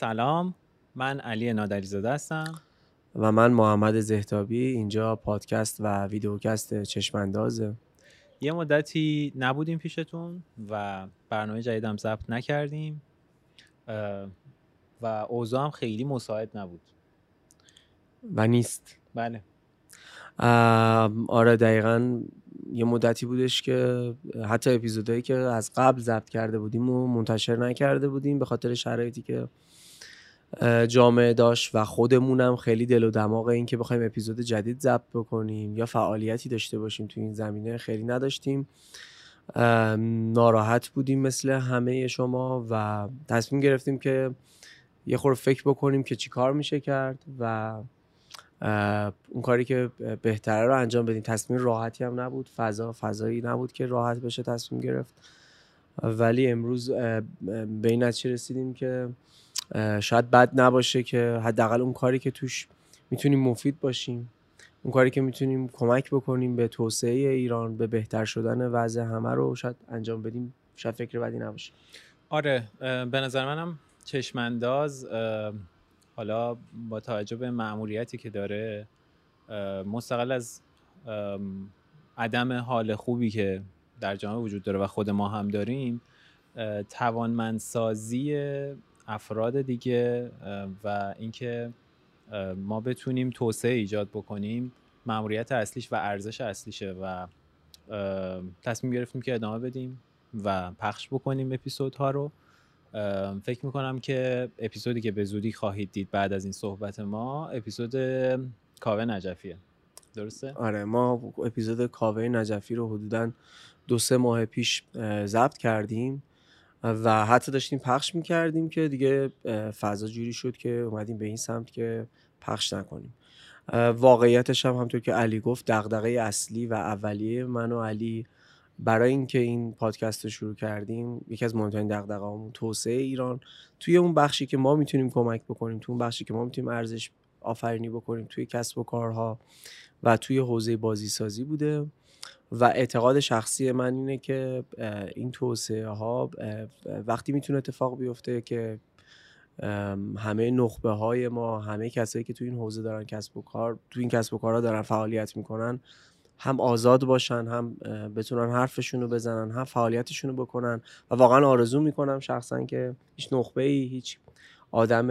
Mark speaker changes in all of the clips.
Speaker 1: سلام من علی نادریزاده هستم.
Speaker 2: و من محمد زهتابی اینجا پادکست و ویدیوکست چشماندازه.
Speaker 1: یه مدتی نبودیم پیشتون و برنامه جدیدم ضبط نکردیم و اوضاع هم خیلی مساعد نبود.
Speaker 2: و نیست.
Speaker 1: بله.
Speaker 2: آره دقیقا یه مدتی بودش که حتی اپیزودهایی که از قبل ضبط کرده بودیم و منتشر نکرده بودیم به خاطر شرایطی که جامعه داشت و خودمونم خیلی دل و دماغ این که بخوایم اپیزود جدید ضبط بکنیم یا فعالیتی داشته باشیم تو این زمینه خیلی نداشتیم. ناراحت بودیم مثل همه شما و تصمیم گرفتیم که یه خور فکر بکنیم که چی کار میشه کرد و اون کاری که بهتره رو انجام بدیم. تصمیم راحتی هم نبود فضا فضایی نبود که راحت بشه تصمیم گرفت. ولی امروز به این رسیدیم که شاید بد نباشه که حداقل اون کاری که توش می‌تونیم مفید باشیم اون کاری که می‌تونیم کمک بکنیم به توسعه ایران به بهتر شدن وضع همه رو شاید انجام بدیم شاید فکر بدی نباشه.
Speaker 1: آره به نظر منم چشمانداز حالا با توجه به معمولیتی که داره مستقل از عدم حال خوبی که در جامعه وجود داره و خود ما هم داریم توانمندسازی افراد دیگه و اینکه ما بتونیم توسعه ایجاد بکنیم معمولیت اصلیش و ارزش اصلیشه و تصمیم گرفتیم که ادامه بدیم و پخش بکنیم اپیزودها رو. فکر می‌کنم که اپیزودی که به زودی خواهید دید بعد از این صحبت ما اپیزود کاوه نجفیه. درسته؟
Speaker 2: آره ما اپیزود کاوه نجفی رو حدودا دو سه ماه پیش ضبط کردیم. و حتی داشتیم پخش می‌کردیم که دیگه فضا جوری شد که اومدیم به این سمت که پخش نکنیم. واقعیتش هم همطور که علی گفت دغدغه اصلی و اولیه من و علی برای اینکه این پادکست رو شروع کردیم یکی از مهمترین دغدغه‌هامون توسعه ایران. توی اون بخشی که ما می‌تونیم کمک بکنیم توی اون بخشی که ما می‌تونیم ارزش آفرینی بکنیم توی کسب و کارها و توی حوزه بازی سازی بوده. و اعتقاد شخصی من اینه که این توسعه ها وقتی می‌تونه اتفاق بیفته که همه نخبه های ما همه کسایی که تو این حوزه دارن کسب و کار تو این کسب و کارها دارن فعالیت می‌کنن هم آزاد باشن هم بتونن حرفشون رو بزنن هم فعالیتشون رو بکنن و واقعا آرزو می‌کنم شخصا که هیچ نخبه ای هیچ آدم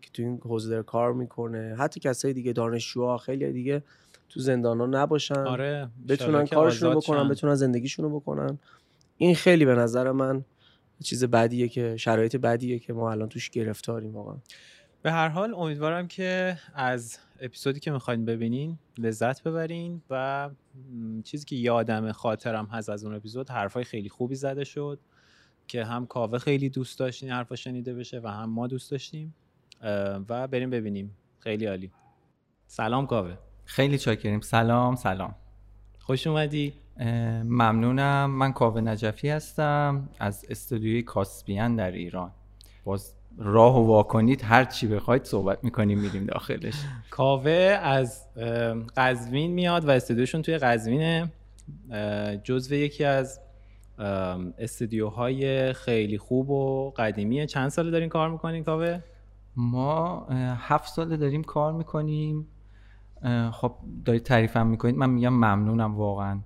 Speaker 2: که تو این حوزه کار می‌کنه حتی کسای دیگه دانشجوها خیلی دیگه تو زندان ها نباشن
Speaker 1: آره
Speaker 2: بتونن کارشون رو بکنن بتونن زندگیشون رو بکنن. این خیلی به نظر من چیز بدیه که شرایط بدیه که ما الان توش گرفتاریم واقعا.
Speaker 1: به هر حال امیدوارم که از اپیزودی که می‌خواین ببینین لذت ببرین و چیزی که یادم خاطرم هست از اون اپیزود حرفای خیلی خوبی زده شد که هم کاوه خیلی دوست داشت این حرفا شنیده بشه و هم ما دوست داشتیم. و بریم ببینیم. خیلی عالی. سلام کاوه.
Speaker 3: خیلی چاکریم سلام سلام.
Speaker 1: خوش اومدی.
Speaker 3: ممنونم. من کاوه نجفی هستم از استودیوی کاسپیان در ایران. باز راه و واکنید هر چی بخواید صحبت می‌کنیم میریم داخلش.
Speaker 1: کاوه از قزوین میاد و استودیوشون توی قزوینه. جزو یکی از استودیوهای خیلی خوب و قدیمیه. چند ساله دارین کار می‌کنین کاوه؟
Speaker 3: ما هفت ساله داریم کار می‌کنیم. خب دارید تعریفم می‌کنید. من میگم ممنونم واقعا.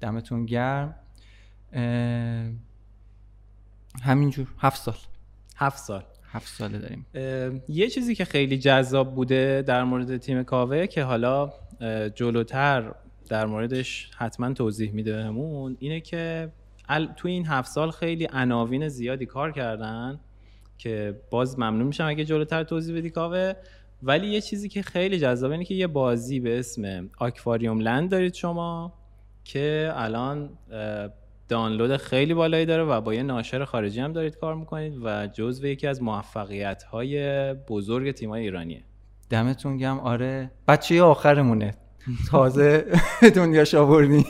Speaker 3: دمتون گرم. همینجور. هفت سال.
Speaker 1: هفت سال.
Speaker 3: هفت ساله داریم.
Speaker 1: یه چیزی که خیلی جذاب بوده در مورد تیم کاوه که حالا جلوتر در موردش حتما توضیح میده بهمون اینه که تو این هفت سال خیلی عناوین زیادی کار کردن که باز ممنون میشم اگه جلوتر توضیح بدی کاوه. ولی یه چیزی که خیلی جذابه اینه که یه بازی به اسم آکواریوم لند دارید شما که الان دانلود خیلی بالایی داره و با یه ناشر خارجی هم دارید کار می‌کنید و جزو یکی از موفقیت های بزرگ تیم های ایرانیه.
Speaker 3: دمتون گم آره. بچه آخرمونه. تازه دنیا آوردیم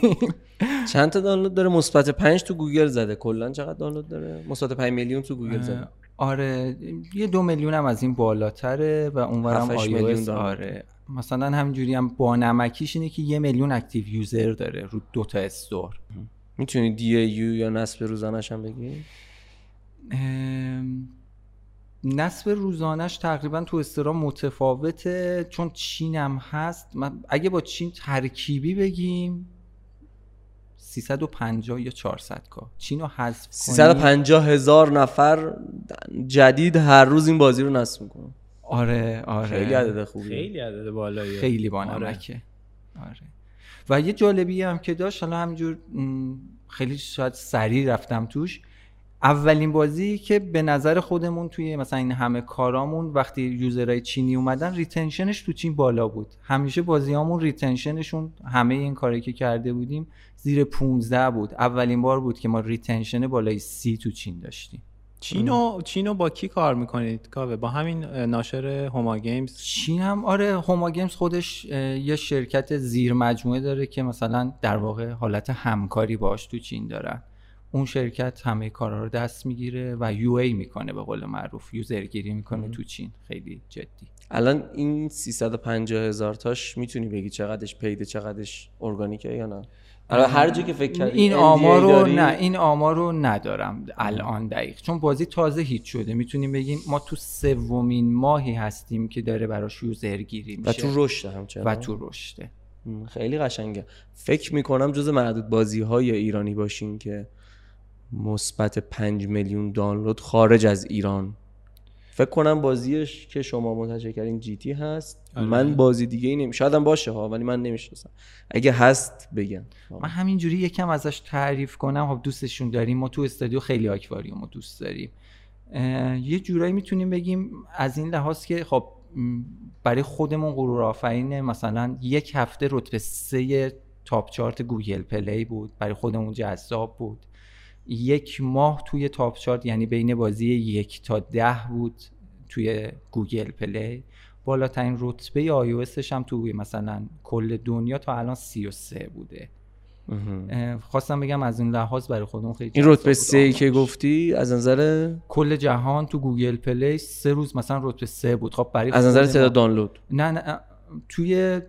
Speaker 2: چند تا دانلود داره؟ مثبت 5 تو گوگل زده. کلا چقدر دانلود داره؟ مثبت 5 میلیون تو گوگل زده.
Speaker 3: آره یه دو میلیون هم از این بالاتره و اونورم آی آره. مثلا همینجوری هم با نمکیش اینه که یه میلیون active user داره رو دو تا store
Speaker 2: می‌تونی دی یو یا نصب روزانش هم بگی؟
Speaker 3: نصب روزانش تقریبا تو استرا متفاوته چون چینم هست. من اگه با چین ترکیبی بگیم 350 یا 400 کا. چین رو حذف
Speaker 2: 350 هزار نفر جدید هر روز این بازی رو نصب می‌کنن.
Speaker 3: آره آره.
Speaker 2: خیلی عدد خوبی
Speaker 1: خیلی عدد بالایی
Speaker 3: خیلی بانمکه آره. آره. و یه جالبی هم که داشت حالا همینجور خیلی شاید سریع رفتم توش. اولین بازی که به نظر خودمون توی مثلا این همه کارامون وقتی user های چینی اومدن retention ش تو چین بالا بود. همیشه بازیامون retention شون همه این کاری که کرده بودیم زیر 15 بود. اولین بار بود که ما retention بالای سی تو چین داشتیم.
Speaker 1: چینو چینو با کی کار می‌کنید؟ کاوه با همین ناشر Homa Games؟
Speaker 3: چین هم آره Homa Games خودش یه شرکت زیر مجموعه داره که مثلا در واقع حالت همکاری باش تو چین دارن. اون شرکت همه کارا رو دست می‌گیره و یو ای می‌کنه به قول معروف. یوزرگیری می‌کنه تو چین. خیلی جدی.
Speaker 2: الان این 350 هزار تاش می‌تونی بگی چقدرش پیده چقدرش ارگانیکه یا نه؟ هر جا که فکر کردی
Speaker 3: این آمار رو نه این آمار رو ندارم الان دقیق. چون بازی تازه هیچ شده. می‌تونیم بگیم ما تو سومین ماهی هستیم که داره براش یوزرگیری میشه.
Speaker 2: و تو رشد همچنان؟
Speaker 3: و تو رشده.
Speaker 2: خیلی قشنگه. فکر می‌کنم جز معدود بازی های ایرانی باشین که مثبت 5 میلیون دانلود خارج از ایران. فکر کنم بازیش که شما منتشر کردین جی تی هست. آره. من بازی دیگه ای نمی شاید هم باشه ها ولی من نمی‌شناسم. اگه هست بگم.
Speaker 3: من همینجوری یکم ازش تعریف کنم. خب دوستشون داریم. ما تو استودیو خیلی آکواریوم دوست داریم. یه جورایی می‌تونیم بگیم از این لحاظ که خب برای خودمون غرور آفرین مثلا یک هفته رتبه سه top chart Google Play بود. برای خودمون جذاب بود. یک ماه توی top chart یعنی بین بازی یک تا ده بود توی Google Play. بالاترین رتبه‌ای هم توی مثلا کل دنیا تا الان 33 بوده. خواستم بگم از این لحاظ برای خودم خیلی
Speaker 2: این رتبه سه ای که گفتی از نظر
Speaker 3: کل جهان تو Google Play سه روز مثلا رتبه سه بود. خب برای
Speaker 2: از نظر تعداد دانلود.
Speaker 3: نه نه توی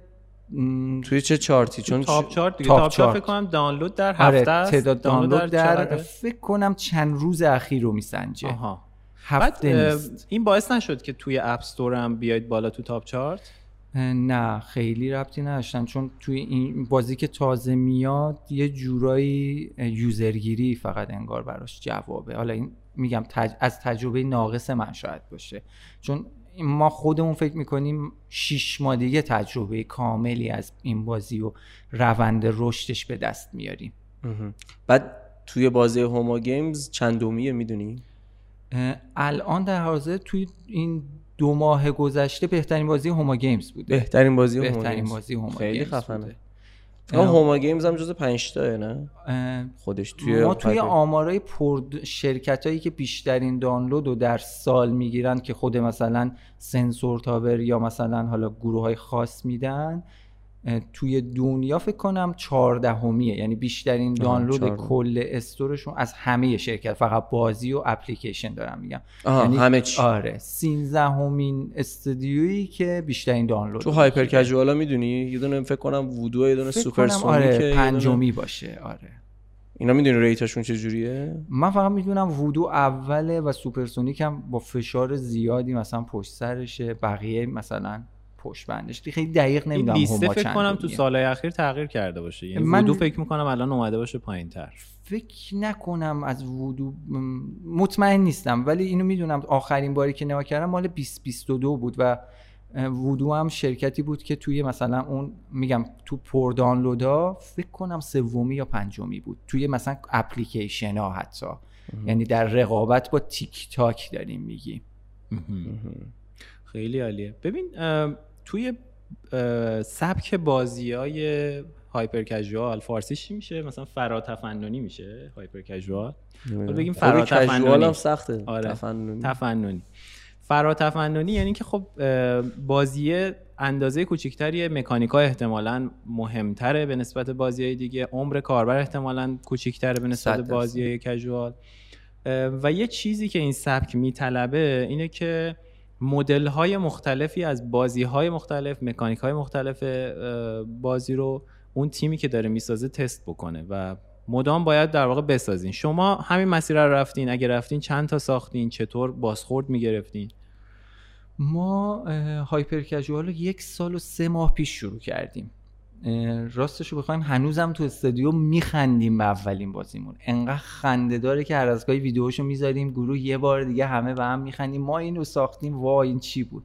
Speaker 2: توی چه چارتی؟ چون
Speaker 1: top chart دیگه. top, chart فکر کنم دانلود در آره، هفته است.
Speaker 3: تعداد دانلود در, در فکر کنم چند روز اخیر رو میسنجه. آها. هفته نیست.
Speaker 1: این باعث نشد که توی App Store هم بیاید بالا تو top chart؟
Speaker 3: نه خیلی ربطی نداشتن. چون توی این بازی که تازه میاد یه جورایی user گیری فقط انگار براش جوابه. حالا این میگم از تجربه ناقص من شاید باشه. چون ما خودمون فکر می‌کنیم شیش ماه دیگه تجربه کاملی از این بازی و روند رشدش به دست میاریم.
Speaker 2: بعد توی بازی Homa Games چندمیه می‌دونی؟
Speaker 3: الان در حاضر توی این دو ماه گذشته بهترین بازی Homa Games بوده.
Speaker 2: بهترین بازی
Speaker 3: بهترین بازی Homa
Speaker 2: خیلی خفنه. اما Homa Games هم جز 5 تا نه؟ خودش توی
Speaker 3: ما توی آمارای پر شرکت هایی که بیشترین دانلود رو در سال می‌گیرن که خود مثلا سنسور تاور یا مثلا حالا گروه های خاص میدن توی دنیا فکر کنم چهاردهمیه. یعنی بیشترین دانلود کل استورشون از همه شرکت فقط بازی و اپلیکیشن دارم میگم.
Speaker 2: یعنی همه چی.
Speaker 3: آره سینزدهمین استودیویی که بیشترین دانلود
Speaker 2: تو هایپر کژوالا می‌دونی؟ یه دونه فکر کنم وودو یه دونه سوپر
Speaker 3: آره پنجمی باشه آره.
Speaker 2: اینا می‌دونی rate شون چه جوریه
Speaker 3: من فقط می‌دونم وودو اوله و Supersonic هم با فشار زیادی مثلا پشت سرشه بقیه مثلا پشت بندش خیلی دقیق نمی‌دونم
Speaker 1: لیسته فکر کنم تو سالهای اخیر تغییر کرده باشه. یعنی من وودو فکر می‌کنم الان اومده باشه پایین تر
Speaker 3: فکر نکنم از وودو مطمئن نیستم. ولی اینو می‌دونم آخرین باری که نگاه کردم مال 2022 بود و وودو هم شرکتی بود که توی مثلا اون میگم تو پر دانلودا فکر کنم سومی یا پنجمی بود. توی مثلا اپلیکیشن ها حتی. یعنی در رقابت با تیک تاک داریم میگیم.
Speaker 1: خیلی عالیه. ببین توی سبک بازی های هایپر کژوال فارسی چی میشه؟ مثلا فرا تفننی میشه هایپر کژوال؟
Speaker 2: بگیم فرا تفننی هم سخته. آره. تفننی.
Speaker 1: تفننی. فرا تفننی یعنی که خب بازی اندازه کوچکتری مکانیکا احتمالا مهمتره به نسبت بازی های دیگه. عمر کاربر احتمالا کوچکتره به نسبت بازی های کژوال. و یه چیزی که این سبک میطلبه اینه که مدل های مختلفی از بازی های مختلف مکانیک های مختلف بازی رو اون تیمی که داره می‌سازه تست بکنه و مدام باید در واقع بسازین. شما همین مسیر رو رفتین. اگه رفتین چند تا ساختین؟ چطور بازخورد می‌گرفتین؟
Speaker 3: ما هایپر کژوال رو یک سال و سه ماه پیش شروع کردیم. راستش رو بخوایم هنوزم تو استودیو میخندیم به اولین بازیمون. انقدر خنده داره که هر از گاهی ویدیوشو می‌ذاریم گروه یه بار دیگه همه به هم میخندیم. ما اینو ساختیم. وا این چی بود؟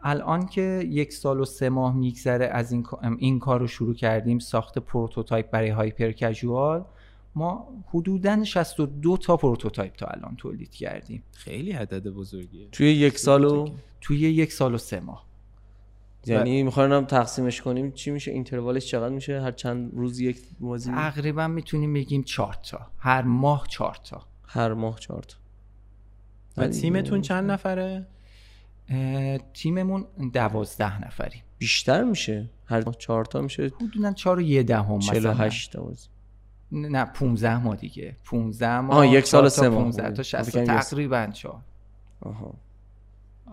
Speaker 3: الان که یک سال و سه ماه میگذره از این, این کار رو شروع کردیم ساخت prototype برای hyper casual ما حدودا 62 تا prototype تا الان تولید کردیم.
Speaker 1: خیلی عدد بزرگیه.
Speaker 2: توی یک سال و
Speaker 3: توی یک سال و سه ماه.
Speaker 2: یعنی می‌خوایم تقسیمش کنیم. چی میشه؟ interval ش چقدر میشه؟ هر چند روز یک بازی
Speaker 3: تقریبا می‌تونیم بگیم چهار تا. هر ماه چهار تا.
Speaker 2: هر ماه چهار تا.
Speaker 1: و تیمتون چند نفره؟
Speaker 3: تیممون دوازده نفری
Speaker 2: بیشتر میشه؟ هر ماه چهار تا میشه؟
Speaker 3: حدودا چهار و یه دهم مثلا.
Speaker 2: 48 تا بازی
Speaker 3: نه 15 ماه دیگه. 15 ماه
Speaker 2: آه یک سال سه ماه.
Speaker 3: 15 تا 60 تقریبا چهار.
Speaker 2: آها.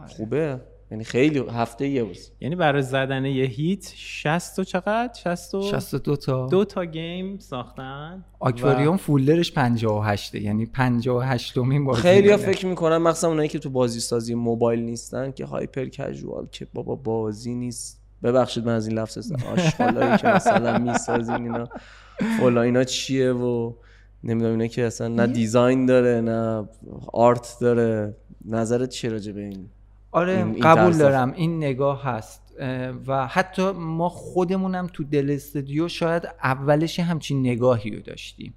Speaker 2: خوبه. یعنی خیلی هفته یه روز.
Speaker 1: یعنی برای زدن یه هیت 60 و چقدر؟ 60 و
Speaker 3: 62 تا.
Speaker 1: دو تا گیم ساختن.
Speaker 3: آکواریوم و... فولدرش 58 یعنی 58 مین بازی
Speaker 2: خیلی ها فکر می‌کنن مخصوصا اونایی که تو بازی سازی موبایل نیستن که هایپر کژوال که بابا بازی نیست. ببخشید من از این لفظ آشغالایی که مثلا می‌سازین اینا. فلا اینا چیه و نمی‌دونم اینا که اصلا نه دیزاین داره نه آرت داره. نظرت چیه راجع به این؟
Speaker 3: آره این قبول دارم این نگاه هست. و حتی ما خودمونم تو دل استودیو شاید اولش همچین نگاهی رو داشتیم.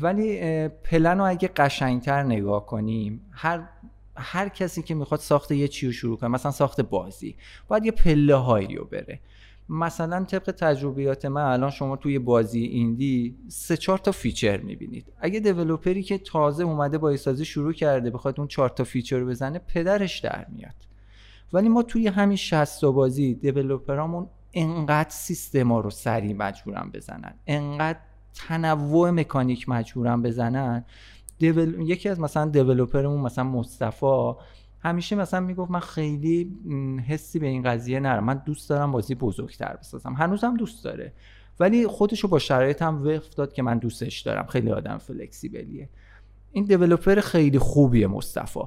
Speaker 3: ولی پلن رو اگه قشنگتر نگاه کنیم هر هر کسی که می‌خواد ساخت یه چی رو شروع کنه مثلا ساخت بازی باید یه پله هایی رو بره. مثلا طبق تجربیات من الان شما توی بازی indie سه چهار تا feature می‌بینید. اگه developer ی که تازه اومده بازی‌سازی شروع کرده بخواد اون چهار تا feature رو بزنه پدرش در میاد. ولی ما توی همین 60 تا بازی developer امون انقدر سیستما رو سریع مجبورن بزنن. انقدر تنوع مکانیک مجبورن بزنن. یکی از مثلا دیولوپرمون مثلا مصطفی همیشه مثلا می‌گفت من خیلی حسی به این قضیه نرم. من دوست دارم بازی بزرگتر بسازم. هنوزم دوست داره. ولی خودشو با شرایطم وقف داد که من دوستش دارم. خیلی آدم فلکسیبلیه. این دیولوپر خیلی خوبیه مصطفی.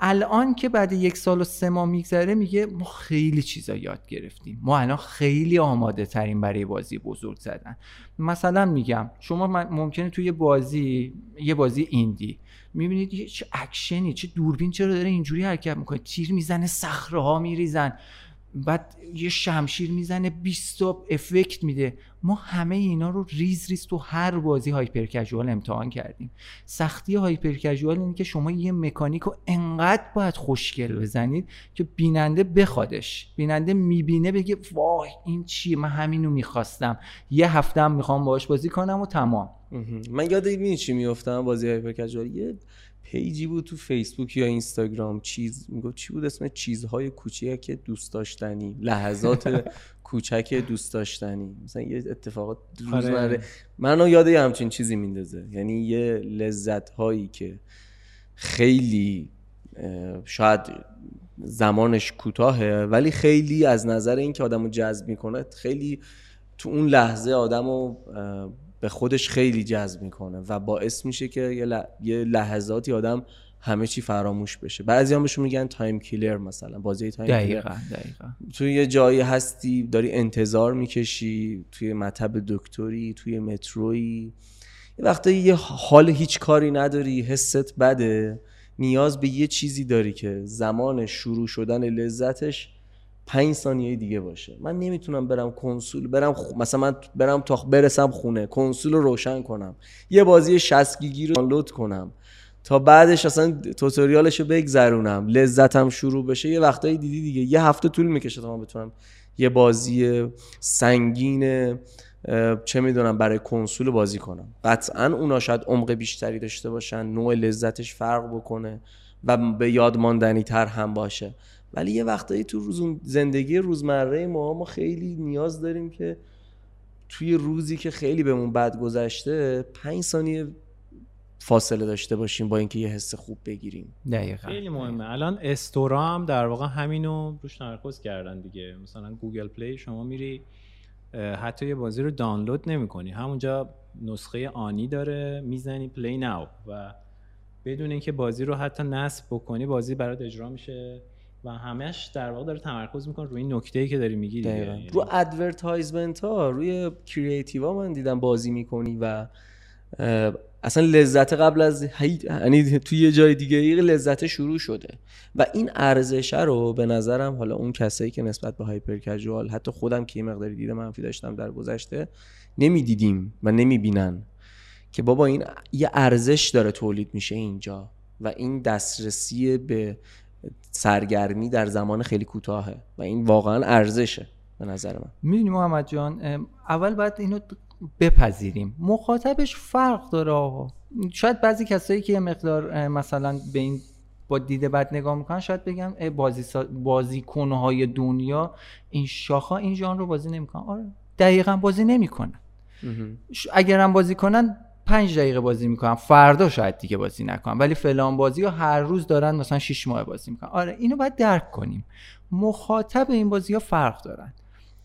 Speaker 3: الان که بعد یک سال و سه ماه میگذره میگه ما خیلی چیزا یاد گرفتیم. ما الان خیلی آماده ترین برای بازی بزرگ زدن. مثلا میگم شما ممکنه توی بازی یه بازی indie می‌بینید چه اکشنی چه دوربین چرا داره اینجوری حرکت می‌کنه؟ تیر می‌زنه صخره ها میریزن. بعد یه شمشیر می‌زنه 20 افکت میده. ما همه اینا رو ریز ریز تو هر بازی hyper casual امتحان کردیم. سختی hyper casual اینه که شما یه مکانیک رو انقدر باید خوشگل بزنید که بیننده بخوادش. بیننده می‌بینه بگه وای این چیه؟ من همینو می‌خواستم. یه هفته هم می‌خوام باش بازی کنم و تمام.
Speaker 2: من یاد این چی میفتم بازی هایپر کژوال؟ یه پیجی بود تو فیسبوک یا اینستاگرام چیز می‌گفت چی بود اسم چیزهای کوچیک دوست داشتنی لحظات کوچک دوست داشتنی. مثلا یه اتفاقات روزمره. آره. منو یاد یه همچین چیزی میندازه. یعنی یه لذت هایی که خیلی شاید زمانش کوتاهه ولی خیلی از نظر اینکه آدمو جذب می‌کنه خیلی تو اون لحظه آدمو به خودش خیلی جذب می‌کنه و باعث میشه که یه, لحظاتی آدم همه چی فراموش بشه. بعضی هم بهشون میگن time killer مثلا بازی time
Speaker 3: دقیقا دقیقا.
Speaker 2: توی یه جایی هستی داری انتظار می‌کشی توی مطب دکتری توی متروی. یه وقتا یه حال هیچ کاری نداری حست بده. نیاز به یه چیزی داری که زمان شروع شدن لذتش پنج ثانیه دیگه باشه. من نمی‌تونم برم کنسول برم خ... مثلا من برم تا برسم خونه کنسول رو روشن کنم. یه بازی 60 گیگی رو دانلود کنم. تا بعدش اصلا توتوریالش رو بگذرونم. لذتم شروع بشه. یه وقتایی دیدی دیگه. یه هفته طول می‌کشه تا من بتونم یه بازی سنگین چه می‌دونم برای کنسول بازی کنم. قطعا اونا شاید عمق بیشتری داشته باشن نوع لذتش فرق بکنه و به یاد ماندنی تر هم باشه. ولی یه وقتایی تو روز زندگی روزمره ما ما خیلی نیاز داریم که توی روزی که خیلی بهمون بد گذشته پنج ثانیه فاصله داشته باشیم با اینکه یه حس خوب بگیریم.
Speaker 3: دقیقا.
Speaker 1: خیلی مهمه. الان store ا هم در واقع همینو روش تمرکز کردن دیگه. مثلا Google Play شما میری حتی یه بازی رو دانلود نمی‌کنی. همونجا نسخه آنی داره می‌زنی play now. و بدون اینکه بازی رو حتی نصب بکنی بازی برات اجرا میشه. و همش در واقع داره تمرکز می‌کنه روی این نکته ای که داری میگی دیگه. یعنی
Speaker 2: رو advertisement ها روی creative من دیدم بازی می‌کنی و اصلا لذت قبل از یعنی توی یه جای دیگه یه لذت شروع شده. و این ارزشه رو به نظرم حالا اون کسایی که نسبت به hyper casual حتی خودم که یه مقداری دیده منفی داشتم در گذشته نمی‌دیدیم و نمی‌بینن که بابا این یه ارزش داره تولید میشه اینجا. و این دسترسی به سرگرمی در زمان خیلی کوتاهه و این واقعا ارزشه به نظر من.
Speaker 3: می‌دونی محمد جان اول باید اینو بپذیریم. مخاطبش فرق داره آقا. شاید بعضی کسایی که یه مقدار مثلا به این با دیده بد نگاه می‌کنن شاید بگم بازی سا... بازیکنهای دنیا این شاخا این جان رو بازی نمی‌کنن. آره دقیقا بازی نمی‌کنن. اگرم بازی کنن پنج دقیقه بازی می‌کنن فردا شاید دیگه بازی نکنن ولی فلان بازی ها هر روز دارن مثلا 6 ماه بازی می‌کنن. آره اینو باید درک کنیم. مخاطب این بازی ها فرق دارن.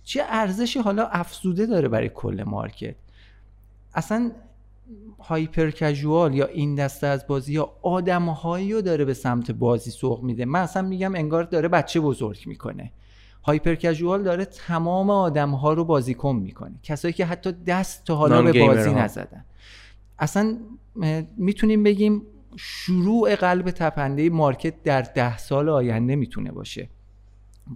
Speaker 3: چه ارزشی حالا افزوده داره برای کل مارکت؟ اصلا هایپر کژوال یا این دسته از بازی یا آدمهایی رو داره به سمت بازی سوق میده. من اصلا میگم انگار داره بچه بزرگ می‌کنه. هایپر کژوال داره تمام آدم ها رو بازیکن می‌کنه. کسایی که حتی دست تا حالا به بازی نزدن. اصلا می‌تونیم بگیم شروع قلب تپنده مارکت در ده سال آینده می‌تونه باشه.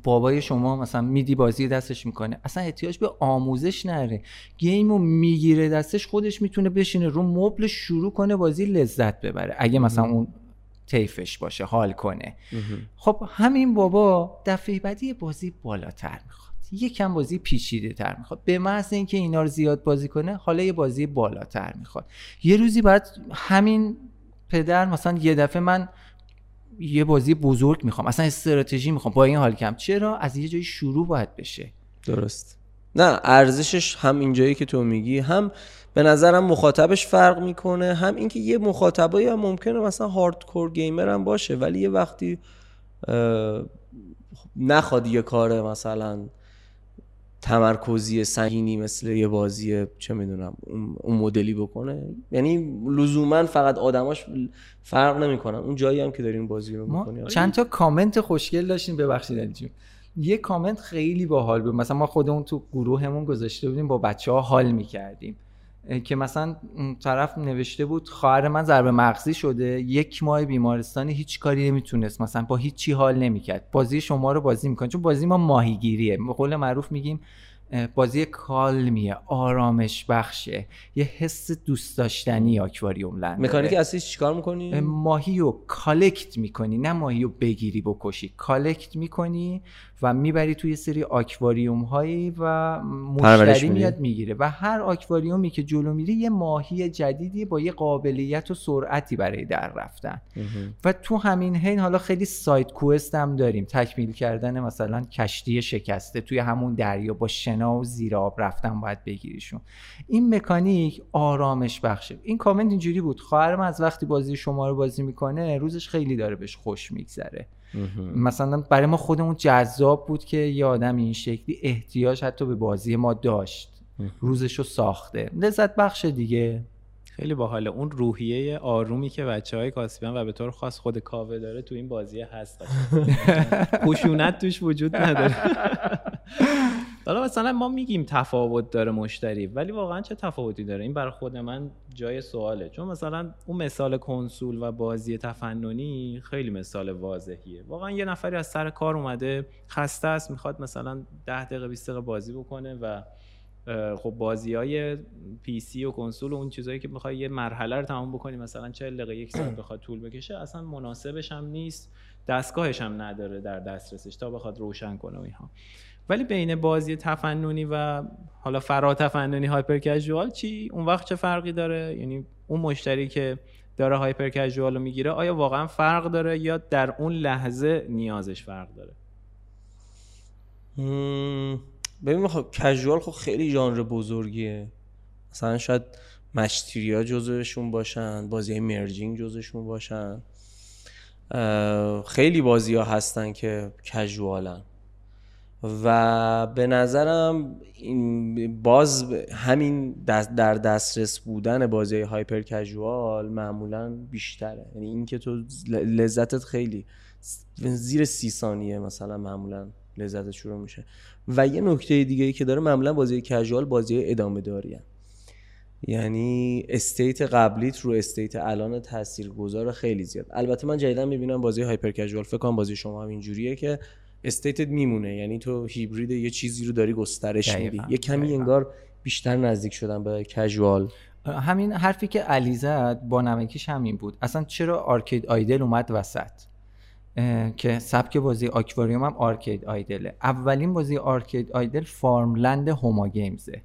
Speaker 3: بابای شما مثلا میدی بازی دستش می‌کنه اصلا احتیاج به آموزش نره. گیمو می‌گیره دستش خودش می‌تونه بشینه رو مبل شروع کنه بازی لذت ببره اگه مثلا اون تیفش باشه حال کنه. خب همین بابا دفعه بعدی بازی بالاتر می‌خواد. یکم بازی پیچیده تر می‌خواد. به محض اینکه اینا رو زیاد بازی کنه حالا یه بازی بالاتر می‌خواد. یه روزی بعد همین پدر مثلا یه دفعه من یه بازی بزرگ می‌خوام اصلا استراتژی می‌خوام با این حال کم. چرا؟ از یه جایی شروع باید بشه.
Speaker 2: درست. نه ارزشش هم اینجایی که تو میگی هم به نظرم مخاطبش فرق می‌کنه هم اینکه یه مخاطبایی هم ممکنه مثلا هاردکور گیمر هم باشه ولی یه وقتی نخواد یه کار مثلا تمرکزی سنگینی مثل یه بازی چه می‌دونم اون مدلی بکنه. یعنی لزوما فقط آدماش فرق نمی‌کنن. اون جایی هم که دارین بازی رو می‌کنی.
Speaker 3: چند تا کامنت خوشگل داشتیم. ببخشید علی یه کامنت خیلی باحال بود. مثلا ما خودمون تو گروهمون گذاشته بودیم با بچه ها حال می‌کردیم. که مثلا طرف نوشته بود خواهر من ضربه مغزی شده یک ماه بیمارستانی هیچ کاری نمی‌تونست مثلا با هیچی حال نمی‌کرد. بازی شما رو بازی می‌کنه چون بازی ما ماهیگیریه. به قول معروف میگیم بازی کالمیه آرامش بخشه. یه حس دوست داشتنی آکواریوم لند
Speaker 2: مکانیک اصلیش چیکار می‌کنی؟
Speaker 3: ماهی رو کالکت می‌کنی. نه ماهی رو بگیری بکشی. کالکت می‌کنی. و می‌بری توی سری آکواریوم هایی و مشتری میاد می‌گیره و هر آکواریومی که جلو میری یه ماهی جدیدی با یه قابلیت و سرعتی برای در رفتن. و تو همین حین حالا خیلی سایت کوست هم داریم. تکمیل کردن مثلا کشتی شکسته توی همون دریا با شنا و زیر آب رفتن باید بگیریشون. این مکانیک آرامش بخشه. این کامنت اینجوری بود. خواهرم از وقتی بازی شما رو بازی می‌کنه روزش خیلی داره بهش خوش میگذره. مثلا برای ما خودمون جذاب بود که یه آدم این شکلی احتیاج حتی به بازی ما داشت. روزش رو ساخته. لذت بخش دیگه.
Speaker 1: خیلی باحال. اون روحیه آرومی که بچه های کاسبیان و به طور خاص خود کاوه داره تو این بازی هست. خشونت توش وجود نداره. حالا مثلا ما میگیم تفاوت داره مشتری ولی واقعا چه تفاوتی داره؟ این برای خود من جای سواله. چون مثلا اون مثال کنسول و بازی تفننی خیلی مثال واضحیه. واقعا یه نفری از سر کار اومده خسته است می‌خواد مثلا 10 دقیقه 20 دقیقه بازی بکنه و خب بازی های پی سی و کنسول و اون چیزهایی که می‌خوای یه مرحله رو تمام بکنی مثلا 40 دقیقه یک ساعت بخواد طول بکشه اصلا مناسبش هم نیست. دستگاهش هم نداره در دسترسش تا بخواد روشن کنه و اینها. ولی بین بازی تفننی و حالا فرا تفننی هایپر کژوال چی؟ اون وقت چه فرقی داره؟ یعنی اون مشتری که داره هایپر کژوال رو می‌گیره آیا واقعا فرق داره یا در اون لحظه نیازش فرق داره؟
Speaker 2: ببین خب کژوال خب خیلی ژانر بزرگیه. مثلا شاید مشتریا جزوشون باشن بازی مرجینگ جزوشون باشن. خیلی بازی ها هستن که کژوالن و به نظرم این باز همین در دسترس بودن بازی هایپر کژوال معمولا بیشتره. یعنی اینکه تو لذتت خیلی زیر سی ثانیه مثلا معمولا لذتت شروع میشه. و یه نکته دیگه ای که داره معمولا بازی casual بازی ادامه داری یعنی state قبلیت رو state الان تاثیرگذار خیلی زیاد. البته من جدیدا می‌بینم بازی hyper casual فکر کنم بازی شما هم اینجوریه که state ت میمونه. یعنی تو هیبرید یه چیزی رو داری گسترش میدی. یه کمی انگار بیشتر نزدیک شدن به casual
Speaker 3: همین حرفی که علی زد با نمکیش همین بود. اصلا چرا arcade idle اومد وسط؟ که سبک بازی آکواریوم هم arcade idle ه اولین بازی arcade idle Farm Land Homa Games ه.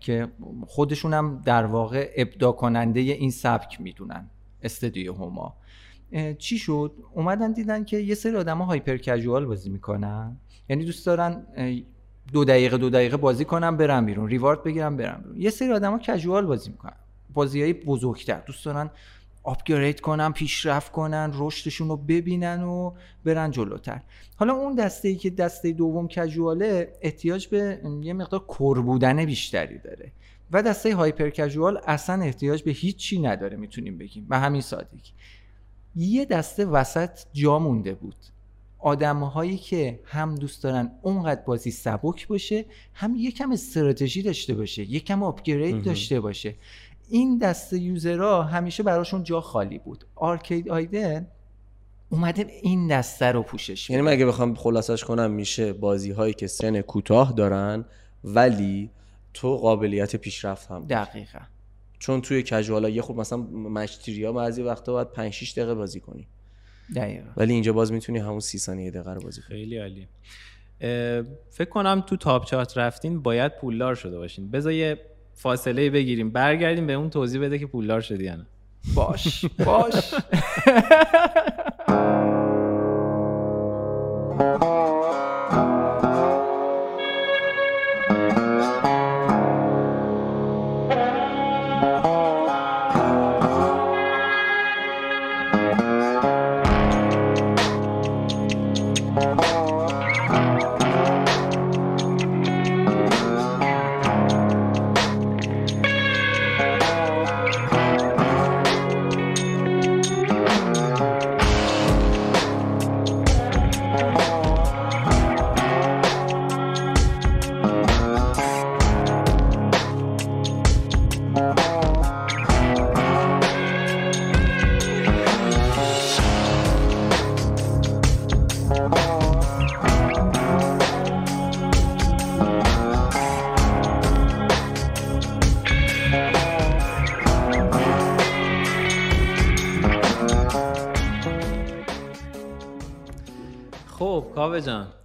Speaker 3: که خودشون هم در واقع ابداع کننده این سبک می‌دونن استدیو Homa. چی شد؟ اومدن دیدن که یه سری آدم hyper casual بازی می‌کنن. یعنی دوست دارن دو دقیقه دو دقیقه بازی کنن برن بیرون reward بگیرن برن بیرون. یه سری ها casual بازی می‌کنن. بازی های بزرگتر. دوست دارن آپگرید کنن پیشرفت کنن رشدشون رو ببینن و برن جلوتر. حالا اون دسته ای که دسته دوم کژواله احتیاج به یه مقدار کور بودن بیشتری داره. و دسته هایپر کژوال اصلا احتیاج به هیچی نداره می‌تونیم بگیم. به همین سادگی. یه دسته وسط جا مونده بود. آدم هایی که هم دوست دارن اونقدر بازی سبک باشه هم یکم استراتژی داشته باشه یکم آپگرید داشته باشه. این دسته یوزرها همیشه براشون جا خالی بود. آرکید آیدن اومده این دسته رو پوشش
Speaker 2: یعنی مگه بخوام خلاصش کنم میشه بازی هایی که سن کوتاه دارن ولی تو قابلیت پیشرفت هم
Speaker 3: دقیقا.
Speaker 2: چون توی کژوالا یه خود مثلا مشتریا بعضی وقتا باید 5 6 دقیقه بازی کنی.
Speaker 3: دقیقا.
Speaker 2: ولی اینجا باز می‌تونی همون 30 ثانیه دقیقه رو بازی
Speaker 1: کنی. خیلی عالی. فکر کنم تو تاپ چارت رفتین باید پولدار شده باشین. بذار یه فاصله بگیریم. برگردیم به اون توضیح بده که پولدار شدی یا
Speaker 3: باش باش.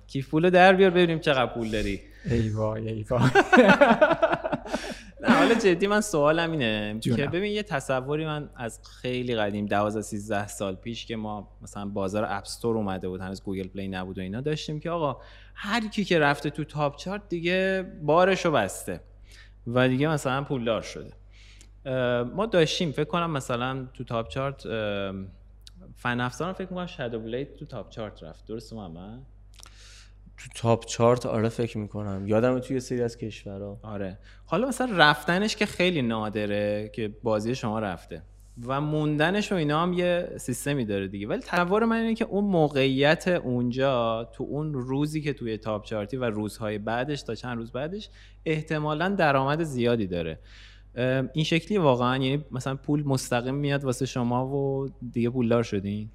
Speaker 1: کیف پولو در بیار ببینیم چقدر پول داری.
Speaker 3: ای وای ای وای.
Speaker 1: نه حالا جدی من سوالم اینه. که ببین یه تصوری من از خیلی قدیم 12 13 سال پیش که ما مثلا بازار App Store اومده بود هنوز Google Play نبود و اینا داشتیم که آقا هر کی که رفته تو top chart دیگه بارشو بسته و دیگه مثلا پولدار شده. ما داشتیم فکر کنم مثلا تو top chart فن افزار فکر کنم شادو بلید تو تاپ چارت رفت. درست محمد؟
Speaker 2: تو تاپ چارت آره فکر می‌کنم. یادم توی سری از کشورها.
Speaker 1: آره. حالا مثلا رفتنش که خیلی نادره که بازی شما رفته و موندنش و اینا هم یه سیستمی داره دیگه. ولی تصور من اینه که اون موقعیت اونجا تو اون روزی که توی تاپ چارتی و روزهای بعدش تا چند روز بعدش احتمالا درآمد زیادی داره. این شکلی واقعا یعنی مثلا پول مستقیم میاد واسه شما و دیگه پولدار شدین؟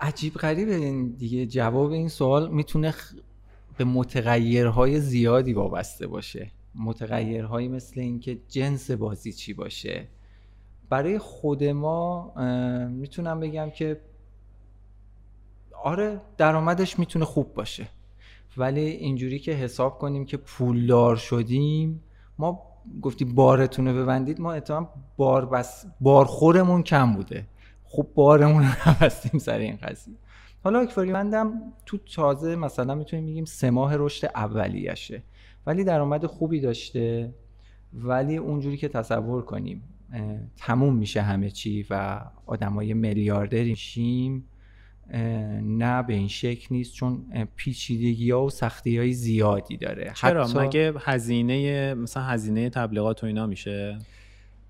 Speaker 3: عجیب غریبه. این دیگه جواب این سوال می‌تونه به متغیرهای زیادی وابسته باشه. متغیرهایی مثل اینکه جنس بازی چی باشه. برای خود ما می‌تونم بگم که آره درآمدش می‌تونه خوب باشه. ولی اینجوری که حساب کنیم که پولدار شدیم ما گفتی بارتون رو ببندید ما اتفاقا بار بس بارخورمون کم بوده. خوب بارمون رو نبستیم سر این قضیه. حالا اکواریومندم تو تازه مثلا می‌تونیم بگیم سه ماه رشد اولیشه. ولی درآمد خوبی داشته. ولی اونجوری که تصور کنیم تموم میشه همه چی و آدمای میلیاردری شیم نه به این شکل نیست چون پیچیدگی ها و سختی های زیادی داره.
Speaker 1: چرا؟ حتی... مگه هزینه مثلا هزینه تبلیغات و اینا میشه؟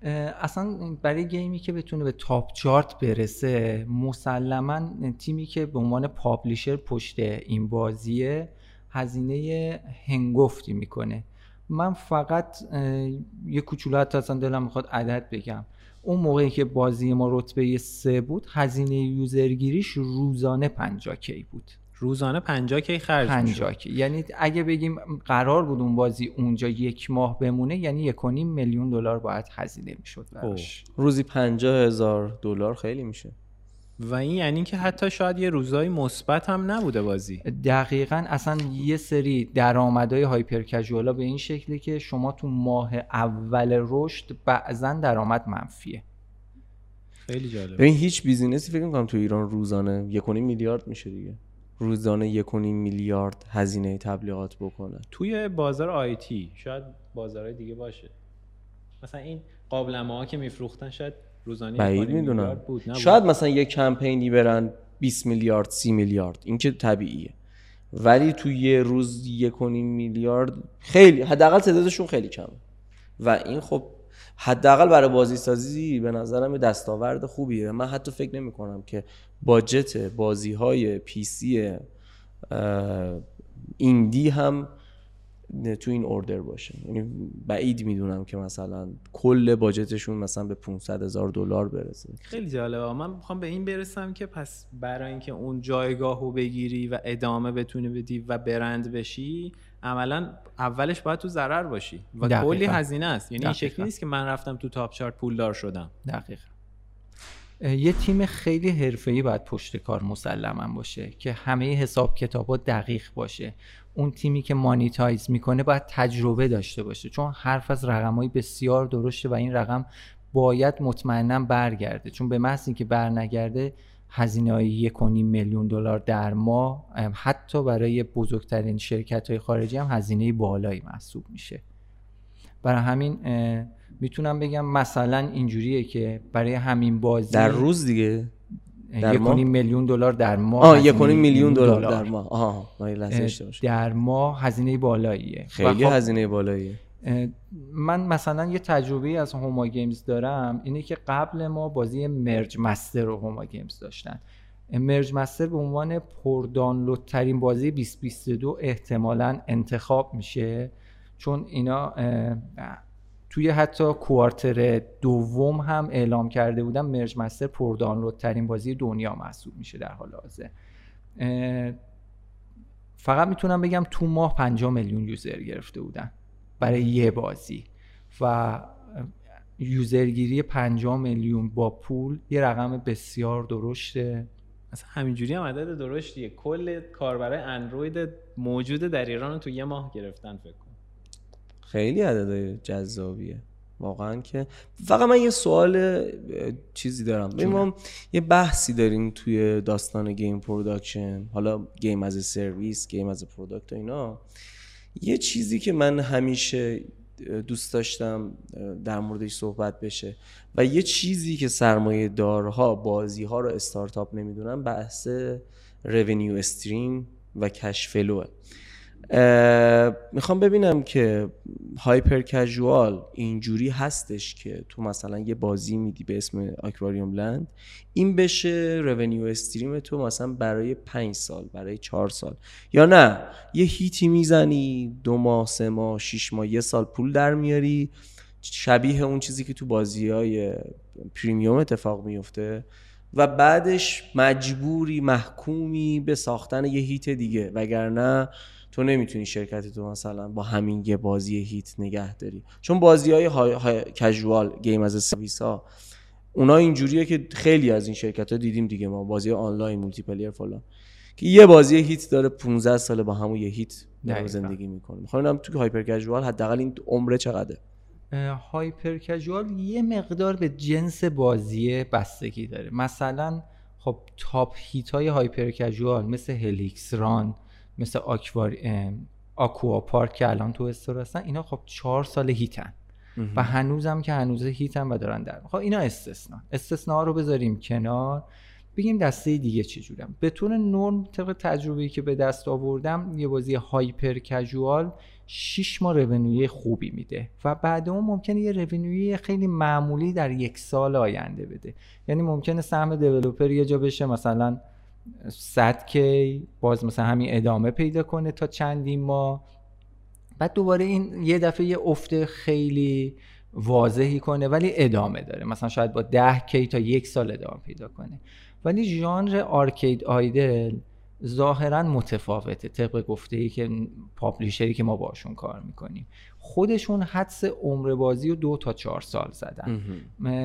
Speaker 3: اصلا برای گیمی که بتونه به تاپ چارت برسه مسلما تیمی که به عنوان پابلیشر پشت این بازیه هزینه هنگفتی می‌کنه. من فقط یه کوچولو حتی اصلا دلم می‌خواد عدد بگم. اون موقعی که بازی ما رتبه سه بود هزینه یوزرگیریش روزانه 50 کی بود.
Speaker 1: روزانه 50 کی خرج
Speaker 3: 50 کی. یعنی اگه بگیم قرار بود اون بازی اونجا یک ماه بمونه یعنی یک میلیون دلار باید هزینه می‌شد براش.
Speaker 2: روزی 50 هزار دلار خیلی میشه.
Speaker 1: و این یعنی که حتی شاید یه روزای مثبت هم نبوده بازی.
Speaker 3: دقیقا اصلا یه سری درآمدهای هایپر کژوالا به این شکلی که شما تو ماه اول رشد بعضا درآمد منفیه.
Speaker 1: خیلی جالب.
Speaker 2: ببین هیچ بیزینسی فکر می‌کنم تو ایران روزانه یک میلیارد میشه دیگه. روزانه یک میلیارد هزینه تبلیغات بکنه.
Speaker 1: توی بازار آیتی شاید بازارهای دیگه باشه. مثلا این قابلمه ها که میفروختن شاید روزانه
Speaker 2: بعید می‌دونم. شاید مثلا یه کمپینی برن 20 میلیارد 30 میلیارد. این که طبیعیه. ولی تو یه روز یک میلیارد خیلی حداقل تعدادشون خیلی کمه. و این خب حداقل برای بازی سازی به نظرم دستاورد خوبیه. من حتی فکر نمی کنم که باجت بازی های پی سی ایندی هم تو این اوردر باشه. یعنی بعید می‌دونم که مثلا کل باجتشون مثلا به 500 هزار دلار برسه.
Speaker 1: خیلی جالبه. من می‌خوام به این برسم که پس برای اینکه اون جایگاهو بگیری و ادامه بتونی بدی و برند بشی عملا اولش باید تو ضرر باشی و کلی هزینه است. یعنی این شکلی نیست که من رفتم تو تاپ چارت پولدار شدم.
Speaker 3: دقیقا. یه تیم خیلی حرفه‌ای باید پشت کار مسلما باشه که همه حساب کتابا دقیق باشه. اون تیمی که مانیتایز می‌کنه باید تجربه داشته باشه چون حرف از رقمای بسیار درشته و این رقم باید مطمئنا برگرده. چون به محض اینکه برنگرده هزینه های یک میلیون دلار در ماه حتی برای بزرگترین شرکت های خارجی هم هزینه بالایی محسوب میشه. برای همین می‌تونم بگم مثلا اینجوریه که برای همین بازی
Speaker 2: در روز دیگه؟
Speaker 3: یک میلیون دلار در ماه
Speaker 2: آه یک میلیون دلار در ماه. آها
Speaker 3: در ماه هزینه بالاییه.
Speaker 2: خیلی خب هزینه بالاییه.
Speaker 3: من مثلا یه تجربه از Homa Games دارم اینه که قبل ما بازی Merge Master رو Homa Games داشتن. مرج مستر به عنوان پردانلود ترین بازی 2022 احتمالا انتخاب میشه چون اینا توی حتی کوارتر دوم هم اعلام کرده بودم مرج مستر پر دانلود ترین بازی دنیا محسوب میشه در حال حاضر. فقط می‌تونم بگم تو ماه 5 میلیون یوزر گرفته بودن. برای یه بازی. و یوزرگیری 5 میلیون با پول یه رقم بسیار درشته.
Speaker 1: اصلا همینجوری هم عدد درشتیه. کل کاربرای اندروید موجود در ایران تو یه ماه گرفتن فکر کنم
Speaker 2: خیلی عدد جذابیه. واقعا که فقط من یه سوال چیزی دارم. ما یه بحثی داریم توی داستان game production حالا game as a service game as a product اینا. یه چیزی که من همیشه دوست داشتم در موردش صحبت بشه و یه چیزی که سرمایه دارها بازی ها رو استارتاپ نمی‌دونن بحث رونیو استریم و کشفلوه می‌خوام ببینم که هایپر کژوال اینجوری هستش که تو مثلا یه بازی میدی به اسم آکواریوم لند این بشه رونیو استریم تو مثلا برای پنج سال برای چهار سال. یا نه یه هیتی می‌زنی دو ماه سه ماه شیش ماه یه سال پول در میاری. شبیه اون چیزی که تو بازی های premium اتفاق میفته و بعدش مجبوری محکومی به ساختن یه hit دیگه. وگرنه تو نمی‌تونی شرکتتو مثلا با همین یه بازی hit نگه داری. چون بازی های, های... casual game as a service ها اونا اینجوریه که خیلی از این شرکت ها دیدیم دیگه. ما بازی آنلاین multiplayer فلان. که یه بازی hit داره 15 ساله با همون یه hit در زندگی می‌کنه. می‌خوام تو hyper casual حداقل این عمره چقدره؟
Speaker 3: hyper casual یه مقدار به جنس بازی بستگی داره. مثلا خب top hit های hyper casual مثل Helix Run مثل آکوار Aquapark که الان تو store هستن اینا خب چهار سال hit ن. و هنوزم که هنوز hit ن و دارن در خب اینا استثنا. استثنا رو بذاریم کنار. بگیم دسته دیگه چجورم به طور نرم طبق تجربه‌ای که به دست آوردم یه بازی hyper casual 6 ماه رونوی خوبی میده و بعد اون ممکنه یه رونوی خیلی معمولی در یک سال آینده بده. یعنی ممکنه سهم دیولوپر یه جا بشه مثلا 100 کی باز مثلا همین ادامه پیدا کنه تا چندین ماه. بعد دوباره این یه دفعه یه افت خیلی واضحی کنه ولی ادامه داره. مثلا شاید با 10 کی تا یک سال ادامه پیدا کنه. ولی ژانر آرکید آیدل ظاهرا متفاوته طبق گفته ای که پابلیشری که ما باشون کار می‌کنیم. خودشون حدس عمر بازی رو دو تا چهار سال زدن.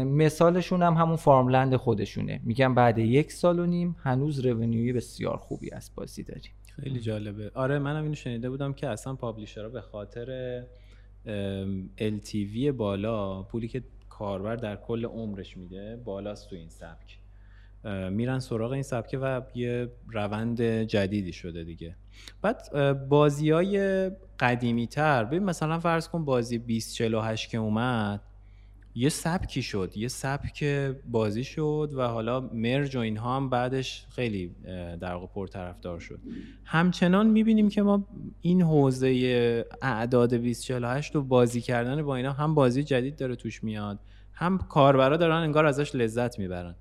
Speaker 3: مثالشون هم همون فارملند خودشونه. میگن بعد یک سال و نیم هنوز رونیوی بسیار خوبی از بازی داریم.
Speaker 1: خیلی جالبه. آره منم اینو شنیده بودم که اصلا پابلیشرها به خاطر LTV بالا پولی که کاربر در کل عمرش میده بالاست تو این سبک. میرن سراغ این سبکه و یه روند جدیدی شده دیگه. بعد بازی های قدیمی تر ببین مثلا فرض کن بازی 2048 که اومد یه سبکی شد. یه سبک بازی شد و حالا مرج و اینها هم بعدش خیلی در واقع پرطرفدار شد. همچنان می‌بینیم که ما این حوزه اعداد 2048 و بازی کردن با اینا هم بازی جدید داره توش میاد هم کاربرا دارن انگار ازش لذت می‌برن.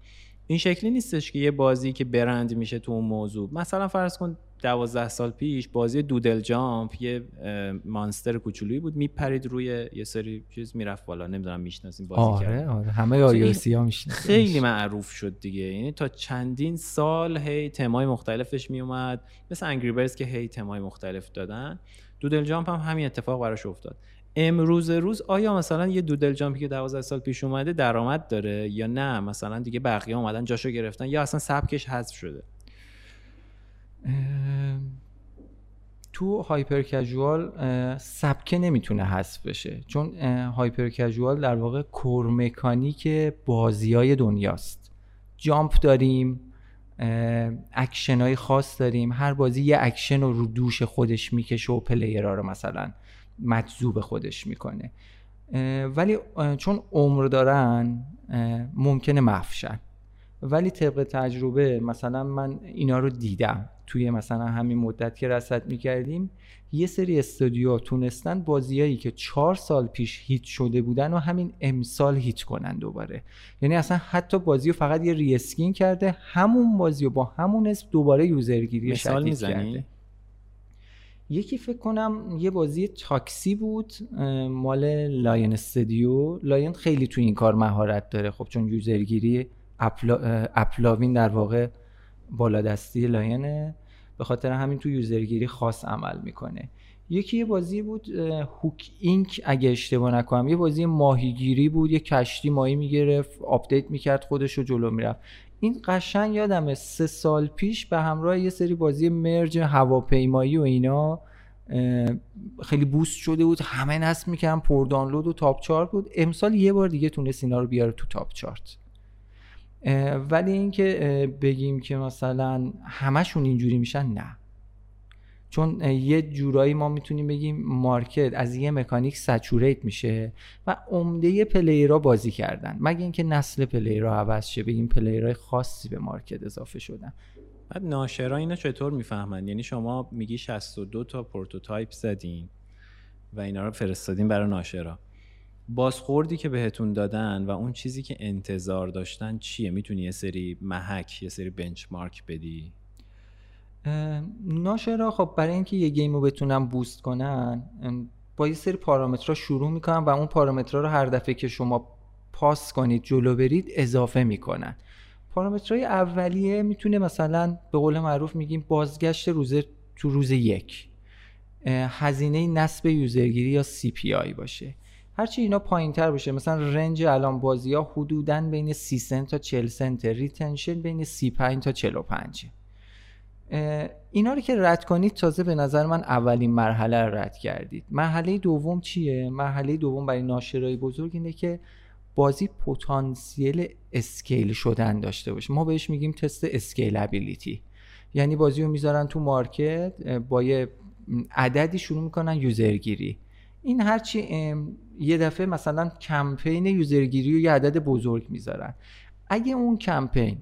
Speaker 1: این شکلی نیستش که یه بازی که برند میشه تو اون موضوع. مثلا فرض کن دوازده سال پیش بازی دودل جامپ یه مانستر کوچولویی بود. میپرید روی یه سری چیز می‌رفت بالا. نمی‌دونم می‌شناسیم بازی
Speaker 3: آره کرد. آره. همه آیوسی ها
Speaker 1: خیلی معروف شد دیگه. یعنی تا چندین سال هی تمای مختلفش میومد مثل انگری برز که هی تمای مختلف دادن. دودل جامپ هم همین اتفاق براش افتاد. امروز روز آیا مثلا یه Doodle Jump ی که 12 سال پیش اومده درآمد داره یا نه؟ مثلا دیگه بقیه اومدن جاشو گرفتن یا اصلا سبکش حذف شده؟
Speaker 3: تو hyper casual سبکه نمی‌تونه حذف بشه. چون hyper casual در واقع core mechanic بازی های دنیاست. jump داریم اکشن های خاص داریم. هر بازی یه اکشن رو رو دوش خودش می‌کشه و player ها رو مثلا مجذوب خودش می‌کنه. ولی چون عمر دارن ممکنه مفشن. ولی طبق تجربه مثلا من اینا رو دیدم. توی مثلا همین مدت که رصد می‌کردیم یه سری استودیو تونستن بازیایی که چهار سال پیش هیت شده بودن و همین امسال هیت کنن دوباره. یعنی اصلا حتی بازی رو فقط یه ریسکین کرده همون بازی رو با همون اسم دوباره یوزرگیری شدید کرده. یکی فکر کنم یه بازی تاکسی بود مال لاین استودیو لاین خیلی تو این کار مهارت داره. خب چون یوزرگیری اپلا، اپلاوین در واقع بالادستی لاینه به خاطر همین تو یوزرگیری خاص عمل می‌کنه. یکی یه بازی بود هوک اینک اگه اشتباه نکنم. یه بازی ماهیگیری بود. یه کشتی ماهی می‌گرفت آپدیت می‌کرد خودش رو جلو می‌رفت. این قشنگ یادمه سه سال پیش به همراه یه سری بازی مرج هواپیمایی و اینا خیلی boost شده بود. همه نصب می‌کردن. پر دانلود و top chart بود. امسال یه بار دیگه تونست اینا رو بیاره تو top chart. ولی اینکه بگیم که مثلا همشون اینجوری میشن نه. چون یه جورایی ما می‌تونیم بگیم market از یه مکانیک saturate میشه و عمده player ها بازی کردن. مگه اینکه نسل player ها عوض شه بگیم player های خاصی به market اضافه شدن.
Speaker 1: بعد ناشرا اینو چطور می‌فهمن؟ یعنی شما میگی 62 تا prototype زدین و اینا رو فرستادین برای ناشرا. بازخوردی که بهتون دادن و اون چیزی که انتظار داشتن چیه؟ می‌تونی یه سری محک یه سری benchmark بدی؟
Speaker 3: ناشرا خب برای اینکه یه game رو بتونن boost کنن با یه سری پارامترها شروع می‌کنن و اون پارامترها رو هر دفعه که شما pass کنید جلو برید اضافه می‌کنن. پارامترهای اولیه می‌تونه مثلا به قول معروف میگیم بازگشت روز تو روز یک. هزینه نصب یوزرگیری یا CPI باشه. هرچی اینا پایین تر باشه مثلا رنج الان بازی ها حدودا بین 30 سنت تا 40 سنت ریتنشن بین 35 تا 45 اینا رو که رد کنید تازه به نظر من اولین مرحله رو رد کردید. مرحله دوم چیه؟ مرحله دوم برای ناشرای بزرگ اینه که بازی پتانسیل scale شدن داشته باشه. ما بهش میگیم تست scalability. یعنی بازی رو می‌ذارن تو market با یه عددی شروع می‌کنن یوزرگیری. این هرچی یه دفعه مثلا کمپین یوزرگیری رو یه عدد بزرگ می‌ذارن. اگه اون کمپین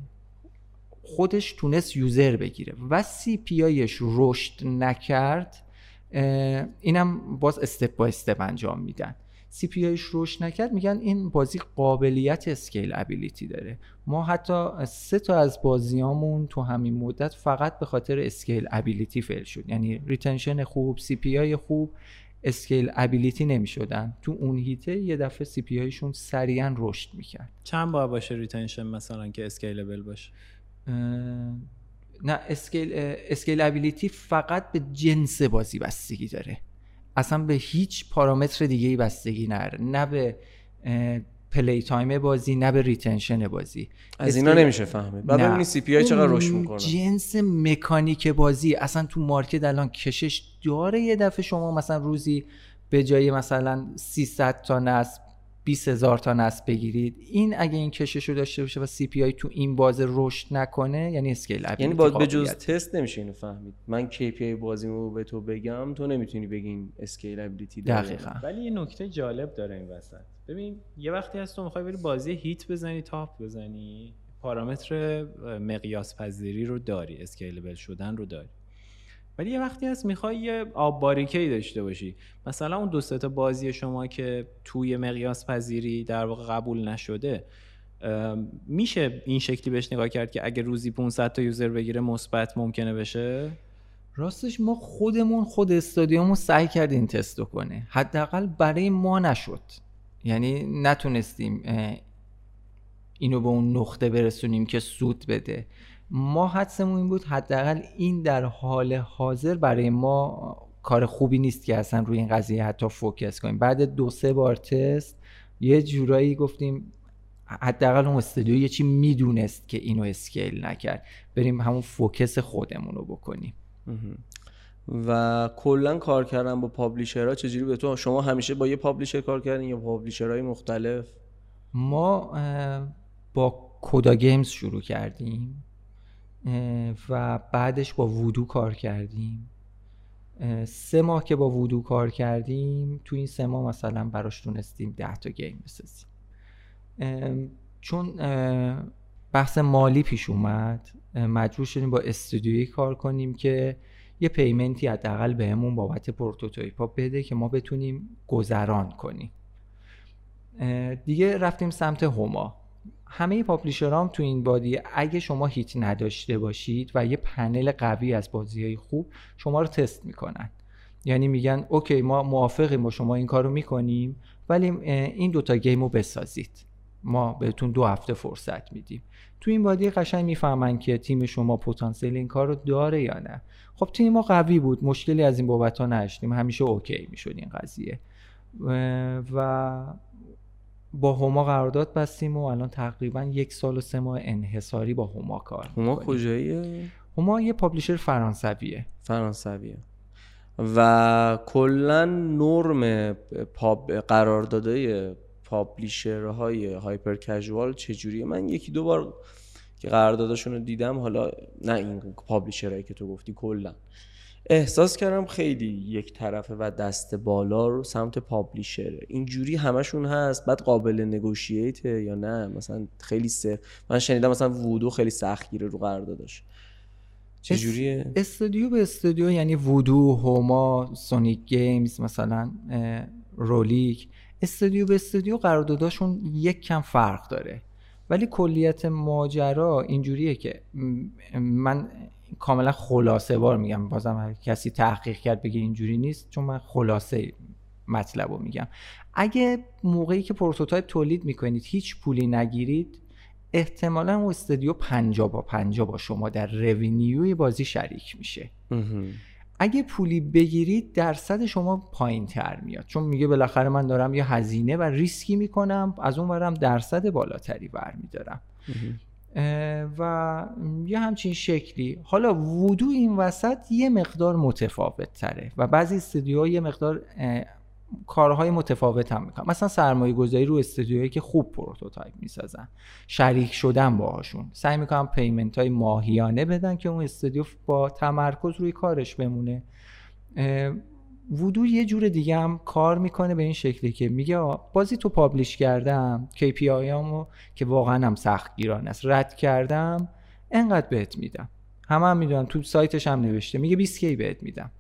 Speaker 3: خودش تونست user بگیره و CPI ش رشد نکرد اینم باز step با step انجام میدن. CPI ش رشد نکرد میگن این بازی قابلیت scalability داره. ما حتی سه تا از بازیامون تو همین مدت فقط به خاطر scalability fail شد. یعنی retention خوب CPI خوب scalability نمی شدن تو اون هیته یه دفعه CPI شون سریعا رشد می‌کرد.
Speaker 1: چند باید باشه retention مثلا که scalable باشه؟
Speaker 3: نه scale scalability فقط به جنس بازی بستگی داره. اصلا به هیچ پارامتر دیگه ای بستگی نداره. نه به playtime بازی نه به retention بازی.
Speaker 2: از اینا نمیشه فهمید. بعد ببینید CPI چقدر رشد می‌کنه.
Speaker 3: جنس مکانیک بازی. اصلا تو market الان کشش داره یه دفعه شما مثلا روزی به جای مثلا 300 تا نصب 20 هزار تا نصب بگیرید. این اگه این کشش رو داشته باشه و CPI تو این بازه رشد نکنه یعنی scale
Speaker 2: یعنی باز به جز تست نمیشه اینو فهمید. من KPI بازیمو به تو بگم تو نمی‌تونی بگی این scalability
Speaker 3: دقیقاً.
Speaker 1: ولی یه نکته جالب داره این وسط. ببین یه وقتی هست تو می‌خوای بری بازی hit بزنی top بزنی پارامتر مقیاس پذیری رو داری scalable شدن رو داری. ولی یه وقتی هست می‌خوای یه آب باریکه داشته باشی. مثلا اون دو تا بازی شما که توی مقیاس پذیری در واقع قبول نشده میشه این شکلی بهش نگاه کرد که اگه روزی 500 تا یوزر بگیره مثبت ممکنه بشه؟
Speaker 3: راستش ما خودمون خود استادیوم سعی کردیم تست کنه حداقل برای ما نشد. یعنی نتونستیم اینو به اون نقطه برسونیم که سود بده. ما حدسمون این بود حداقل این در حال حاضر برای ما کار خوبی نیست که اصلا روی این قضیه حتی فوکس کنیم. بعد دو سه بار تست یه جورایی گفتیم حداقل اون استودیو یه چی می‌دونست که اینو scale نکرد. بریم همون focus خودمون رو بکنیم.
Speaker 2: و کلا کار کردن با publisher ها چجوری به تو شما همیشه با یه publisher کار کردین یا publisher های مختلف؟
Speaker 3: ما با Coda Games شروع کردیم. و بعدش با وودو کار کردیم. سه ماه که با وودو کار کردیم تو این سه ماه مثلا براش تونستیم ده تا game بسازیم. چون بحث مالی پیش اومد. مجبور شدیم با استودیویی کار کنیم که یه payment ی حداقل بهمون بابت prototype ا بده که ما بتونیم گذران کنیم. دیگه رفتیم سمت Homa. همه publisher ام تو ابتدایی اگه شما هیچ نداشته باشید و یه پنل قوی از بازی های خوب شما رو تست می‌کنن. یعنی میگن okay ما موافقیم با شما این کار رو می‌کنیم ولی این دوتا game رو بسازید. ما بهتون دو هفته فرصت میدیم. تو ابتدایی قشنگ می‌فهمن که تیم شما پتانسیل این کار رو داره یا نه. خب تیم ما قوی بود مشکلی از این بابت نداشتیم همیشه okay می‌شد این قضیه. و با Homa قرارداد بستیم و الان تقریبا یک سال و سه ماه انحصاری با Homa کار
Speaker 2: Homa کجاییه؟
Speaker 3: هما یه پابلیشر فرانسویه.
Speaker 2: فرانسویه. و کلا نرم پاب قراردادهای پابلیشرهای هایپر کژوال چجوریه؟ من یکی دو بار که قراردادشون رو دیدم حالا نه این پابلیشرهایی که تو گفتی کلا. احساس کردم خیلی یک طرفه و دست بالا رو سمت پابلیشره. اینجوری همشون هست بعد قابل نگوشییته یا نه؟ مثلا خیلی سه من شنیدم مثلا وودو خیلی سخت گیره رو قراردادش. چجوریه؟
Speaker 3: استودیو به استودیو یعنی Voodoo Homa Supersonic Games مثلا Rollic. استودیو به استودیو قرارداداشون یک کم فرق داره. ولی کلیت ماجرا اینجوریه که من کاملا خلاصه‌وار میگم. بازم کسی تحقیق کرد بگه اینجوری نیست چون من خلاصه مطلب رو میگم. اگه موقعی که prototype تولید می‌کنید هیچ پولی نگیرید احتمالا اون استودیو پنجاه پنجاه با شما در revenue ی بازی شریک میشه. اگه پولی بگیرید درصد شما پایین تر میاد. چون میگه بالاخره من دارم یه هزینه و ریسکی می‌کنم از اون ورم درصد بالاتری برمیدارم و یه همچین شکلی. حالا وودو این وسط یه مقدار متفاوت تره و بعضی استودیوها یه مقدار کارهای متفاوت هم می‌کنن. مثلا سرمایه گذاری رو استودیوهایی که خوب prototype می‌سازن شریک شدن باهاشون. سعی می‌کنم payment های ماهیانه بدن که اون استودیو با تمرکز روی کارش بمونه. وودو یه جور دیگه هم کار می‌کنه به این شکلی که میگه بازی تو publish کردم KPI هامو که واقعا هم سخت گیران است. رد کردم انقدر بهت میدم. همه هم می‌دونم تو سایتش هم نوشته. میگه 20 K بهت میدم.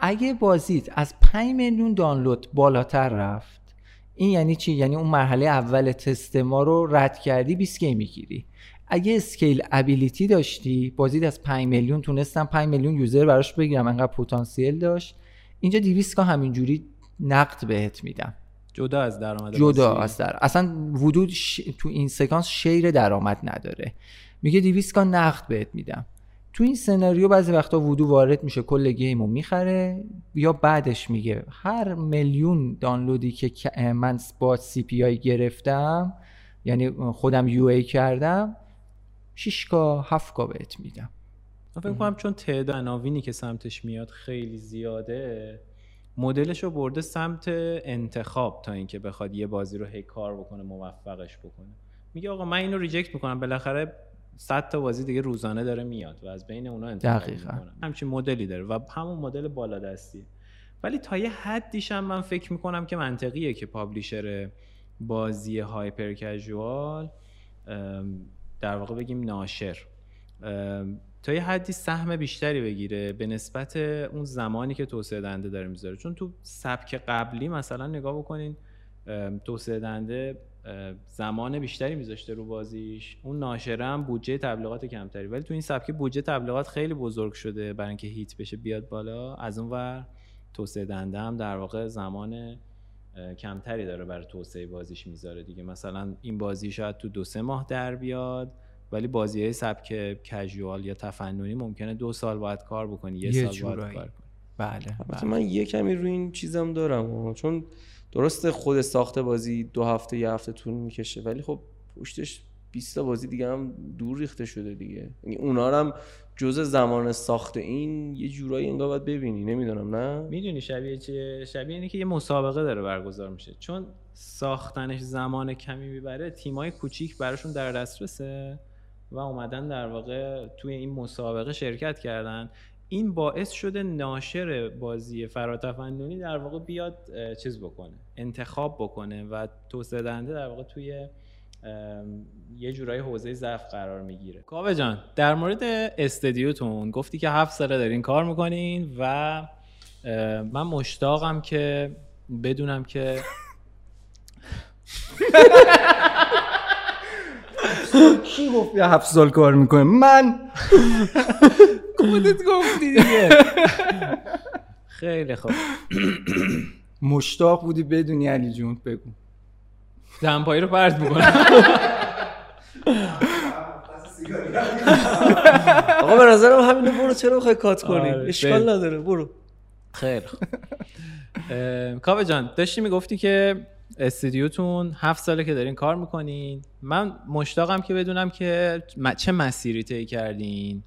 Speaker 3: اگه بازیت از 5 میلیون دانلود بالاتر رفت این یعنی چی؟ یعنی اون مرحله اول تست ما رو رد کردی 20 کی می‌گیری. اگه اسکیل ابیلیتی داشتی بازیت از 5 میلیون تونستم 5 میلیون یوزر براش بگیرم انقدر پتانسیل داشت. اینجا 200 کا همینجوری نقد بهت میدم.
Speaker 1: جدا از درآمد
Speaker 3: جدا. از در اصلا ودود ش... تو این سکانس شیر درآمد نداره. میگه 200 کا نقد بهت میدم. تو این سناریو بعضی وقتا وودو وارد میشه کل game رو می‌خره یا بعدش میگه هر میلیون دانلودی که من با CPI گرفتم یعنی خودم UA کردم 6 K 7 K بهت میدم.
Speaker 1: من فکر کنم چون تعداد عناوینی که سمتش میاد خیلی زیاده مدلش رو برده سمت انتخاب تا اینکه بخواد یه بازی رو هی کار بکنه موفقش بکنه. میگه آقا من اینو ریجکت می‌کنم بالاخره 100 تا بازی دیگه روزانه داره میاد و از بین اونا انتخاب
Speaker 3: دقیقاً.
Speaker 1: می‌کنم. همچین مدلی داره و همون مدل بالا دستی ولی تا یه حدیش هم من فکر می‌کنم که منطقیه که پابلیشر بازی هایپر کژوال در واقع بگیم ناشر. تا یه حدی سهم بیشتری بگیره به نسبت اون زمانی که توسعه دهنده داره می‌ذاره چون تو سبک قبلی مثلا نگاه بکنین توسعه دهنده زمان بیشتری میذاشته رو بازیش. اون ناشره هم بودجه تبلیغات کمتری. ولی تو این سبک بودجه تبلیغات خیلی بزرگ شده برای اینکه هیت بشه بیاد بالا. از اون ور توسعه دهنده هم در واقع زمان کمتری داره برای توسعه بازیش می‌ذاره دیگه مثلا این بازی شاید تو دو سه ماه در بیاد ولی بازی های سبک کژوال یا تفننی ممکنه دو سال باید کار بکنی یه,
Speaker 3: یه
Speaker 1: سال باید
Speaker 3: جورایی.
Speaker 1: کار کنی
Speaker 3: بله, بله.
Speaker 2: من یه کمی روی این چیزم دارم. چون درسته خود ساخت بازی دو هفته یه هفته طول می‌کشه ولی خب پشتش 20 تا بازی دیگه هم دور ریخته شده دیگه یعنی اونا هم جزء زمان ساخت این یه جورایی انگار باید ببینی. نمی‌دونم نه؟
Speaker 1: می‌دونی شبیه چیه؟ شبیه اینه که یه مسابقه داره برگزار میشه. چون ساختنش زمان کمی می‌بره تیمای کوچیک براشون در دسترسه و اومدن در واقع توی این مسابقه شرکت کردن. این باعث شده ناشر بازی فراتفننی در واقع بیاد چیز بکنه انتخاب بکنه و توسعه دهنده در واقع توی یه جورایی حوزه ضعف قرار می‌گیره. کاوه جان در مورد استدیوتون گفتی که هفت ساله دارین کار می‌کنین و من مشتاقم که بدونم که
Speaker 3: کی گفت یه هفت سال کار می‌کنه؟ من! خودت گفتی دیگه.
Speaker 1: خیلی خوب.
Speaker 3: مشتاق بودی بدونی علی جون بگو.
Speaker 1: دمپایی رو پرت می‌کنم
Speaker 2: آقا به نظرم همینو برو چرا می‌خوای کات کنی؟
Speaker 1: آره،
Speaker 2: اشکال. نداره برو.
Speaker 1: اه، کاوه جان داشتی می‌گفتی که استودیوتون هفت ساله که دارین کار می‌کنین. من مشتاقم که بدونم که چه مسیری طی کردین؟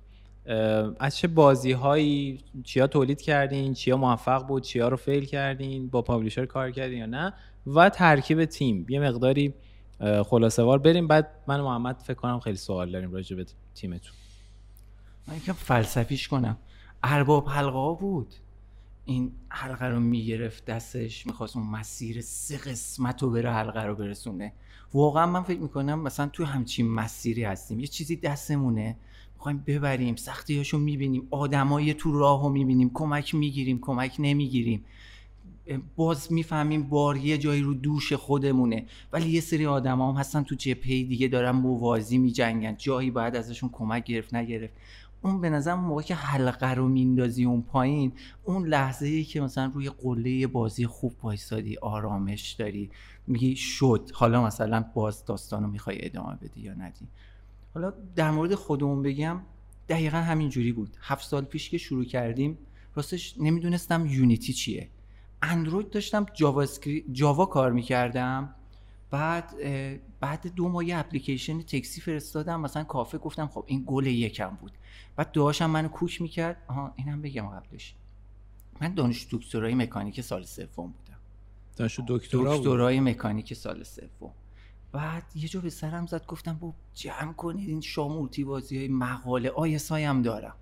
Speaker 1: از چه بازی هایی چیا تولید کردین؟ چیا موفق بود؟ چیا رو فیل کردین؟ با پابلیشر کار کردین یا نه؟ و ترکیب تیم. یه مقداری خلاصه وار. بریم بعد من محمد فکر کنم خیلی سوال داریم راجع به تیمتون.
Speaker 3: من یکم فلسفیش کنم. ارباب حلقه ها بود. این حلقه رو می‌گرفت دستش می‌خواست اون مسیر سه قسمت رو بره حلقه رو برسونه. واقعا من فکر می‌کنم مثلا تو همچین مسیری هستیم. یه چیزی دستمونه. می‌خوایم ببریم سختی هاشو می‌بینیم آدمایی تو راه رو می‌بینیم کمک می‌گیریم کمک نمی‌گیریم. باز می‌فهمیم بار یه جایی رو دوش خودمونه. ولی یه سری آدم هم هستن تو جبهه دیگه دارن موازی میجنگن. جایی باید ازشون کمک گرفت نگرفت. اون به نظر موقع که حلقه رو میندازی اون پایین اون لحظه ای که مثلا روی قله بازی خوب وایسادی آرامش داری میگی شد. حالا مثلا باز داستان رو می‌خوای ادامه بدی یا ندی. حالا در مورد خودمون بگم دقیقا همین جوری بود. هفت سال پیش که شروع کردیم راستش نمی‌دونستم Unity چیه. اندروید داشتم جاوا, اسکری... جاوا کار می‌کردم. بعد بعد دو ماه یه اپلیکیشن تکسی فرستادم. مثلا کافه گفتم خب این گل یکم بود. بعد داشتم منو کوک می‌کرد. آها اینم بگم قبلش. من دانش دکترای مکانیک سال سوم بودم.
Speaker 1: دانش دکترا
Speaker 3: دکترای مکانیک سال سوم. بعد یه جا به سرم زد گفتم با جمع کنید این شامورتی بازی های مقاله آیسای هم دارم.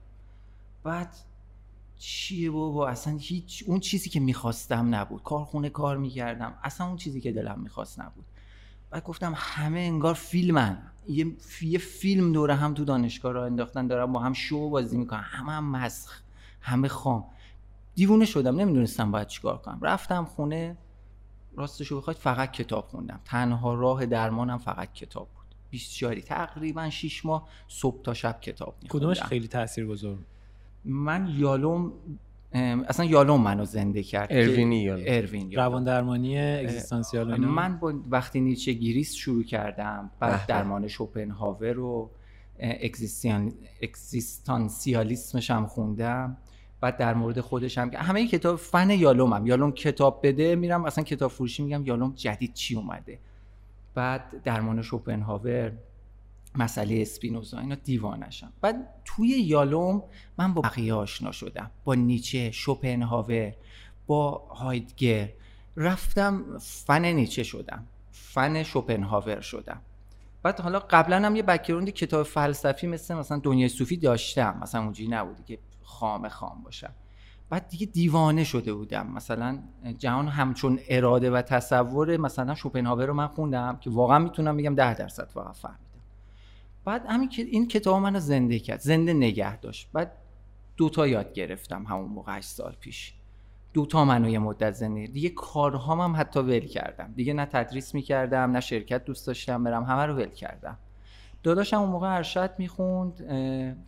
Speaker 3: بعد چیه بابا؟ اصلا هیچ اون چیزی که می‌خواستم نبود. کارخونه کار می‌کردم. اصلا اون چیزی که دلم می‌خواست نبود. بعد گفتم همه انگار فیلمن. یه, یه فیلم دوره هم تو دانشگاه را انداختن دارم با هم شو بازی می‌کنن. همه هم مسخ همه خام. دیوونه شدم نمی‌دونستم باید چیکار کنم. رفتم خونه راستشو بخواید فقط کتاب خوندم. تنها راه درمانم فقط کتاب بود. بیستیاری تقریبا شیش ماه صبح تا شب کتاب میخوندم.
Speaker 1: کدومش خیلی تاثیرگذار
Speaker 3: من یالوم اصلا یالوم منو زنده کرد
Speaker 2: اروینی یالوم.
Speaker 3: اروین یالوم.
Speaker 1: روان درمانی اگزیستانسیال
Speaker 3: من با وقتی نیچه گیریست شروع کردم بعد
Speaker 2: به.
Speaker 3: درمان شوپنهاور و اگزیستیان- اگزیستانسیالیسمش هم خوندم بعد در مورد خودش هم همه این کتاب فن یالومم یالوم کتاب بده میرم اصلا کتاب فروشی میگم یالوم جدید چی اومده بعد درمان شوپنهاور مسئله اسپینوزا اینا دیوانشم بعد توی یالوم من با بقیه آشنا شدم. با نیچه شوپنهاور با هایدگر. رفتم فن نیچه شدم. فن شوپنهاور شدم. بعد حالا قبلا هم یه background کتاب فلسفی مثل مثلا دنیای صوفی داشتم. مثلا اونجوری نبودی که خام خام باشم بعد دیگه دیوانه شده بودم. مثلا جهان همچون اراده و تصور مثلا شوپنهاور رو من خوندم که واقعا می‌تونم بگم ده درصد فقط فهمیدم بعد همین که این کتاب منو زنده کرد زنده نگه داشت. بعد دوتا یاد گرفتم همون موقع 8 سال پیش. دوتا منو یه مدت زنده دیگه کارهام هم حتی ول کردم. دیگه نه تدریس می‌کردم نه شرکت دوست داشتم برم همه رو ول کردم. داداشم اون موقع ارشد می‌خوند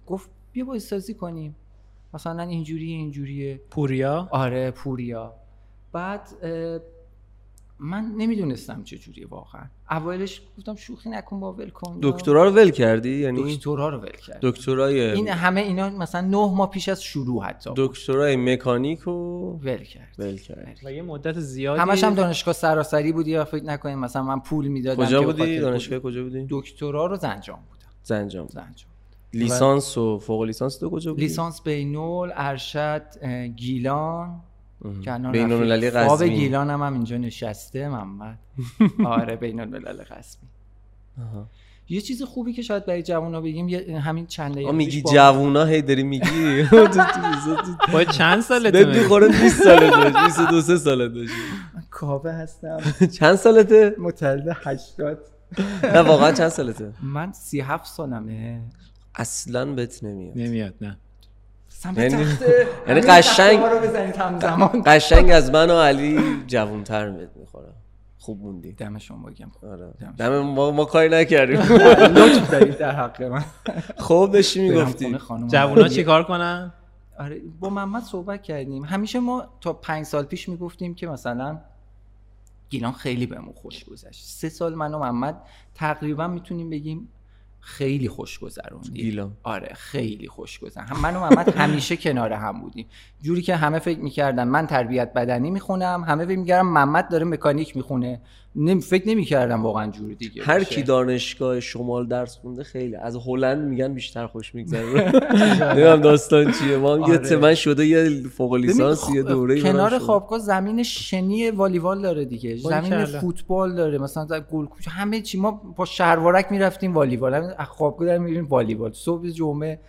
Speaker 3: گفت بیا با سازی کنیم. مثلا اینجوریه اینجوریه.
Speaker 1: پوریا؟
Speaker 3: آره پوریا. بعد من نمی‌دونستم چه جوریه واقعا. اولش گفتم شوخی نکن با ول کن.
Speaker 2: دکترا رو ول کردی؟ یعنی
Speaker 3: دکترا رو ول کرد
Speaker 2: دکترای
Speaker 3: این همه اینا مثلا نه ماه پیش از شروع حتی
Speaker 2: دکترای مکانیک رو
Speaker 3: ول کرد.
Speaker 2: ول کرد.
Speaker 1: و یه مدت زیادی
Speaker 3: همش هم دانشگاه سراسری بودی یا فکر نکنیم مثلا من پول می‌دادم
Speaker 2: کجا بودی؟ دانشگاه. کجا بودی؟
Speaker 3: دکترا رو زنجان بودم.
Speaker 2: زنجان.
Speaker 3: زنجان.
Speaker 2: لیسانس و فوق لیسانس تو کجا بودی؟
Speaker 3: لیسانس بینول ارشد گیلان. که
Speaker 2: بین المللی
Speaker 3: فاو
Speaker 2: قزوین.
Speaker 3: گیلان هم, هم اینجا نشسته محمد. آره بین الملل قزوین
Speaker 2: آها.
Speaker 3: یه چیز خوبی که شاید برای جوونا بگیم یه همین چند دقیقه
Speaker 2: میگی
Speaker 3: با-
Speaker 2: جوونا هی داری میگی؟
Speaker 1: باید چند سالته
Speaker 2: بهت
Speaker 1: مگه؟
Speaker 2: می‌خوره 20 سالت باشه 22 3 سالت باشه
Speaker 3: من کاوه هستم.
Speaker 2: چند سالته؟
Speaker 3: متولد 80
Speaker 2: نه واقعا چند سالته؟
Speaker 3: من 37 سالمه.
Speaker 2: اصلا بهت نمیاد.
Speaker 1: نمیاد نه.
Speaker 2: یعنی-
Speaker 3: تخته
Speaker 2: یعنی قشنگ-
Speaker 3: تخته ها رو بزنید همزمان
Speaker 2: قشنگ از من و علی جوونتر می‌خوره خوب موندی.
Speaker 3: دم شما بگم.
Speaker 2: آره. دم ما, ما کاری نکردیم.
Speaker 3: لطف دارید در حق من.
Speaker 2: خب داشتی می‌گفتی.
Speaker 1: جوونا. چیکار کنن؟
Speaker 3: آره با محمد صحبت کردیم. همیشه ما تا پنج سال پیش می‌گفتیم که مثلا گیلان خیلی بهمون خوش گذشت. سه سال من و محمد تقریبا می‌تونیم بگیم خیلی خوش گذروندیم
Speaker 2: گیلان
Speaker 3: آره خیلی خوش گذرون هم من و محمد همیشه کنار هم بودیم. جوری که همه فکر می‌کردن من تربیت بدنی می‌خونم همه فکر می‌کردن محمد داره مکانیک می‌خونه. نمی فکر نمی‌کردم واقعا جوری دیگه
Speaker 2: هر
Speaker 3: باشه.
Speaker 2: کی دانشگاه شمال درس خونده خیلی از هلند میگن بیشتر خوش میگذره. نمی‌دونم داستان چیه. ما
Speaker 3: آره.
Speaker 2: تمن شده یه فوق لیسانس یه دوره
Speaker 3: کنار خوابگاه زمین شنی والیبال داره دیگه. زمین. فوتبال داره. مثلا در گلکوچه همه چی ما با شلوارک می‌رفتیم والیبال. از خوابگاه داریم میریم والیبال. صبح جمعه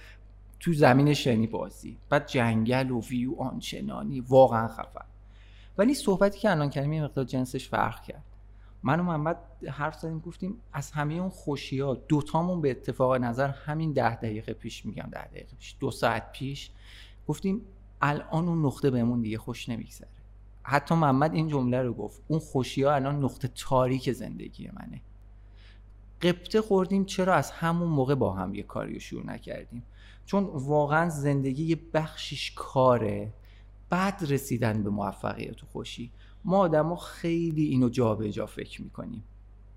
Speaker 3: تو زمین شنی بازی. بعد جنگل و ویو آنچنانی. واقعا خفن. ولی صحبتی که الان کردیم یه مقدار جنسش فرق کرد. من و محمد حرف زدیم گفتیم از همه اون خوشی ها دوتامون به اتفاق نظر همین ده دقیقه پیش میگم ده دقیقه پیش دو ساعت پیش گفتیم الان اون نقطه بهمون دیگه خوش نمیگذره. حتی محمد این جمله رو گفت اون خوشی ها الان نقطه تاریک زندگی منه. قبطه خوردیم چرا از همون موقع با هم یه کاری رو شروع نکردیم؟ چون واقعا زندگی یه بخشیش کاره بعد رسیدن به موفقیت و خوشی. ما آدما خیلی اینو جابجا جا فکر می‌کنیم.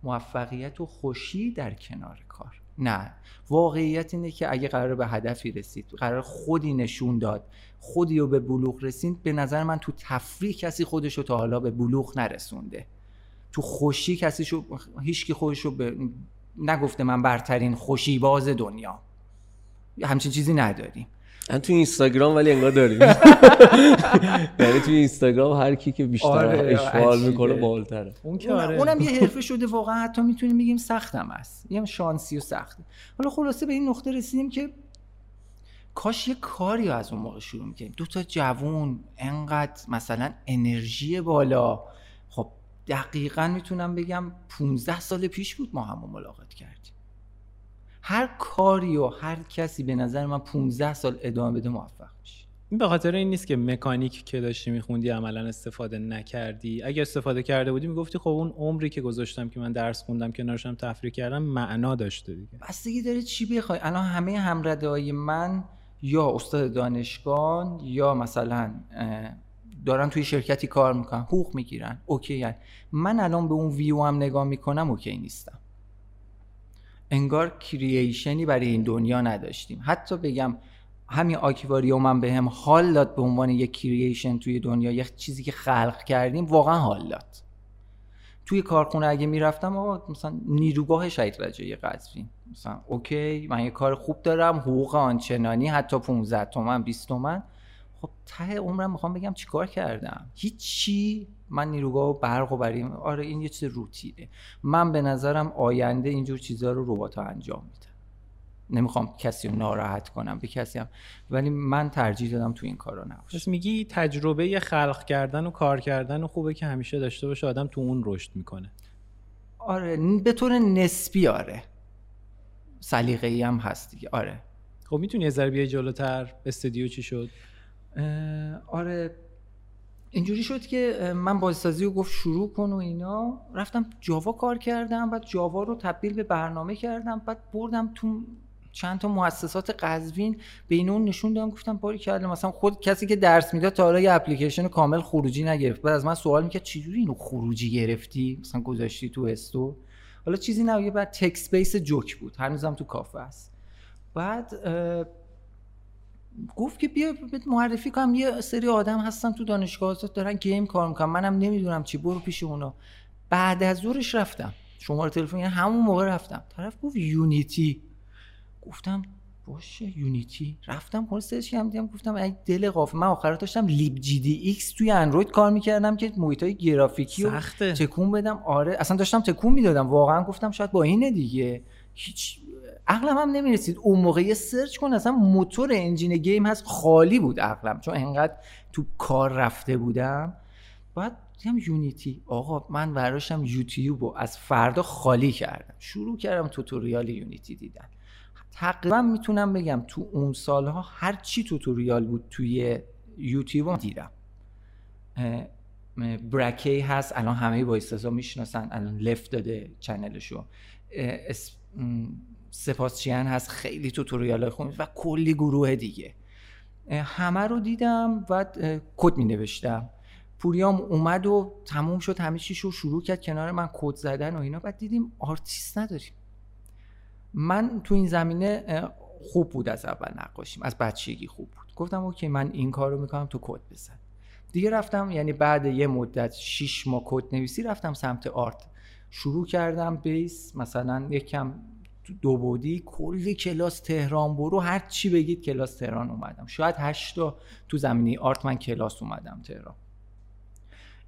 Speaker 3: موفقیت و خوشی در کنار کار. نه. واقعیت اینه که اگه قرار به هدفی رسید قرار خودی نشون داد خودی رو به بلوغ رسید به نظر من تو تفریح کسی خودش رو تا حالا به بلوغ نرسونده. تو خوشی کسی شو هیچکی خودش رو به نگفته من برترین خوشی باز دنیا. همچین چیزی نداریم.
Speaker 2: من تو اینستاگرام ولی انگار داریم. یعنی تو اینستاگرام هر کی که بیشتر
Speaker 3: آره،
Speaker 2: اشغال
Speaker 3: عجیبه.
Speaker 2: می‌کنه بالتره.
Speaker 1: اون که
Speaker 3: اون-
Speaker 1: آره.
Speaker 3: اونم یه حرفه شده واقعا حتی می‌تونیم بگیم سختم است یه شانسی و سخته. حالا خلاصه به این نقطه رسیدیم که کاش یه کاری از اون موقع شروع می‌کنیم دو تا جوون انقدر مثلا انرژی بالا. خب دقیقا می‌تونم بگم 15 سال پیش بود ما هم ملاقات کردیم. هر کاری و هر کسی به نظر من 15 سال ادامه بده موفق میشه.
Speaker 1: این به خاطر این نیست که مکانیک که داشتی میخوندی عملا استفاده نکردی. اگه استفاده کرده بودی می‌گفتی خب اون عمری که گذاشتم که من درس خوندم کنارشم تفریح کردم معنا داشته دیگه.
Speaker 3: بستگی داره چی بخوای. الان همه همرده های من یا استاد دانشگاه یا مثلا دارن توی شرکتی کار می‌کنن حقوق می‌گیرن OK هن. من الان به اون ویو هم نگاه می‌کنم OK نیستم. انگار creation ی برای این دنیا نداشتیم. حتی بگم همین آکواریوم من به هم حال داد به عنوان یک creation توی دنیا یک چیزی که خلق کردیم واقعا حال داد. توی کارخونه اگه می‌رفتم آقا مثلا نیروگاه شهید رجایی قزوین. مثلا اوکی من یه کار خوب دارم حقوق آنچنانی حتی 15 تومن 20 تومن. خب ته عمرم می‌خوام بگم چیکار کردم؟ هیچی من نیروگاه و برق و بریم. آره این یه چیز روتینه. من به نظرم آینده اینجور چیزها رو ربات ها انجام میده نمی‌خوام کسی رو ناراحت کنم به کسی هم. ولی من ترجیح دادم تو این کارا نباشه.
Speaker 1: پس میگی تجربه خلق کردن و کار کردن و خوبه که همیشه داشته باشه آدم تو اون رشد می‌کنه.
Speaker 3: آره به طور نسبی آره. سلیقه ای هم هست دیگه. آره.
Speaker 1: خب می‌تونی یه ذره بیای جلوتر؟ استودیو چی شد؟
Speaker 3: آره اینجوری شد که من بازسازی رو گفت شروع کن و اینا. رفتم جاوا کار کردم بعد جاوا رو تبدیل به برنامه کردم بعد بردم تو چند تا مؤسسات قزوین. بین اون نشون دادم گفتم باری کرده مثلا خود کسی که درس می‌داد تا حالا یه اپلیکیشن کامل خروجی نگرفت. بعد از من سوال می‌کرد چجوری اینو خروجی گرفتی؟ مثلا گذاشتی تو استو حالا چیزی نه بعد text base جوک بود. هنوزم تو کافه است. بعد گفت که بیا معرفی کنم. یه سری آدم هستن تو دانشگاه دارن game کار می‌کنن. منم نمی‌دونم چی. برو پیش اونا. بعد از ظهرش رفتم. شماره تلفن یعنی همون موقع رفتم. طرف گفت Unity. گفتم باشه Unity. رفتم search کردم دیدم گفتم ای دل غافل من آخر داشتم LibGDX توی اندروید کار می‌کردم که محیط های گرافیکی رو تکون بدم. آره اصلا داشتم تکون می‌دادم. واقعا گفتم شاید با اینه دیگه. هیچ عقلم هم نمی‌رسید. اون موقع یه search کن اصلا موتور engine game هست. خالی بود عقلم. چون انقدر تو کار رفته بودم. بعد دیدم Unity. آقا من وراشم یوتیوب رو از فردا خالی کردم. شروع کردم tutorial Unity دیدن. تقریبا می‌تونم بگم تو اون سالها هر چی tutorial بود توی یوتیوب دیدم. Brackeys هست. الان همه بلااستثنا می‌شناسن. الان left داده channel شو. Sebastian هست خیلی توتوریال خون و کلی گروه دیگه. همه رو دیدم و کد می نوشتم پوریام اومد و تموم شد همه چیش رو شروع کرد کنار من کد زدن و اینا. بعد دیدیم آرتیست نداریم. من تو این زمینه خوب بود از اول نقاشیم از بچگی خوب بود. گفتم OK من این کار رو می‌کنم تو کد بزن. دیگه رفتم یعنی بعد یه مدت 6 ماه کد نویسی رفتم سمت art. شروع کردم base مثلا یکم دو بعدی کلی کلاس تهران برو. هر چی بگید کلاس تهران اومدم. شاید هشتا تو زمینه art من کلاس اومدم تهران.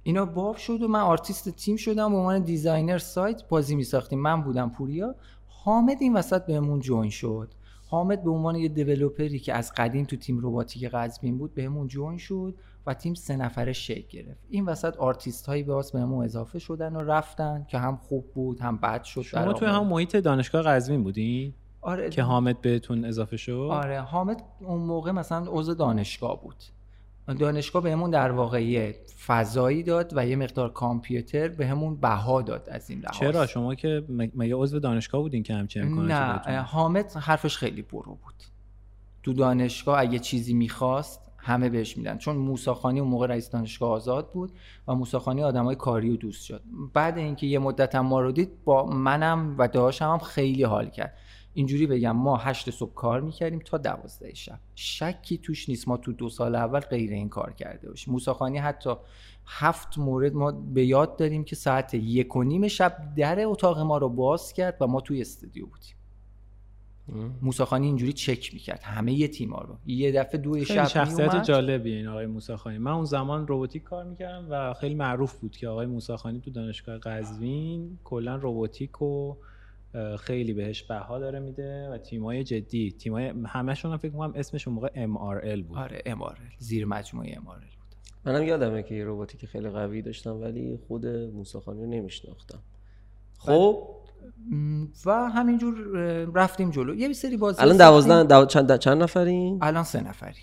Speaker 3: اینا باب شد و من آرتیست تیم شدم به عنوان designer سایت بازی می ساختیم من بودم پوریا. حامد این وسط بهمون join شد. حامد به عنوان یه developer ی که از قدیم تو تیم رباتیک قزوین بود بهمون join شد. و تیم سه نفره شکل گرفت. این وسط آرتیست هایی به بهمون اضافه شدن و رفتن که هم خوب بود هم بد شد
Speaker 1: شما توی هم محیط دانشگاه قزوین بودین
Speaker 3: آره.
Speaker 1: که حامد بهتون اضافه شد؟
Speaker 3: آره. حامد اون موقع مثلا عضو دانشگاه بود. دانشگاه بهمون در واقع فضایی داد و یه مقدار کامپیوتر بهمون بها داد از این لحاظ.
Speaker 1: چرا؟ شما که مگه عضو دانشگاه بودین که همچین امکاناتی
Speaker 3: نه. حامد حرفش خیلی برو بود. تو دانشگاه اگه چیزی می‌خواست همه بهش میدن. چون موساخانی اون موقع رئیس دانشگاه آزاد بود و موساخانی آدمای کاری و دوست شد. بعد اینکه یه مدت هم ما رو دید با منم و داشتم هم خیلی حال کرد. اینجوری بگم ما هشت صبح کار می‌کردیم تا دوازده شب. شکی توش نیست ما تو دو سال اول غیر این کار کرده باشیم. موساخانی حتی هفت مورد ما به یاد داریم که ساعت یک و نیم شب در اتاق ما رو باز کرد و ما توی استودیو بودیم. موساخانی اینجوری چک می‌کرد. همه یه تیما رو. یه دفعه دو شب
Speaker 1: شخصیت جالبی این آقای موساخانی من اون زمان روباتیک کار می‌کردم و خیلی معروف بود که آقای موساخانی تو دانشگاه قزوین کلا روباتیک و خیلی بهش بها داره میده و تیمای جدی. تیمای همشون هم فکر کنم اسمش اون موقع MRL بود.
Speaker 3: آره MRL زیر مجموعه MRL بود.
Speaker 2: منم یادمه که یه رباتیک خیلی قوی داشتم ولی خود موساخانی رو نمیشناختم. خب؟
Speaker 3: م، و همینجور رفتیم جلو. یه سری بازی
Speaker 2: الان. دوازده دو... چند چند نفرین
Speaker 3: الان سه نفری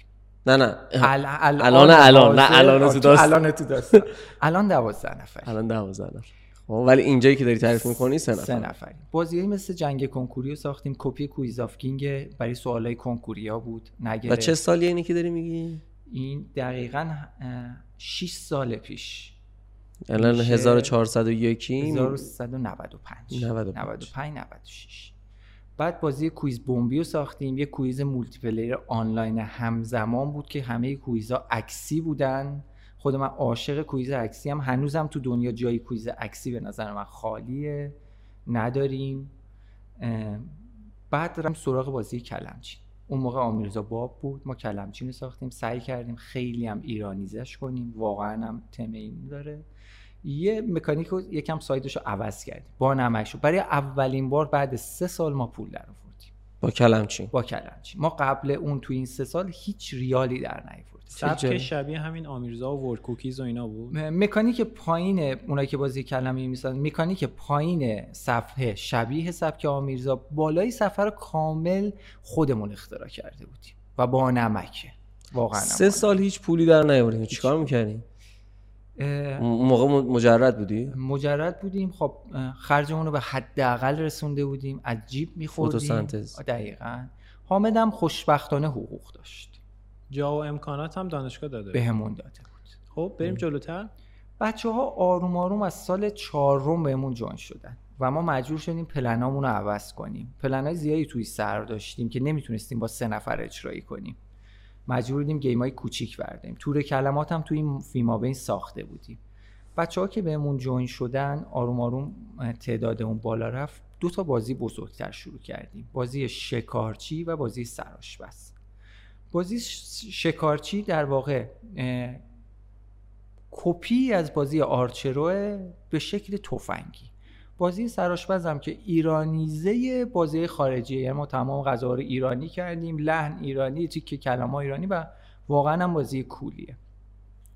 Speaker 2: نه نه.
Speaker 3: ال- ال-
Speaker 2: الان الان نه الان تو داستان.
Speaker 3: الان تو داستان. الان دوازده نفری
Speaker 2: الان دوازده نفر خب ولی اینجایی که داری تعریف می‌کنی سه
Speaker 3: سه
Speaker 2: نفر
Speaker 3: بازی مثل جنگ کنکوری رو ساختیم. کپی Quiz of Kings برای سوالای کنکوری ها بود
Speaker 2: و
Speaker 3: نگرفت
Speaker 2: چه سالیه اینی که داری میگی؟
Speaker 3: این دقیقا 6 سال پیش.
Speaker 2: الان
Speaker 3: میشه
Speaker 2: 1401
Speaker 3: 1395
Speaker 2: 95.
Speaker 3: 95 96 بعد بازی quiz بمبی رو ساختیم. یه quiz multiplayer آنلاین همزمان بود که همه quiz ها عکسی بودن. خود من عاشق quiz عکسی هم هنوزم تو دنیا جایی quiz عکسی به نظر من خالیه. نداریم. بعد رفتیم سراغ بازی کلمچین اون موقع آمیرزا باب بود. ما کلمچین رو ساختیم. سعی کردیم خیلی هم Iranize ش کنیم. واقعا هم تم این داره. یه مکانیک رو یکم side ش رو عوض کردیم. با نمک برای اولین بار بعد سه سال ما پول در آوردیم.
Speaker 2: با کلمچین
Speaker 3: با کلمچین ما قبل اون تو این سه سال هیچ ریالی در نیاوردیم.
Speaker 1: سبک. شبیه همین آمیرزا و ورد کوکیز و اینا بود؟
Speaker 3: مکانیک پایین اونایی که بازی کلمه می‌سازن مکانیک پایین صفحه شبیه سبک آمیرزا بالای صفحه رو کامل خودمون اختراع کرده بودیم. و با نمکه واقعا
Speaker 2: سه. سال هیچ پولی در نیاوردین چیکار می‌کردین
Speaker 3: اه،
Speaker 2: اون موقع مجرد بودی؟
Speaker 3: مجرد بودیم. خب خرجمون رو به حداقل رسونده بودیم. از جیب میخوردیم.
Speaker 2: فتوسنتز.
Speaker 3: دقیقا. حامد هم خوشبختانه حقوق داشت.
Speaker 1: جا و امکانات هم دانشگاه داده
Speaker 3: بهمون داده بود.
Speaker 1: خب بریم جلوتر.
Speaker 3: بچه ها آروم آروم از سال چهارم بهمون join شدن و ما مجبور شدیم پلنامون رو عوض کنیم. پلنای زیادی توی سر داشتیم که نمی‌تونستیم با سه نفر اجرایی کنیم. مجبور بودیم game های کوچیک برداریم. تور کلمات هم توی این فیمابین ساخته بودیم. بچه ها که بهمون join شدن آروم آروم تعداد اون بالا رفت. دو تا بازی بزرگتر شروع کردیم. بازی شکارچی و بازی سراشپز بازی شکارچی در واقع کپی از بازی آرچروه به شکل تفنگی. بازی سراشپز هم که ایرانیزه بازی خارجیه. یعنی ما تمام غذا رو ایرانی کردیم لحن ایرانی تیکه کلمه ایرانی و واقعا هم بازی کولیه.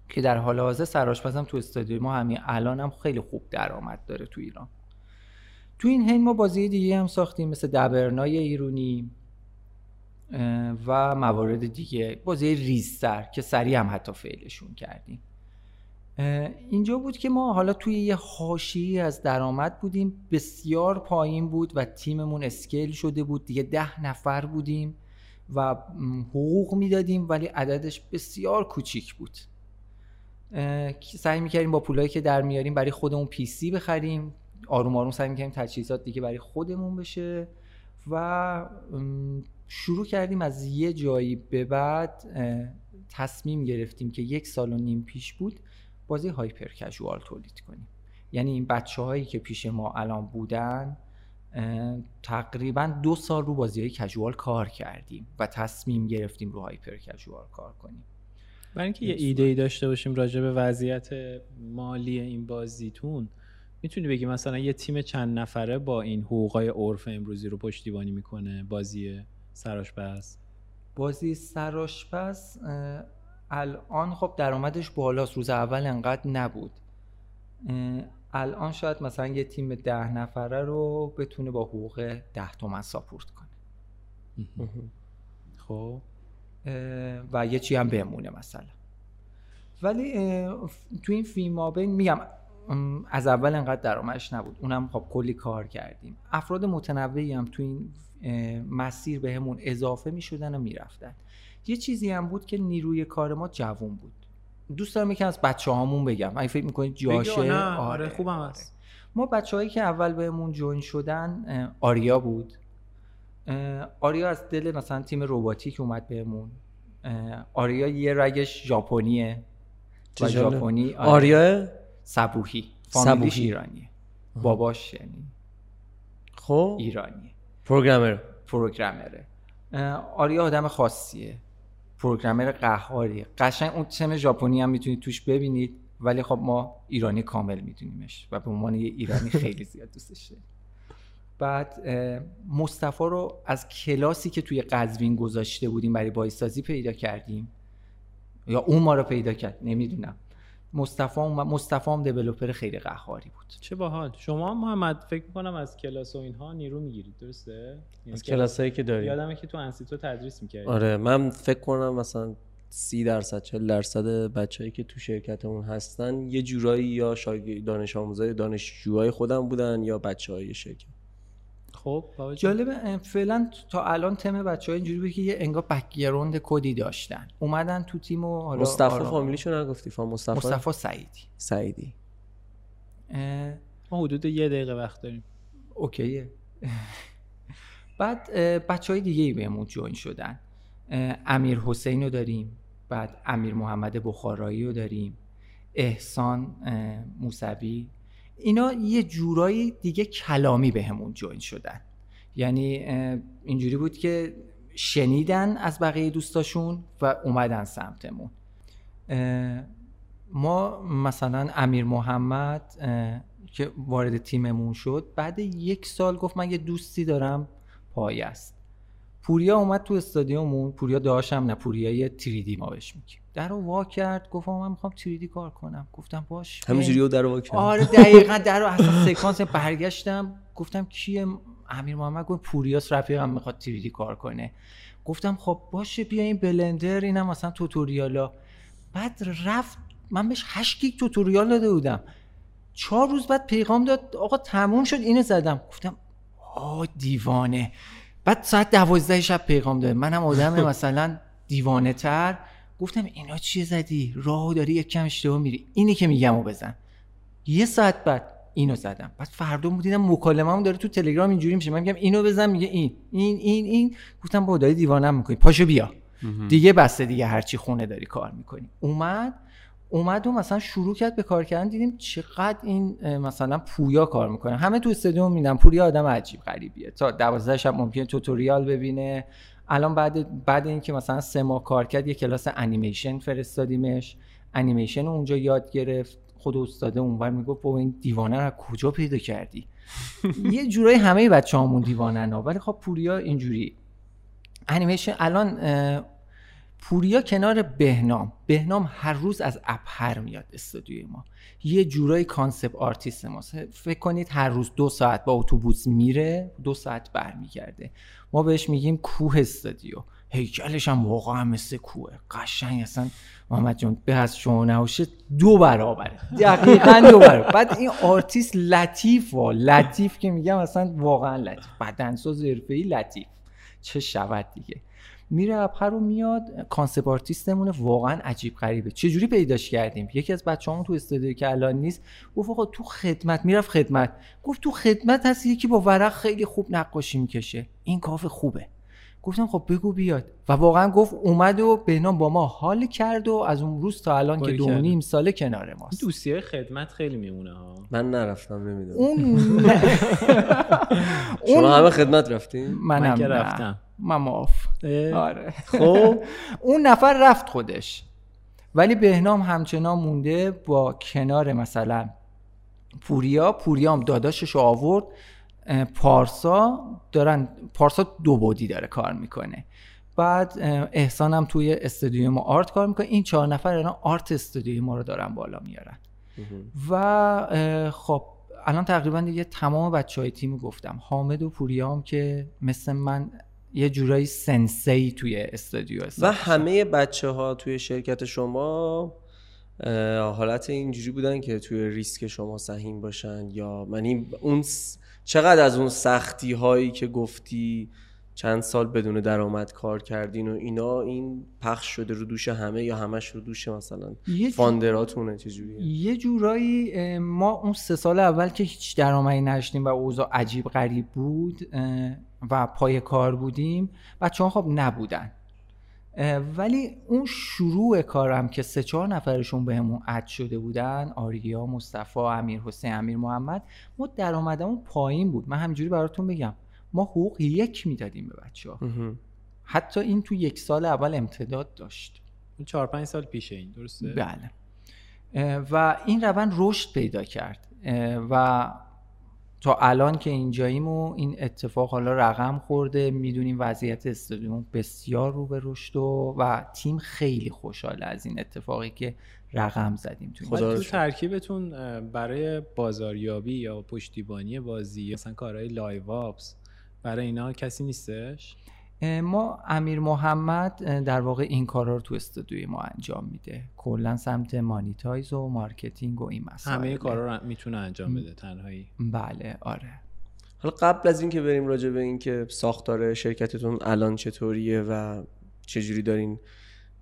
Speaker 3: که در حال حاضر سراشپز هم تو استادیوم ما همین الان هم خیلی خوب درآمد داره تو ایران. تو این حین ما بازی دیگه هم ساختیم مثل دبرنای ایرونی و موارد دیگه. بازی ریزتر که سریع هم حتی فعلشون کردیم. اینجا بود که ما حالا توی یه حاشیه از درآمد بودیم. بسیار پایین بود و تیممون اسکیل شده بود. دیگه ده نفر بودیم و حقوق می‌دادیم ولی عددش بسیار کوچیک بود. سعی می‌کردیم با پولایی که در میاریم برای خودمون پی سی بخریم. آروم آروم سعی می‌کردیم تجهیزات دیگه برای خودمون بشه و شروع کردیم از یه جایی به بعد تصمیم گرفتیم که یک سال و نیم پیش بود بازی هایپر کژوال تولید کنیم. یعنی این بچه هایی که پیش ما الان بودن تقریبا دو سال رو بازی های کژوال کار کردیم و تصمیم گرفتیم رو هایپر کژوال کار کنیم.
Speaker 1: برای اینکه یه ایده ای داشته باشیم راجع به وضعیت مالی این بازیتون می‌تونی بگی مثلا یه تیم چند نفره با این حقوقای عرف امروزی رو پشتیبانی می‌کنه؟ بازی سراشپز
Speaker 3: بازی سراشپز اه، الان خب درآمدش بالاست روز اول انقدر نبود. الان شاید مثلا یه تیم ده نفره رو بتونه با حقوق ده تومن ساپورت کنه.
Speaker 1: خب
Speaker 3: و یه چی هم بمونه مثلا. ولی تو این فیلم میگم ام، از اول انقدر درآمدش نبود. اونم خب کلی کار کردیم. افراد متنوعی هم تو این مسیر بهمون اضافه می‌شدن و می‌رفتن. یه چیزی هم بود که نیروی کار ما جوون بود. دوست دارم یکی از بچه هامون بگم. اگه فکر می‌کنید جاشه؟
Speaker 1: بگو، نه، آره، خوبم هست.
Speaker 3: ما بچه هایی که اول بهمون جوین شدن آریا بود. آریا از دل مثلا تیم روباتیک اومد بهمون. آریا یه رگش ژاپنیه. و. ژاپنی آره،
Speaker 2: آریا؟
Speaker 3: صبوحی. فامیلیش. ایرانیه. باباش یعنی
Speaker 2: خب.
Speaker 3: ایرانیه.
Speaker 2: پروگرامر.
Speaker 3: پروگرامره. آریا آدم خاصیه. پروگرامر قهاریه قشنگ اون تم ژاپنی هم می‌تونید توش ببینید ولی خب ما ایرانی کامل میدونیمش و به عنوان یه ایرانی خیلی زیاد دوستش داریم. بعد مصطفی رو از کلاسی که توی قزوین گذاشته بودیم برای بایستازی پیدا کردیم یا اون ما رو پیدا کرد نمی‌دونم. مصطفی هم مصطفی هم دیولپر خیلی قهاری بود.
Speaker 1: چه باحال. شما محمد فکر کنم از کلاس و اینها نیرو می‌گیرید درسته؟ یعنی
Speaker 2: از کلاسایی که داریم.
Speaker 1: یادمه که تو انسیتو تدریس می‌کردی.
Speaker 2: آره من فکر کنم مثلا سی درصد چل درصد بچههایی که تو شرکتمون هستن یه جورایی یا شاگرد دانش آموزای دانشجوهای خودم بودن یا بچه های شرکت.
Speaker 1: خب.
Speaker 3: جالبه فعلا تا الان تیم بچه ها اینجوری بود که یه انگار background کدی داشتن. اومدن تو تیم و حالا
Speaker 2: مصطفی
Speaker 3: آرام-
Speaker 2: فامیلیشو نگفتی؟ فا مصطفی,
Speaker 3: مصطفی سعیدی.
Speaker 2: سعیدی.
Speaker 3: اه،
Speaker 1: ما حدود یه دقیقه وقت داریم.
Speaker 3: okay ه. بعد بچه های دیگه ای بهمون جوین شدن. امیر حسین رو داریم بعد امیر محمد بخارایی رو داریم. احسان موسوی. اینا یه جورایی دیگه کلامی بهمون جوین شدن. یعنی اینجوری بود که شنیدن از بقیه دوستاشون و اومدن سمتمون. ما مثلا امیر محمد که وارد تیممون شد بعد یک سال گفت من یه دوستی دارم پای است. پوریا اومد تو استادیوممون پوریا داشتم نه پوریا یه تریدی ما بهش میگیم. در رو وا کرد گفت من می‌خوام تریدی کار کنم. گفتم باش.
Speaker 2: همینجوری رو در واکن
Speaker 3: آره دقیقا در رو اصلا سکانس برگشتم. گفتم کیه امیر محمد؟ گفت پوریاس رفیقم می‌خواد تریدی کار کنه. گفتم خب باشه بیا این بلندر اینم مثلا توتوریالا. بعد رفت من بهش 8 گیگ توتوریال داده بودم. چهار روز بعد پیغام داد آقا تموم شد اینو زدم. گفتم آه دیوانه. بعد ساعت دوازده شب پیغام داده منم آدم مثلا دیوانه تر گفتم اینا چیه زدی؟ راه داری یک کم اشتباه میری. اینی که میگم و بزن. یه ساعت بعد اینو زدم. بعد فردا دیدم مکالمه‌ام داره تو تلگرام اینجوری میشه. من میگم اینو بزن. میگه این این این این. گفتم با داری دیوانم می‌کنی. پاشو بیا. دیگه بسته دیگه هرچی خونه داری کار می‌کنی. اومد اومد و مثلا شروع کرد به کار کردن دیدیم چقدر این مثلا پویا کار می‌کنه. همه تو استادیوم میدن پوریا آدم عجیب غریبیه. تا دوازده شب ممکنه توتوریال ببینه. الان بعد بعد اینکه مثلا سه ماه کار کرد یه کلاس انیمیشن فرستادیمش. انیمیشن اونجا یاد گرفت. خود استاده اونور می‌گفت بابا این دیوانه رو از کجا پیدا کردی؟ یه جورایی همه بچه همون دیوانه ها. ولی خب پوریا اینجوری. انیمیشن الان پوریا کنار بهنام. بهنام هر روز از ابهر میاد استودیوی ما. یه جورایی concept artist ماست فکر کنید هر روز دو ساعت با اتوبوس میره دو ساعت برمیگرده. ما بهش میگیم کوه استودیو. هیکلش هم واقعا مثل کوه. قشنگ اصلا. محمد جان به از شما نباشه دو برابره دقیقا دو برابره بعد این آرتیست لطیف وا. لطیف که میگم اصلا واقعا لطیف. بدنساز حرفه‌ای لطیف. چه شود دیگه. میره ابهر رو میاد concept artist مونه واقعا عجیب غریبه. چجوری پیداش کردیم؟ یکی از بچه‌هامون تو استودیو که الان نیست گفت آقا تو خدمت می‌رفت خدمت. گفت تو خدمت هست یکی با ورق خیلی خوب نقاشی می‌کشه. این کاف خوبه. گفتم خب بگو بیاد. و واقعا گفت اومد و بهنام با ما حال کرد و از اون روز تا الان که دو. نیم ساله کنار ماست.
Speaker 1: دوستی خدمت خیلی میمونه ها.
Speaker 2: من نرفتم نمی‌دونم.
Speaker 3: اون
Speaker 2: شما همه خدمت رفتین؟
Speaker 3: منم
Speaker 1: من که
Speaker 3: نه.
Speaker 1: رفتم.
Speaker 3: من معاف آره.
Speaker 2: خب.
Speaker 3: اون نفر رفت خودش. ولی بهنام همچنان مونده با کنار مثلا پوریا. پوریا هم داداشش رو آورد پارسا دارن پارسا دو بودی داره کار می‌کنه. بعد اه، احسان هم توی استودیو ما آرت کار می‌کنه. این چهار نفر الان آرت استودیو ما رو دارن بالا میارن. و خب الان تقریبا دیگه تمام بچه های تیم گفتم. حامد و پوریا هم که مثل من یه جورایی سنسی توی استودیو
Speaker 2: و. همه بچه ها توی شرکت شما حالت اینجوری بودن که توی ریسک شما سهیم باشن یا یعنی اون س- چقدر از اون سختی هایی که گفتی چند سال بدون درآمد کار کردین و اینا این پخش شده رو دوش همه یا همش رو دوش مثلا فاندراتونه چجوریه
Speaker 3: یه جورایی ما اون سه سال اول که هیچ درآمدی نداشتیم و اوضاع عجیب غریب بود و پای کار بودیم. بچه ها خب نبودن. ولی اون شروع کارم که سه چهار نفرشون بهمون اد شده بودن آریا مصطفی امیر حسین امیر محمد ما درآمدمون پایین بود. من همینجوری براتون بگم. ما حقوق یک می‌دادیم به بچه ها. حتی این تو یک سال اول امتداد داشت.
Speaker 1: چهار پنج سال پیشه این درسته؟
Speaker 3: بله. و این روند رشد پیدا کرد. و تا الان که اینجاییم و این اتفاق حالا رقم خورده می‌دونیم وضعیت استودیومون بسیار رو به رشد و, و تیم خیلی خوشحاله از این اتفاقی که رقم زدیم
Speaker 1: تو خدا تو ترکیبتون برای بازاریابی یا پشتیبانی بازی مثلا کارهای live ops برای اینا کسی نیستش؟
Speaker 3: ما امیر محمد در واقع این کارا رو تو استودیوی ما انجام میده. کلا سمت monetize و marketing و این مسائل.
Speaker 1: همه کارا رو می‌تونه انجام بده تنهایی.
Speaker 3: بله آره.
Speaker 2: حالا قبل از اینکه بریم راجع به اینکه ساختار شرکتتون الان چطوریه و چجوری دارین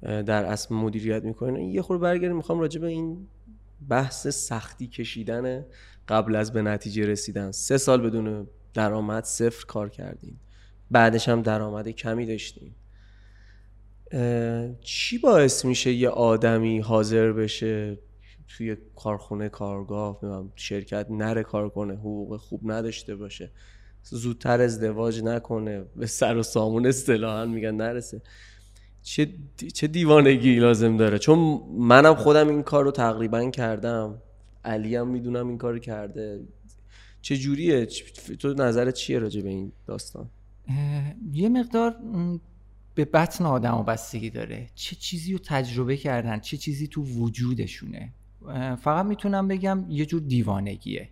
Speaker 2: در اصل مدیریت می‌کنین یه خورده برگردیم می‌خوام راجع به این بحث سختی کشیدن قبل از به نتیجه رسیدن. سه سال بدون درآمد صفر کار کردین. بعدش هم درآمد کمی داشتیم. چی باعث میشه یه آدمی حاضر بشه توی کارخونه کارگاه شرکت نره کار کنه حقوق خوب نداشته باشه زودتر ازدواج نکنه به سر و سامون اصطلاحا میگن نرسه. چه, چه دیوانگی لازم داره؟ چون منم خودم این کار رو تقریبا کردم. علی هم می‌دونم این کار کرده. چه جوریه تو نظرت چیه راجع به این داستان؟
Speaker 3: یه مقدار به بطن آدم و بستگی داره. چه چیزی رو تجربه کردن چه چیزی تو وجودشونه. فقط می‌تونم بگم یه جور دیوانگیه.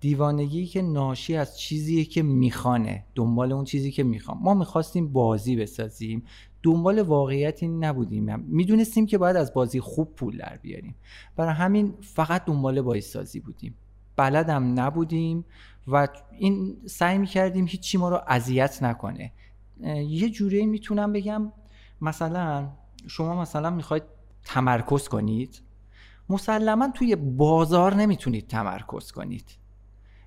Speaker 3: دیوانگی که ناشی از چیزیه که می‌خوانه. دنبال اون چیزی که می‌خوام. ما می‌خواستیم بازی بسازیم. دنبال واقعیتی نبودیم. می‌دونستیم که باید از بازی خوب پول در بیاریم. برای همین فقط دنبال بازی بودیم. بلدم نبودیم و این سعی می‌کردیم هیچی ما رو اذیت نکنه. یه جوری می‌تونم بگم مثلا شما مثلا می‌خواید تمرکز کنید. مسلما توی بازار نمی‌تونید تمرکز کنید.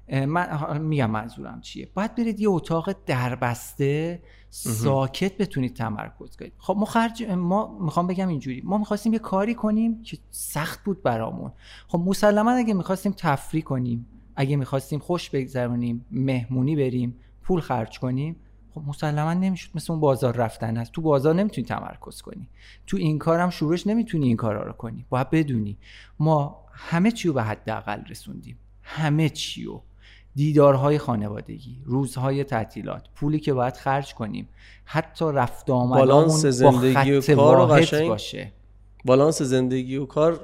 Speaker 3: من میگم منظورم چیه؟ باید برید یه اتاق دربسته ساکت بتونید تمرکز کنید. خب ما خرج ما می‌خوام بگم اینجوری. ما می‌خواستیم یه کاری کنیم که سخت بود برامون. خب مسلما اگه می‌خواستیم تفریح کنیم اگه می‌خواستیم خوش بگذرونیم مهمونی بریم پول خرج کنیم خب مسلما نمی‌شد. مثل اون بازار رفتن هست. تو بازار نمی‌تونی تمرکز کنی. تو این کارم شورش نمی‌تونی این کارا رو کنی. باید بدونی. ما همه چی رو به حداقل رسوندیم. همه چی رو. دیدارهای خانوادگی روزهای تعطیلات پولی که باید خرج کنیم حتی رفت آمدامون زندگی و کار باشه.
Speaker 2: بالانس زندگی و کار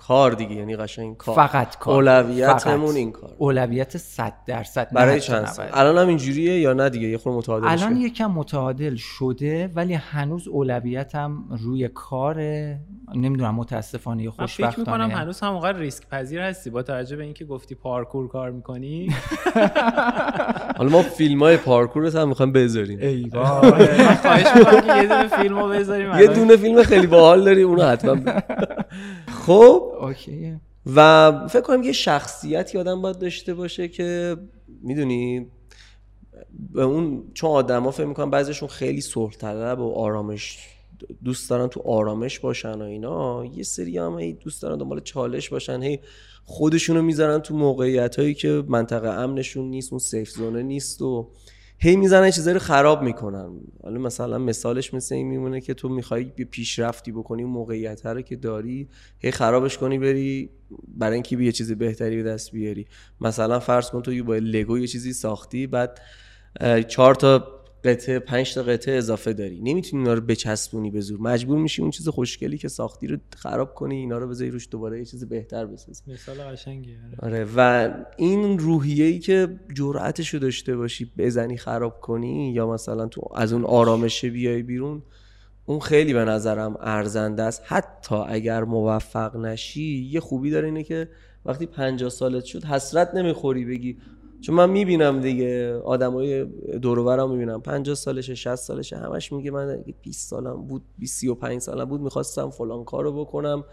Speaker 2: کار دیگه یعنی قشنگ کار.
Speaker 3: فقط کار.
Speaker 2: اولویتمون این کار.
Speaker 3: اولویت 100 درصد
Speaker 2: برای چند؟ سال الان هم اینجوریه یا نه دیگه؟ یه خورده متعادل
Speaker 3: الان یکم متعادل شده ولی هنوز اولویتم روی کار نمی‌دونم متاسفانه یا خوشبختانه
Speaker 1: فکر می‌کنم هنوز هم اونقدر ریسک پذیر هستی با توجه به اینکه گفتی پارکور کار می‌کنی.
Speaker 2: حالا ما فیلم های پارکور هم می‌خوایم بذاریم.
Speaker 3: ای
Speaker 1: خواهش می‌کنم یه دونه فیلمو بذاریم
Speaker 2: یه دونه فیلم خیلی باحال داری اونو حتما خب
Speaker 3: اوکی.
Speaker 2: و فکر کنم یه شخصیتی آدم باید داشته باشه که می‌دونی به اون چون آدما فکر می‌کنم بعضیشون خیلی صلح طلب و آرامش دوست دارن تو آرامش باشن و اینا یه سری هم هی دوست دارن دنبال چالش باشن هی خودشونو می‌ذارن تو موقعیت هایی که منطقه امنشون نیست اون سیف زونه نیست و هی می‌زنن چیزایی رو خراب می‌کنن. حالا مثلا مثالش مثل این میمونه که تو می‌خوای پیشرفتی بکنی موقعیت رو که داری هی خرابش کنی بری برای اینکه یه چیز بهتری به دست بیاری. مثلا فرض کن تو با لگو یه چیزی ساختی بعد چهار تا قطعه پنج تا قطعه اضافه داری. نمی‌تونی اینا رو بچسبونی به زور. مجبور میشی اون چیز خوشگلی که ساختی رو خراب کنی اینا رو بذاری روش دوباره یه چیز بهتر بسازی.
Speaker 1: مثال قشنگیه
Speaker 2: آره. آره. و این روحیه ای که جرأتش رو داشته باشی بزنی خراب کنی یا مثلا تو از اون آرامشه بیای بیرون اون خیلی به نظرم ارزنده است. حتی اگر موفق نشی یه خوبی داره اینه که وقتی 50 سالت شد حسرت نمی‌خوری بگی چون من می‌بینم دیگه آدمای دور و می‌بینم. 50 سالشه 60 سالشه همش میگه من 20 سالم بود 35 سالم بود می‌خواستم فلان کارو بکنم.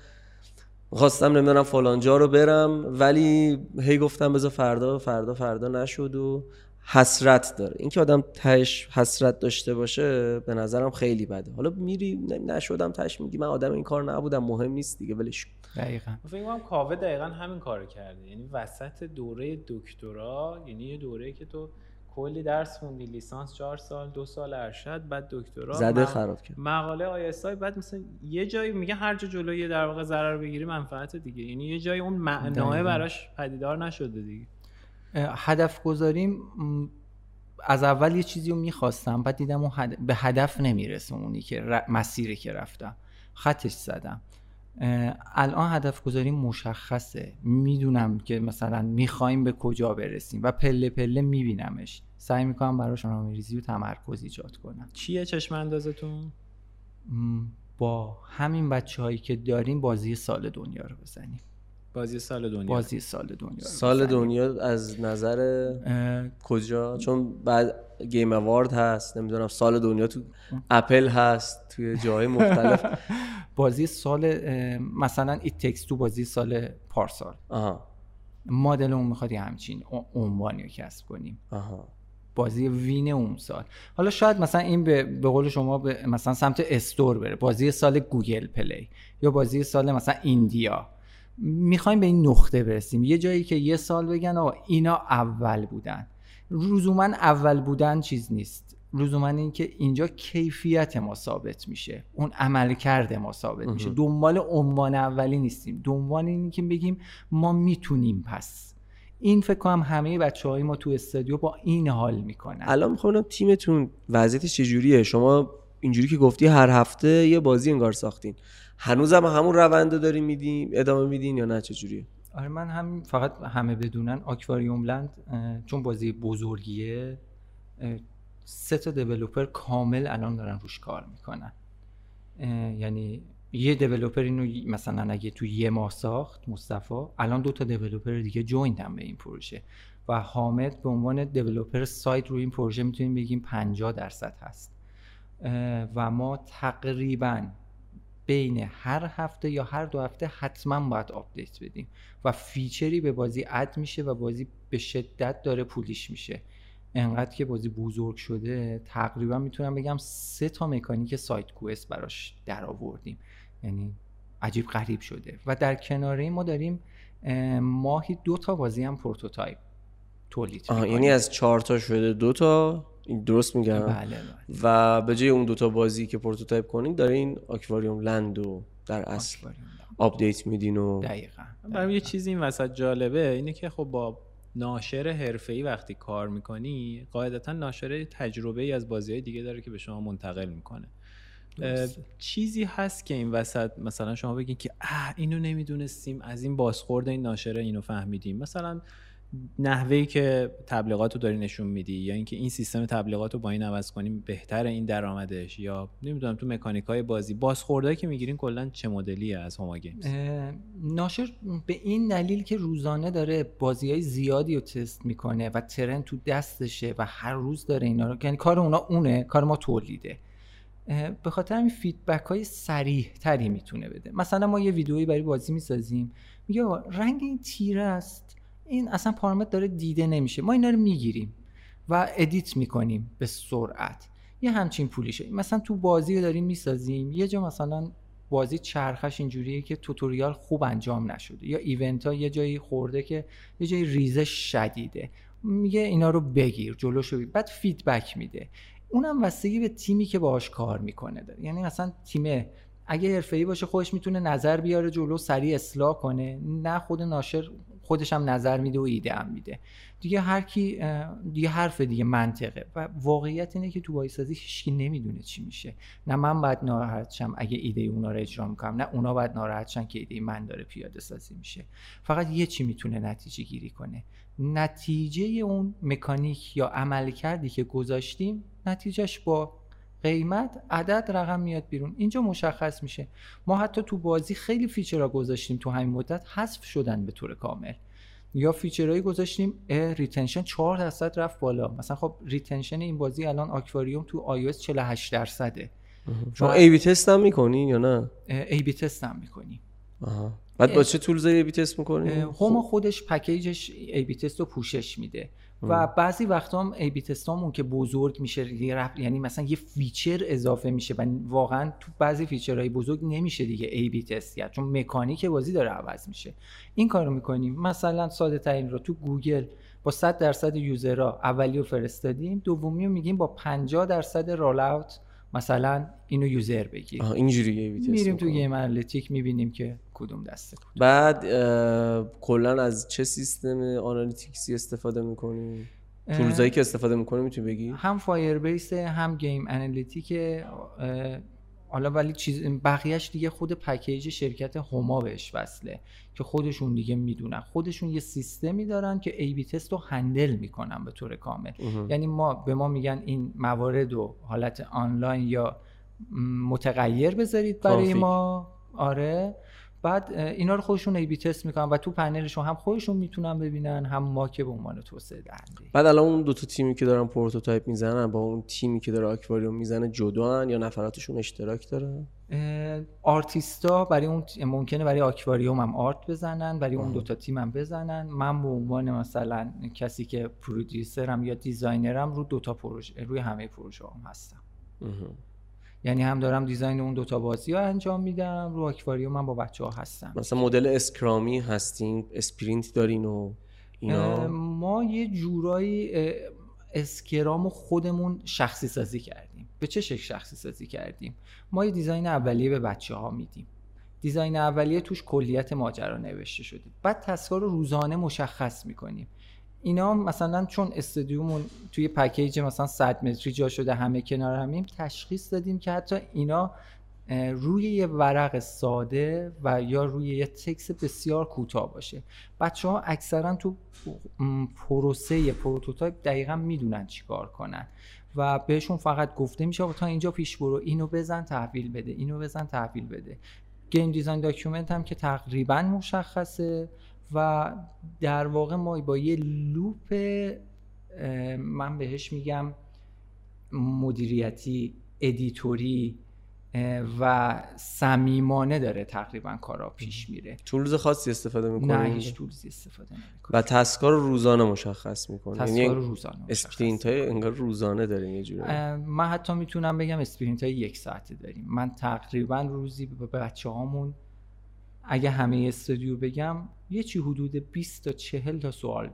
Speaker 2: می‌خواستم نمی‌دونم فلان جا رو برم ولی هی گفتم بذار فردا فردا فردا نشد و حسرت داره. اینکه آدم تش حسرت داشته باشه به نظرم خیلی بده. حالا میری نشدم تش میگی من آدم این کار نبودم مهم نیست دیگه ولش
Speaker 3: دقیقاً.
Speaker 1: فکر کنم کاوه دقیقا همین کارو کرده. یعنی وسط دوره دکترا یعنی یه دوره که تو کلی درس خوندی لیسانس چهار سال دو سال ارشد بعد دکترا
Speaker 2: زده خراب کرد.
Speaker 1: مقاله آی بعد مثلا یه جایی میگه هر جا جلوی در واقع ضرر بگیری منفعت دیگه. یعنی یه جایی اون معناه براش پدیدار نشده دیگه.
Speaker 3: هدف گذاریم از اول یه چیزی رو می‌خواستم بعد دیدم اون به هدف نمی‌رسه اونی که مسیری که رفتم. خطش زدم. الان هدف گذاری مشخصه. می‌دونم که مثلا می‌خوایم به کجا برسیم و پله پله میبینمش. سعی می‌کنم براش ریزی و تمرکز ایجاد کنم.
Speaker 1: چیه چشم اندازتون؟
Speaker 3: با همین بچه هایی که داریم بازی سال دنیا رو بزنیم.
Speaker 1: بازی سال دنیا.
Speaker 3: بازی سال دنیا.
Speaker 2: سال دنیا از نظر کجا؟ چون بعد Game Award هست نمی‌دونم سال دنیا تو اپل هست توی جای مختلف.
Speaker 3: بازی سال مثلا It Takes Two بازی سال پارسال.
Speaker 2: آها.
Speaker 3: مدل اون می‌خواد همچین عنوانی رو کسب کنیم.
Speaker 2: آها.
Speaker 3: بازی win اون سال. حالا شاید مثلا این به, به قول شما به مثلا سمت store بره. بازی سال Google Play یا بازی سال مثلا ایندیا. می‌خوایم به این نقطه برسیم. یه جایی که یه سال بگن آقا اینا اول بودن. لزوما اول بودن چیز نیست. لزوما این که اینجا کیفیت ما ثابت میشه. اون عمل کرده ما ثابت میشه. دنبال عنوان اولی نیستیم. دنبال این که بگیم ما می‌تونیم پس. این فکر کنم همه بچه های ما تو استادیو با این حال می‌کنن.
Speaker 2: الان می‌خوام تیمتون. وضعیتش چجوریه؟ شما اینجوری که گفتی هر هفته یه بازی انگار ساختین. هنوزم همون روند رو داریم میدیم ادامه میدین یا نه؟ چجوریه؟
Speaker 3: آره من هم فقط همه بدونن آکواریوم لند چون بازی بزرگیه سه تا دیولوپر کامل الان دارن روش کار می‌کنن. یعنی یه دیولوپر اینو مثلا اگه تو یه ماه ساخت مصطفی الان دو تا دیولوپر دیگه جویندن به این پروژه. و حامد به عنوان دیولوپر سایت روی این پروژه می‌تونیم بگیم 50 درصد هست. و ما تقریبا بین هر هفته یا هر دو هفته حتما باید update بدیم و feature ی به بازی add میشه و بازی به شدت داره polish میشه. انقدر که بازی بزرگ شده تقریبا می‌تونم بگم سه تا مکانیک side quest براش در آوردیم یعنی عجیب غریب شده. و در کناره ما داریم ماهی دو تا بازی هم prototype تولید
Speaker 2: یعنی از چهار تا شده دو تا؟ درست میگم؟
Speaker 3: بله بله.
Speaker 2: و به جای اون دوتا بازی که prototype کنین داره این Aquarium Land و در اصل update میدین و
Speaker 3: دقیقا
Speaker 1: یه چیزی این وسط جالبه اینه که خب با ناشر حرفه‌ای وقتی کار می‌کنی قاعدتا ناشر تجربه ای از بازی های دیگه داره که به شما منتقل می‌کنه. چیزی هست که این وسط مثلا شما بگین که اه اینو نمی‌دونستیم از این بازخورد این ناشره اینو فهمیدیم. مثلا نحوهی که تبلیغات رو داری نشون میدی یا اینکه این سیستم تبلیغات رو با این عوض کنیم بهتر این درآمدش یا نمی‌دونم تو مکانیک های بازی بازخوردهایی که می‌گیرین کلا چه مدلیه از Homa Games؟
Speaker 3: ناشر به این دلیل که روزانه داره بازی های زیادی رو تست می‌کنه و trend تو دستشه و هر روز داره اینا رو یعنی کار اونا اونه کار ما تولیده. به خاطر همین feedback های سریع تری می‌تونه بده. مثلا ما یه ویدئویی برای بازی می‌سازیم. میگه رنگ این تیره است. این اصلا پارامتر داره دیده نمیشه. ما اینا رو می‌گیریم و edit می‌کنیم به سرعت. یه همچین polish ه. مثلا تو بازی رو داریم می‌سازیم. یه جا مثلا بازی چرخش اینجوریه که tutorial خوب انجام نشده. یا event ها یه جایی خورده که یه جایی ریزش شدیده. میگه اینا رو بگیر جلوشو بگیر. بعد feedback میده. اونم واسه به تیمی که باهاش کار می‌کنه داره. یعنی مثلا تیم اگه حرفه‌ای باشه خودش می‌تونه نظر بیاره جلو سریع اصلاح کنه. نه خود ناشر خودش هم نظر میده و ایده هم میده. دیگه هر کی دیگه حرف دیگه منطقه. و واقعیت اینه که تو وایسازی هیچکی نمی‌دونه چی میشه. نه من باید ناراحت شم اگه ایده اونا رو اجرا می‌کنم. نه اونا باید ناراحت شن که ایده من داره پیاده سازی میشه. فقط یه چی می‌تونه نتیجه گیری کنه. نتیجه اون مکانیک یا عمل کردی که گذاشتیم نتیجهش با قیمت عدد رقم میاد بیرون. اینجا مشخص میشه. ما حتی تو بازی خیلی feature ها گذاشتیم تو همین مدت حذف شدن به طور کامل. یا feature هایی گذاشتیم retention 4 درصد رفت بالا. مثلا خب retention این بازی الان آکواریوم تو آی 48 درصده.
Speaker 2: شما ای بی تست هم می‌کنین یا نه؟
Speaker 3: A/B test هم می‌کنیم.
Speaker 2: بعد با چه tools A/B test می‌کنین؟
Speaker 3: هوما خودش package ش A/B test رو پوشش میده. و بعضی وقتا هم A/B test امون که بزرگ میشه یعنی مثلا یه feature اضافه میشه و واقعا تو بعضی feature های بزرگ نمیشه دیگه A/B test کرد چون مکانیک بازی داره عوض میشه. این کارو می‌کنیم. مثلا ساده ترین رو تو گوگل با 100 درصد user ها اولی رو فرستادیم دومی رو میگیم با 50 درصد roll out مثلا اینو user بگیر.
Speaker 2: اینجوری A/B test
Speaker 3: میریم تو. GameAnalytics می‌بینیم که کدوم دسته؟ کدوم
Speaker 2: بعد کلا از چه سیستم analytics ی استفاده می‌کنی؟ tools ایی که استفاده می‌کنی می‌تونی بگی؟
Speaker 3: هم Firebase هم GameAnalytics حالا ولی چیز بقیهش دیگه خود پکیج شرکت هما بهش وصله که خودشون دیگه می‌دونن. خودشون یه سیستمی دارن که A/B test رو handle می‌کنن به طور کامل. یعنی ما به ما میگن این موارد رو حالت آنلاین یا متغیر بذارید برای. ما. آره. بعد اینا رو خودشون A/B test می‌کنن و تو پنلشون هم خودشون می‌تونن ببینن هم ما که به عنوان توسعه دهنده
Speaker 2: بعد الان اون دو تا تیمی که دارن prototype می‌زنن با اون تیمی که داره آکواریوم می‌زنه جدا یا نفراتشون اشتراک دارن
Speaker 3: اه، آرتیستا برای اون ممکنه برای آکواریوم هم art بزنن برای اون. دوتا تیم هم بزنن من به عنوان مثلا کسی که producer م یا designer م رو دوتا پروژه روی همه پروژه هم هستم. یعنی هم دارم design اون دوتا بازی رو انجام میدم رو آکواریوم من با بچه ها هستم.
Speaker 2: مثلا مدل Scrum ی هستین؟ sprint دارین و اینا؟
Speaker 3: ما یه جورایی Scrum خودمون شخصی سازی کردیم. به چه شکل شخصی سازی کردیم؟ ما یه design اولیه به بچه ها میدیم. design اولیه توش کلیت ماجرا نوشته شده. بعد task ا رو روزانه مشخص می‌کنیم. اینا مثلا چون استودیومون توی پکیج مثلا 100 متری جا شده همه کنار همیم تشخیص دادیم که حتی اینا روی یه ورق ساده و یا روی یه تکس بسیار کوتاه باشه. بچه ها اکثرا تو پروسه prototype دقیقا می‌دونن چیکار کنن و بهشون فقط گفته میشه تا اینجا پیش برو اینو بزن تحویل بده اینو بزن تحویل بده. game design document هم که تقریبا مشخصه. و در واقع ما با یه loop من بهش میگم مدیریتی ادیتوری و صمیمانه داره تقریبا کارا پیش میره.
Speaker 2: tools خاصی استفاده
Speaker 3: نه
Speaker 2: می‌کنین
Speaker 3: هیچ tools ی استفاده نمی‌کنه
Speaker 2: و task ا رو روزانه مشخص می‌کنین
Speaker 3: task ا رو روزانه مشخص.
Speaker 2: sprint های انگار روزانه دارین یه جوری.
Speaker 3: من حتی می‌تونم بگم sprint های یک ساعته داریم. من تقریبا روزی به بچه هامون اگه همه استودیو بگم یه چی حدود 20 تا 40 تا سوال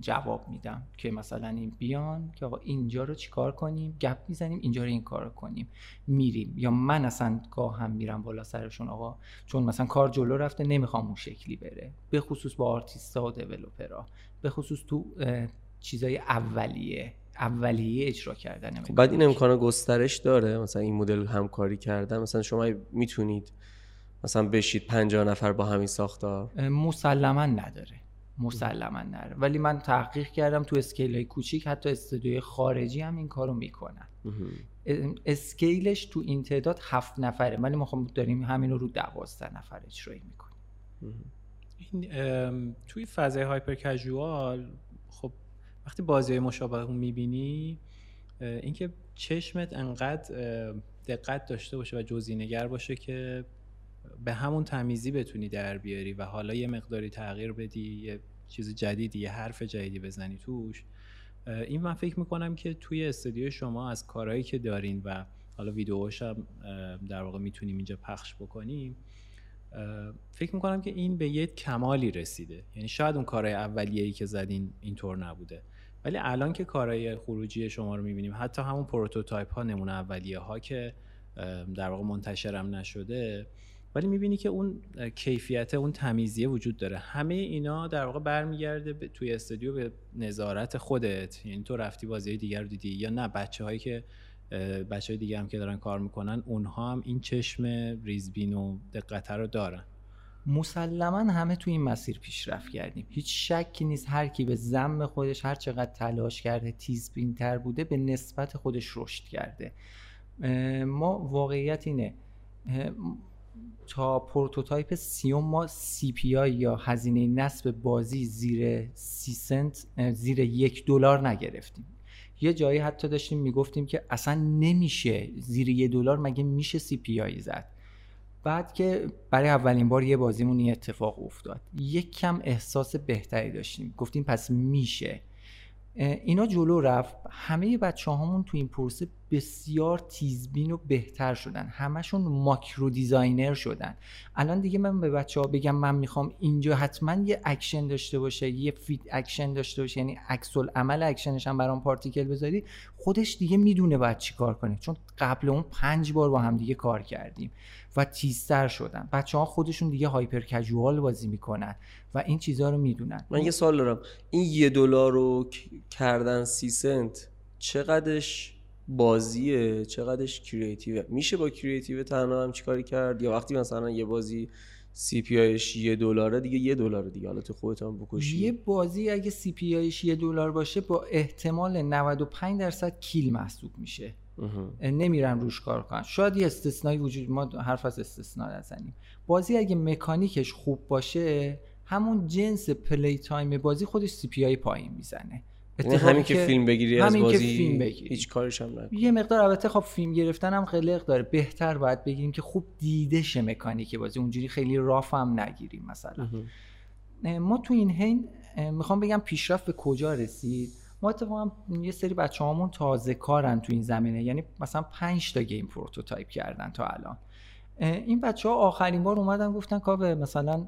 Speaker 3: جواب میدم که مثلا این بیان که آقا اینجا رو چیکار کنیم؟ گپ می‌زنیم اینجا رو این کار رو کنیم. میریم. یا من اصلا گاه هم میرم بالا سرشون آقا چون مثلا کار جلو رفته نمی‌خوام اون شکلی بره. به خصوص با آرتیستا و دیولوپرا به خصوص تو چیزای اولیه اولیه اجرا کردن
Speaker 2: خب بعد این امکان گسترش داره. مثلا این مدل همکاری کردن. مثلا شما می‌تونید مثلا بشید 50 نفر با همین ساختار؟
Speaker 3: مسلما نداره. مسلما نداره. ولی من تحقیق کردم تو اسکیل های کوچیک حتی استودیوی خارجی هم این کارو می‌کنن. اسکیلش تو این تعداد هفت نفره. ولی ما خب داریم همین رو رو دوازده نفر اجرایی می‌کنیم.
Speaker 1: این توی فضای هایپر کژوال خب وقتی بازی های مشابه رو می‌بینی اینکه چشمت انقدر دقت داشته باشه و جزئی نگر باشه که به همون تمیزی بتونی در بیاری و حالا یه مقداری تغییر بدی یه چیز جدیدی یه حرف جدیدی بزنی توش. این من فکر می‌کنم که توی استودیو شما از کارهایی که دارین و حالا ویدیوهاش هم در واقع می‌تونیم اینجا پخش بکنیم فکر می‌کنم که این به یه کمالی رسیده. یعنی شاید اون کارهای اولیه‌ای که زدین اینطور نبوده. ولی الان که کارهای خروجی شما رو می‌بینیم حتی همون prototype ها نمونه اولیه ها که در واقع منتشرم نشده ولی می‌بینی که اون کیفیت اون تمیزیه وجود داره. همه اینا در واقع برمیگرده توی استودیو به نظارت خودت. یعنی تو رفتی بازی دیگر رو دیدی یا نه؟ بچه هایی که بچه های دیگه هم که دارن کار می‌کنن اونها هم این چشم ریزبین و دقت رو دارن.
Speaker 3: مسلما همه تو این مسیر پیشرفت کردیم. هیچ شکی نیست هر کی به زم خودش هر چقدر تلاش کرده تیزبینتر بوده به نسبت خودش رشد کرده. ما واقعیت اینه. تا prototype سیوم ما CPI یا هزینه نصب بازی زیر سی سنت زیر یک دلار نگرفتیم. یه جایی حتی داشتیم می‌گفتیم که اصلا نمیشه زیر یه دلار مگه میشه CPI زد. بعد که برای اولین بار یه بازیمون این اتفاق افتاد. یک کم احساس بهتری داشتیم. گفتیم پس میشه. اینا جلو رفت. همه بچه هامون تو این پروسه بسیار تیزبین و بهتر شدن. همشون macro designer شدن. الان دیگه من به بچه ها بگم من می‌خوام اینجا حتما یه اکشن داشته باشه یه reaction داشته باشه یعنی عکس‌العمل اکشنش هم برام particle بذاری. خودش دیگه می‌دونه باید چی کار کنه. چون قبل اون پنج بار با هم دیگه کار کردیم. و تیزتر شدن. بچه ها خودشون دیگه hyper casual بازی می‌کنن و این چیزها رو می‌دونن.
Speaker 2: من یه سوال دارم. این یه دلار رو کردن سی سنت چقدرش بازیه؟ چقدرش creative ه؟ میشه با creative تنها هم چیکاری کرد؟ یا وقتی مثلا یه بازی CPI ش یه دلاره دیگه یه دلار دیگه. حالا تو خودت هم بکشی.
Speaker 3: یه بازی اگه CPI ش یه دلار باشه با احتمال 95 درصد kill محسوب میشه. نمیرن روش کار کنن. شاید یه استثنایی وجود ما حرف از استثنا نزنیم. بازی اگه مکانیکش خوب باشه همون جنس playtime بازی خودش CPI پایین می‌زنه.
Speaker 2: یعنی همین که فیلم بگیری از بازی فیلم بگیری. هیچ کارش هم نکنی
Speaker 3: یه مقدار البته خب فیلم گرفتن هم قلق داره. بهتر باید بگیریم که خوب دیده شه مکانیک بازی. اونجوری خیلی rough هم نگیریم مثلا. ما تو این حین می‌خوام بگم پیشرفت به کجا رسید؟ ما اتفاقا یه سری بچه همون تازه کارن تو این زمینه. یعنی مثلا 5 تا game prototype کردن تا الان. این بچه ها آخرین بار اومدن گفتن کاوه مثلا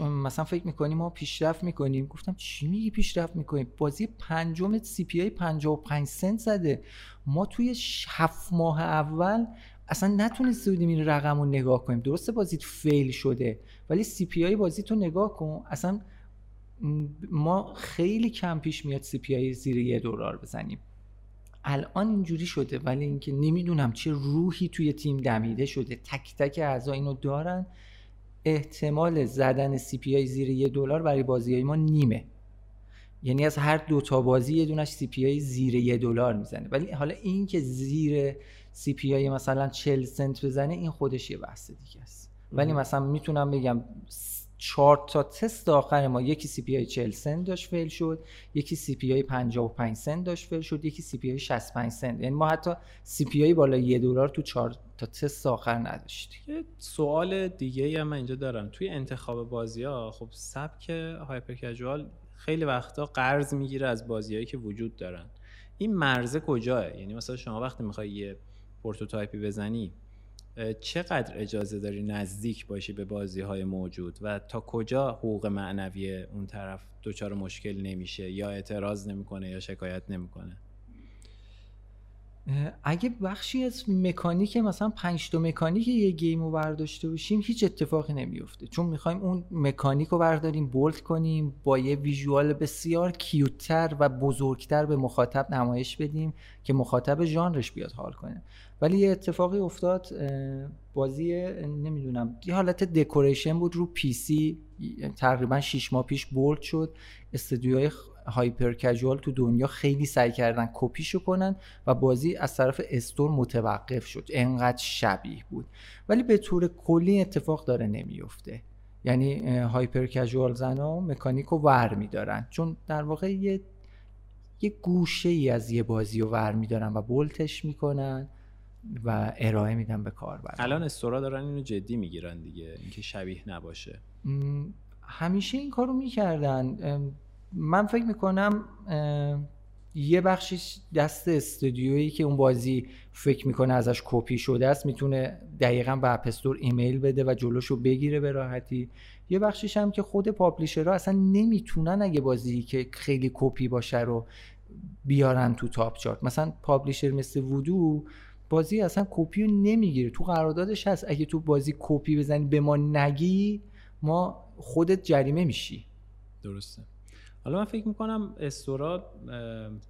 Speaker 3: مثلا فکر می‌کنیم ما پیشرفت می‌کنیم. گفتم چی میگی پیشرفت می‌کنیم؟ بازی پنجم CPI 55 سنت زده. ما توی هفت ماه اول اصلا نتونسته بودیم این رقم رو نگاه کنیم. درسته بازیت fail شده ولی CPI بازی تو نگاه کن. اصلا ما خیلی کم پیش میاد CPI زیر یه دلار بزنیم. الان اینجوری شده ولی اینکه نمی‌دونم چه روحی توی تیم دمیده شده. تک تک اعضا اینو دارن. احتمال زدن CPI زیر یه دلار برای بازی های ما نیمه. یعنی از هر دو تا بازی یه دونش CPI زیر یه دلار می‌زنه. ولی حالا این که زیر CPI مثلا 40 سنت بزنه این خودش یه بحث دیگه است. ولی مثلا می‌تونم بگم چهار تا تست آخر ما یکی CPI 40 سنت داشت fail شد یکی CPI 55 سنت داشت fail شد یکی CPI 65 سنت. یعنی ما حتی CPI بالا یه دلار تو چهار تا تست آخر نداشتیم.
Speaker 1: یه سوال دیگه ای من اینجا دارم. توی انتخاب بازی ها خب سبک hyper casual خیلی وقتا قرض می‌گیره از بازیهایی که وجود دارن. این مرزه کجاه؟ یعنی مثلا شما وقتی می‌خوای یه prototype ی بزنی چقدر اجازه داری نزدیک باشی به بازی های موجود و تا کجا حقوق معنوی اون طرف دچار مشکل نمیشه یا اعتراض نمی‌کنه یا شکایت نمی‌کنه؟
Speaker 3: اگه بخشی از مکانیک مثلا پنج تا مکانیک یه game رو برداشته باشیم هیچ اتفاقی نمیفته چون می‌خوایم اون مکانیک رو برداریم bold کنیم با یه visual بسیار cute تر و بزرگتر به مخاطب نمایش بدیم که مخاطب ژانرش بیاد حال کنه. ولی یه اتفاقی افتاد بازی نمی‌دونم یه حالت decoration بود رو PC تقریبا 6 ماه پیش bold شد. استودیوهای هایپر کژوال تو دنیا خیلی سعی کردن کپیشو کنن و بازی از طرف استور متوقف شد. انقدر شبیه بود. ولی به طور کلی اتفاق داره نمیفته یعنی هایپر کژوال زنا مکانیک رو ور میدارن. چون در واقع یه یه گوشه ای از یه بازی رو ور میدارن و بولتش می‌کنن و ارائه میدن به کاربر
Speaker 1: الان استورا دارن اینو جدی می‌گیرن دیگه. اینکه شبیه نباشه.
Speaker 3: همیشه این کارو می‌کردن. من فکر می‌کنم یه بخشش دست استودیویی که اون بازی فکر می‌کنه ازش کپی شده است می‌تونه دقیقا به App Store ایمیل بده و جلوشو بگیره به راحتی. یه بخشش هم که خود publisher ها اصلا نمی‌تونن اگه بازی که خیلی کپی باشه رو بیارن تو top chart مثلا publisher مثل وودو بازی اصلا کپی رو نمی‌گیره. تو قراردادش هست اگه تو بازی کپی بزنی به ما نگی ما خودت جریمه میشی.
Speaker 1: درسته. حالا من فکر می‌کنم store ا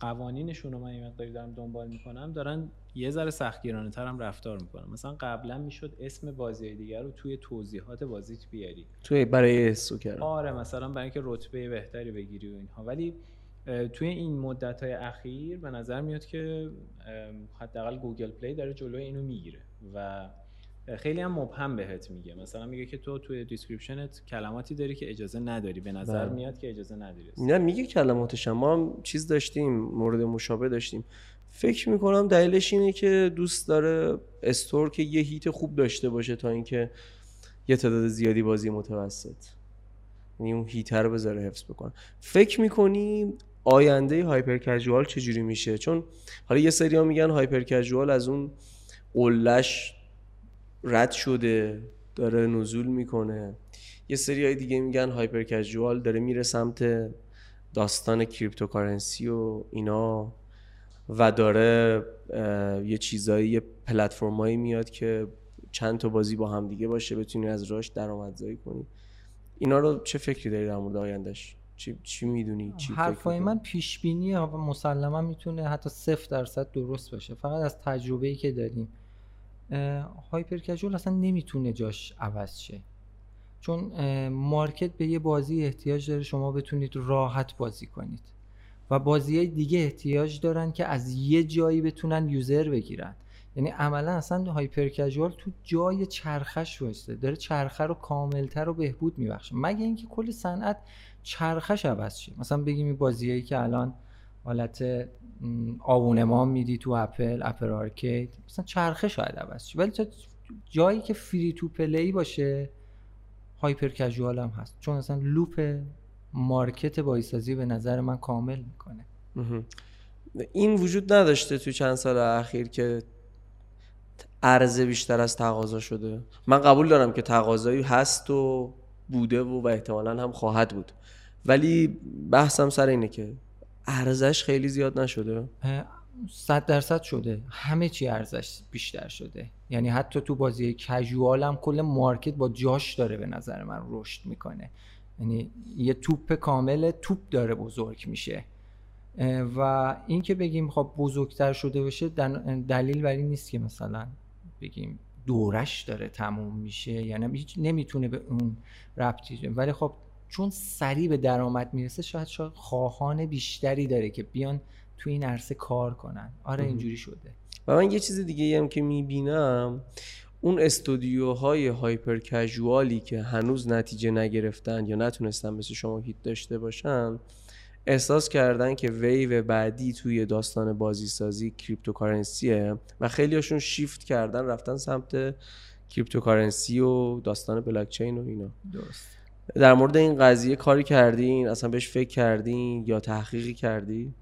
Speaker 1: قوانینشون رو من این مقداری دارم دنبال می‌کنم دارن یه ذره سختگیرانه تر هم رفتار می‌کنن. مثلا قبلا می‌شد اسم بازی دیگر رو توی توضیحات بازیت بیاری.
Speaker 2: توی برای ASO کردن.
Speaker 1: آره مثلا برای اینکه رتبه بهتری بگیری و اینها. ولی توی این مدت های اخیر به نظر میاد که حداقل Google Play داره جلوی اینو می‌گیره و خیلی هم مبهم بهت میگه. مثلا میگه که تو توی description ت کلماتی داری که اجازه نداری. به نظر بله. میاد که اجازه نداری.
Speaker 2: نه میگه کلماتش ما هم چیز داشتیم مورد مشابه داشتیم. فکر می‌کنم دلیلش اینه که دوست داره store که یه hit خوب داشته باشه تا اینکه یه تعداد زیادی بازی متوسط. یعنی اون هیتر رو بذاره حفظ بکنه. فکر می‌کنی آینده hyper casual چجوری میشه؟ چون حالا یه سری ها میگن hyper casual از اون قله‌ش رد شده داره نزول می‌کنه. یه سری های دیگه میگن hyper casual داره میره سمت داستان cryptocurrency و اینا و داره یه چیزایی یه پلتفرمایی میاد که چند تا بازی با هم دیگه باشه بتونی از راش درآمدزایی کنی. اینا رو چه فکری داری در مورد آیندهش؟ چی, چی می‌دونی؟ چی
Speaker 3: حرفای من پیش بینی مسلما می‌تونه حتی صفر درصد درست باشه. فقط از تجربه ای که داریم. هایپر کژوال اصلا نمی‌تونه جاش عوض شه. چون مارکت به یه بازی احتیاج داره شما بتونید راحت بازی کنید. و بازی های دیگه احتیاج دارن که از یه جایی بتونن یوزر بگیرن. یعنی عملا اصلا هایپر کژوال تو جای چرخش واسطه داره چرخه رو کاملتر و بهبود میبخشه. مگه اینکه کل صنعت چرخش عوض شه؟ مثلا بگیم این بازیایی که الان حالت ما میدی تو اپل اپل آرکید. مثلا چرخه شاید عوض ولی جایی که فری تو پلی باشه هایپر کژوال هم هست. چون اصلا لوپ مارکت بایسازی به نظر من کامل می‌کنه.
Speaker 2: این وجود نداشته تو چند سال اخیر که عرضه بیشتر از تقاضا شده. من قبول دارم که تقاضایی هست و بوده و, و احتمالا هم خواهد بود. ولی بحثم سر اینه که ارزش خیلی زیاد نشده.
Speaker 3: صد درصد شده. همه چی ارزش بیشتر شده. یعنی حتی تو بازی کژوال هم کل مارکت با جاش داره به نظر من رشد می‌کنه. یعنی یه توپ کامل توپ داره بزرگ میشه. و این که بگیم خب بزرگتر شده باشه دلیل بر این نیست که مثلا بگیم دورش داره تموم میشه. یعنی نمی‌تونه به اون ربطی ولی خب چون سریع به درآمد می‌رسه شاید شاید خواهان بیشتری داره که بیان تو این عرصه کار کنن. آره اینجوری شده.
Speaker 2: و من یه چیز دیگه هم که می‌بینم اون استودیوهای هایپر کژوالی که هنوز نتیجه نگرفتن یا نتونستن مثل شما هیت داشته باشن احساس کردن که ویو بعدی توی داستان بازی سازی کریپتوکارنسیه و خیلی هاشون شیفت کردن رفتن سمت cryptocurrency و داستان بلاکچین و اینا.
Speaker 3: درست.
Speaker 2: در مورد این قضیه کاری کردین؟ اصلا بهش فکر کردین؟ یا تحقیقی کردی؟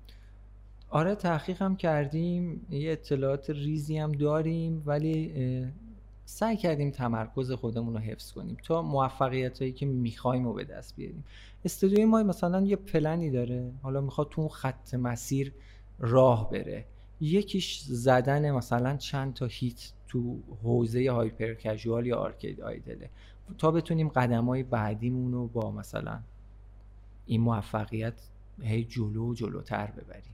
Speaker 3: آره تحقیق هم کردیم. یه اطلاعات ریزی هم داریم ولی سعی کردیم تمرکز خودمون رو حفظ کنیم تا موفقیت هایی که می‌خوایم رو به دست بیاریم. استودیوی ما مثلا یه پلنی داره. حالا می‌خواد تو اون خط مسیر راه بره. یکیش زدن مثلا چند تا هیت تو حوزه هایپر کژوال یا آرکید آیدله. تا بتونیم قدم های بعدیمون رو با مثلا این موفقیت هی جلو و جلوتر ببریم.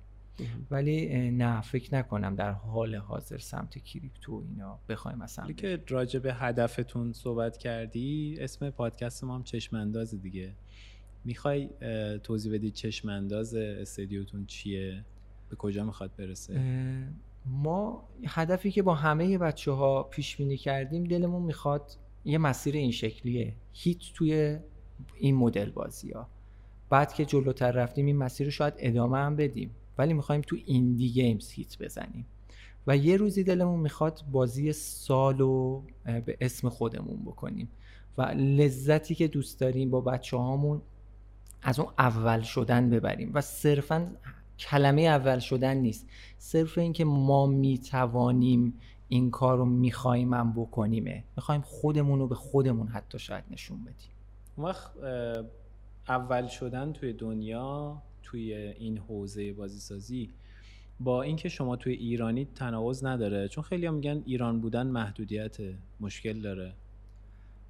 Speaker 3: ولی نه فکر نکنم در حال حاضر سمت کریپتو اینا بخوایم مثلا
Speaker 1: که راجع به هدفتون صحبت کردی اسم پادکست ما هم چشمانداز دیگه. می‌خوای توضیح بدی چشمانداز استدیوتون چیه؟ به کجا می‌خواد برسه؟
Speaker 3: ما هدفی که با همه بچه ها پیش بینی کردیم دلمون می‌خواد یه مسیر این شکلیه. هیت توی این مدل بازی ها بعد که جلوتر رفتیم این مسیر رو شاید ادامه هم بدیم. ولی می‌خوایم تو ایندی گیمز هیت بزنیم. و یه روزی دلمون می‌خواد بازی سال رو به اسم خودمون بکنیم. و لذتی که دوست داریم با بچه هامون از اون اول شدن ببریم. و صرفا کلمه اول شدن نیست. صرف اینکه ما می‌توانیم این کار رو می‌خوایم هم بکنیمه. می‌خوایم خودمون رو به خودمون حتی شاید نشون بدیم.
Speaker 1: وقت اول شدن توی دنیا توی این حوزه بازی سازی با اینکه شما توی ایرانی تناقض نداره چون خیلی هم میگن ایران بودن محدودیت مشکل داره.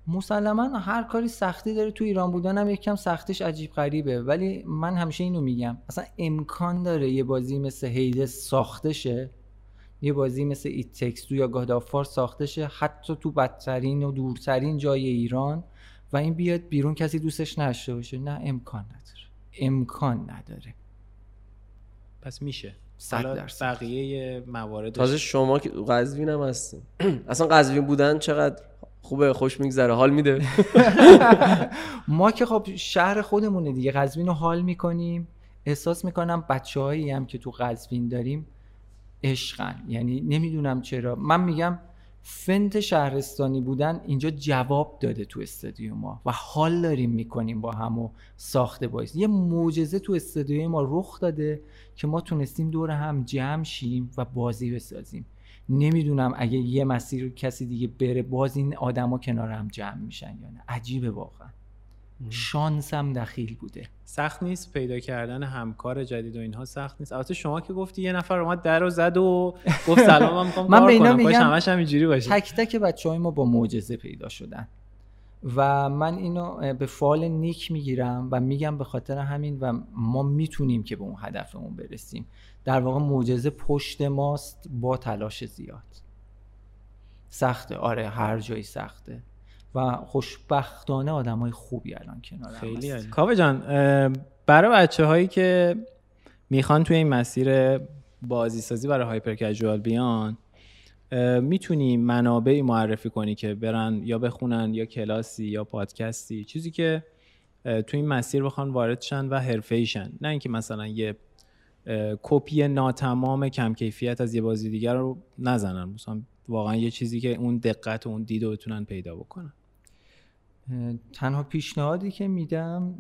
Speaker 3: مسلما هر کاری سختی داره تو ایران بودن هم یکم سختش عجیب غریبه. ولی من همیشه اینو میگم اصلا امکان داره یه بازی مثل هیده ساخته شه یه بازی مثل ایت تکس یا گادافار ساخته شه حتی تو بدترین و دورترین جای ایران و این بیاد بیرون کسی دوستش نشته باشه. نه امکان نداره. امکان نداره.
Speaker 1: پس میشه.
Speaker 3: صد درصد.
Speaker 1: بقیه موارد
Speaker 2: تازه شما که قزوین هم هستین. اصلا قزوین بودن چقدر خوبه خوش میگذره حال میده.
Speaker 3: ما که خب شهر خودمونه دیگه. قزوین رو حال می‌کنیم. احساس می‌کنم بچه هم که تو قزوین داریم عشقن. یعنی نمی‌دونم چرا. من میگم فنت شهرستانی بودن اینجا جواب داده تو استادیوم ما و حال داریم می‌کنیم با هم و ساخته باعث یه معجزه تو استادیوم ما رخ داده که ما تونستیم دور هم جمع شیم و بازی بسازیم. نمی‌دونم اگه یه مسیر کسی دیگه بره باز این آدما کنار هم جمع میشن یا نه. عجیبه واقعا. شانس هم دخیل بوده.
Speaker 1: سخت نیست پیدا کردن همکار جدید و اینها سخت نیست. البته شما که گفتی یه نفر اومد در و زد و گفت سلام من
Speaker 3: من به اینا میگم
Speaker 1: همش همینجوری باشه.
Speaker 3: تک تک بچه های ما با معجزه پیدا شدن. و من اینو به فال نیک می‌گیرم و میگم به خاطر همین و ما می‌تونیم که به اون هدفمون برسیم. در واقع معجزه پشت ماست با تلاش زیاد. سخته. آره هر جایی سخته. و خوشبختانه آدم های خوبی الان کنار
Speaker 1: خیلی کاوه جان برای بچه هایی که می‌خوان توی این مسیر بازی سازی برای هایپر کژوال بیان می‌تونی منابعی معرفی کنی که برن یا بخونن یا کلاسی یا پادکستی چیزی که توی این مسیر بخوان وارد شن و حرفه‌ایشن نه اینکه مثلا یه کپی ناتمام کم کیفیت از یه بازی دیگر رو نزنن. مثلا واقعا یه چیزی که اون دقت و اون دید رو بتونن پیدا بکنن.
Speaker 3: تنها پیشنهادی که میدم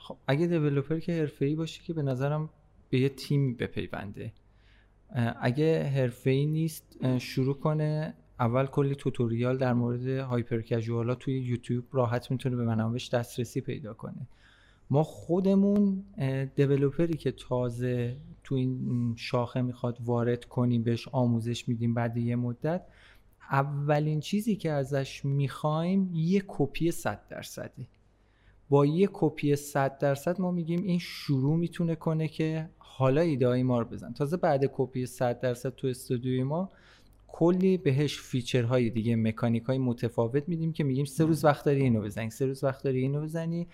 Speaker 3: خب اگه دیولوپر که حرفه‌ای باشه که به نظرم به یه تیم بپیونده. اگه حرفه‌ای نیست شروع کنه اول کلی توتوریال در مورد هایپر کژوالا توی یوتیوب راحت می‌تونه به منابعش دسترسی پیدا کنه. ما خودمون developer ی که تازه تو این شاخه می‌خواد وارد کنیم بهش آموزش میدیم بعد یه مدت اولین چیزی که ازش می‌خوایم یه کپی 100 درصده با یه کپی 100 درصد ما میگیم این شروع می‌تونه کنه که حالا ایده ما رو بزن. تازه بعد کپی 100 درصد تو استودیوی ما کلی بهش feature های دیگه مکانیک های متفاوت میدیم که میگیم سه روز وقت داری اینو بزنی سه روز وقت داری اینو بزنی.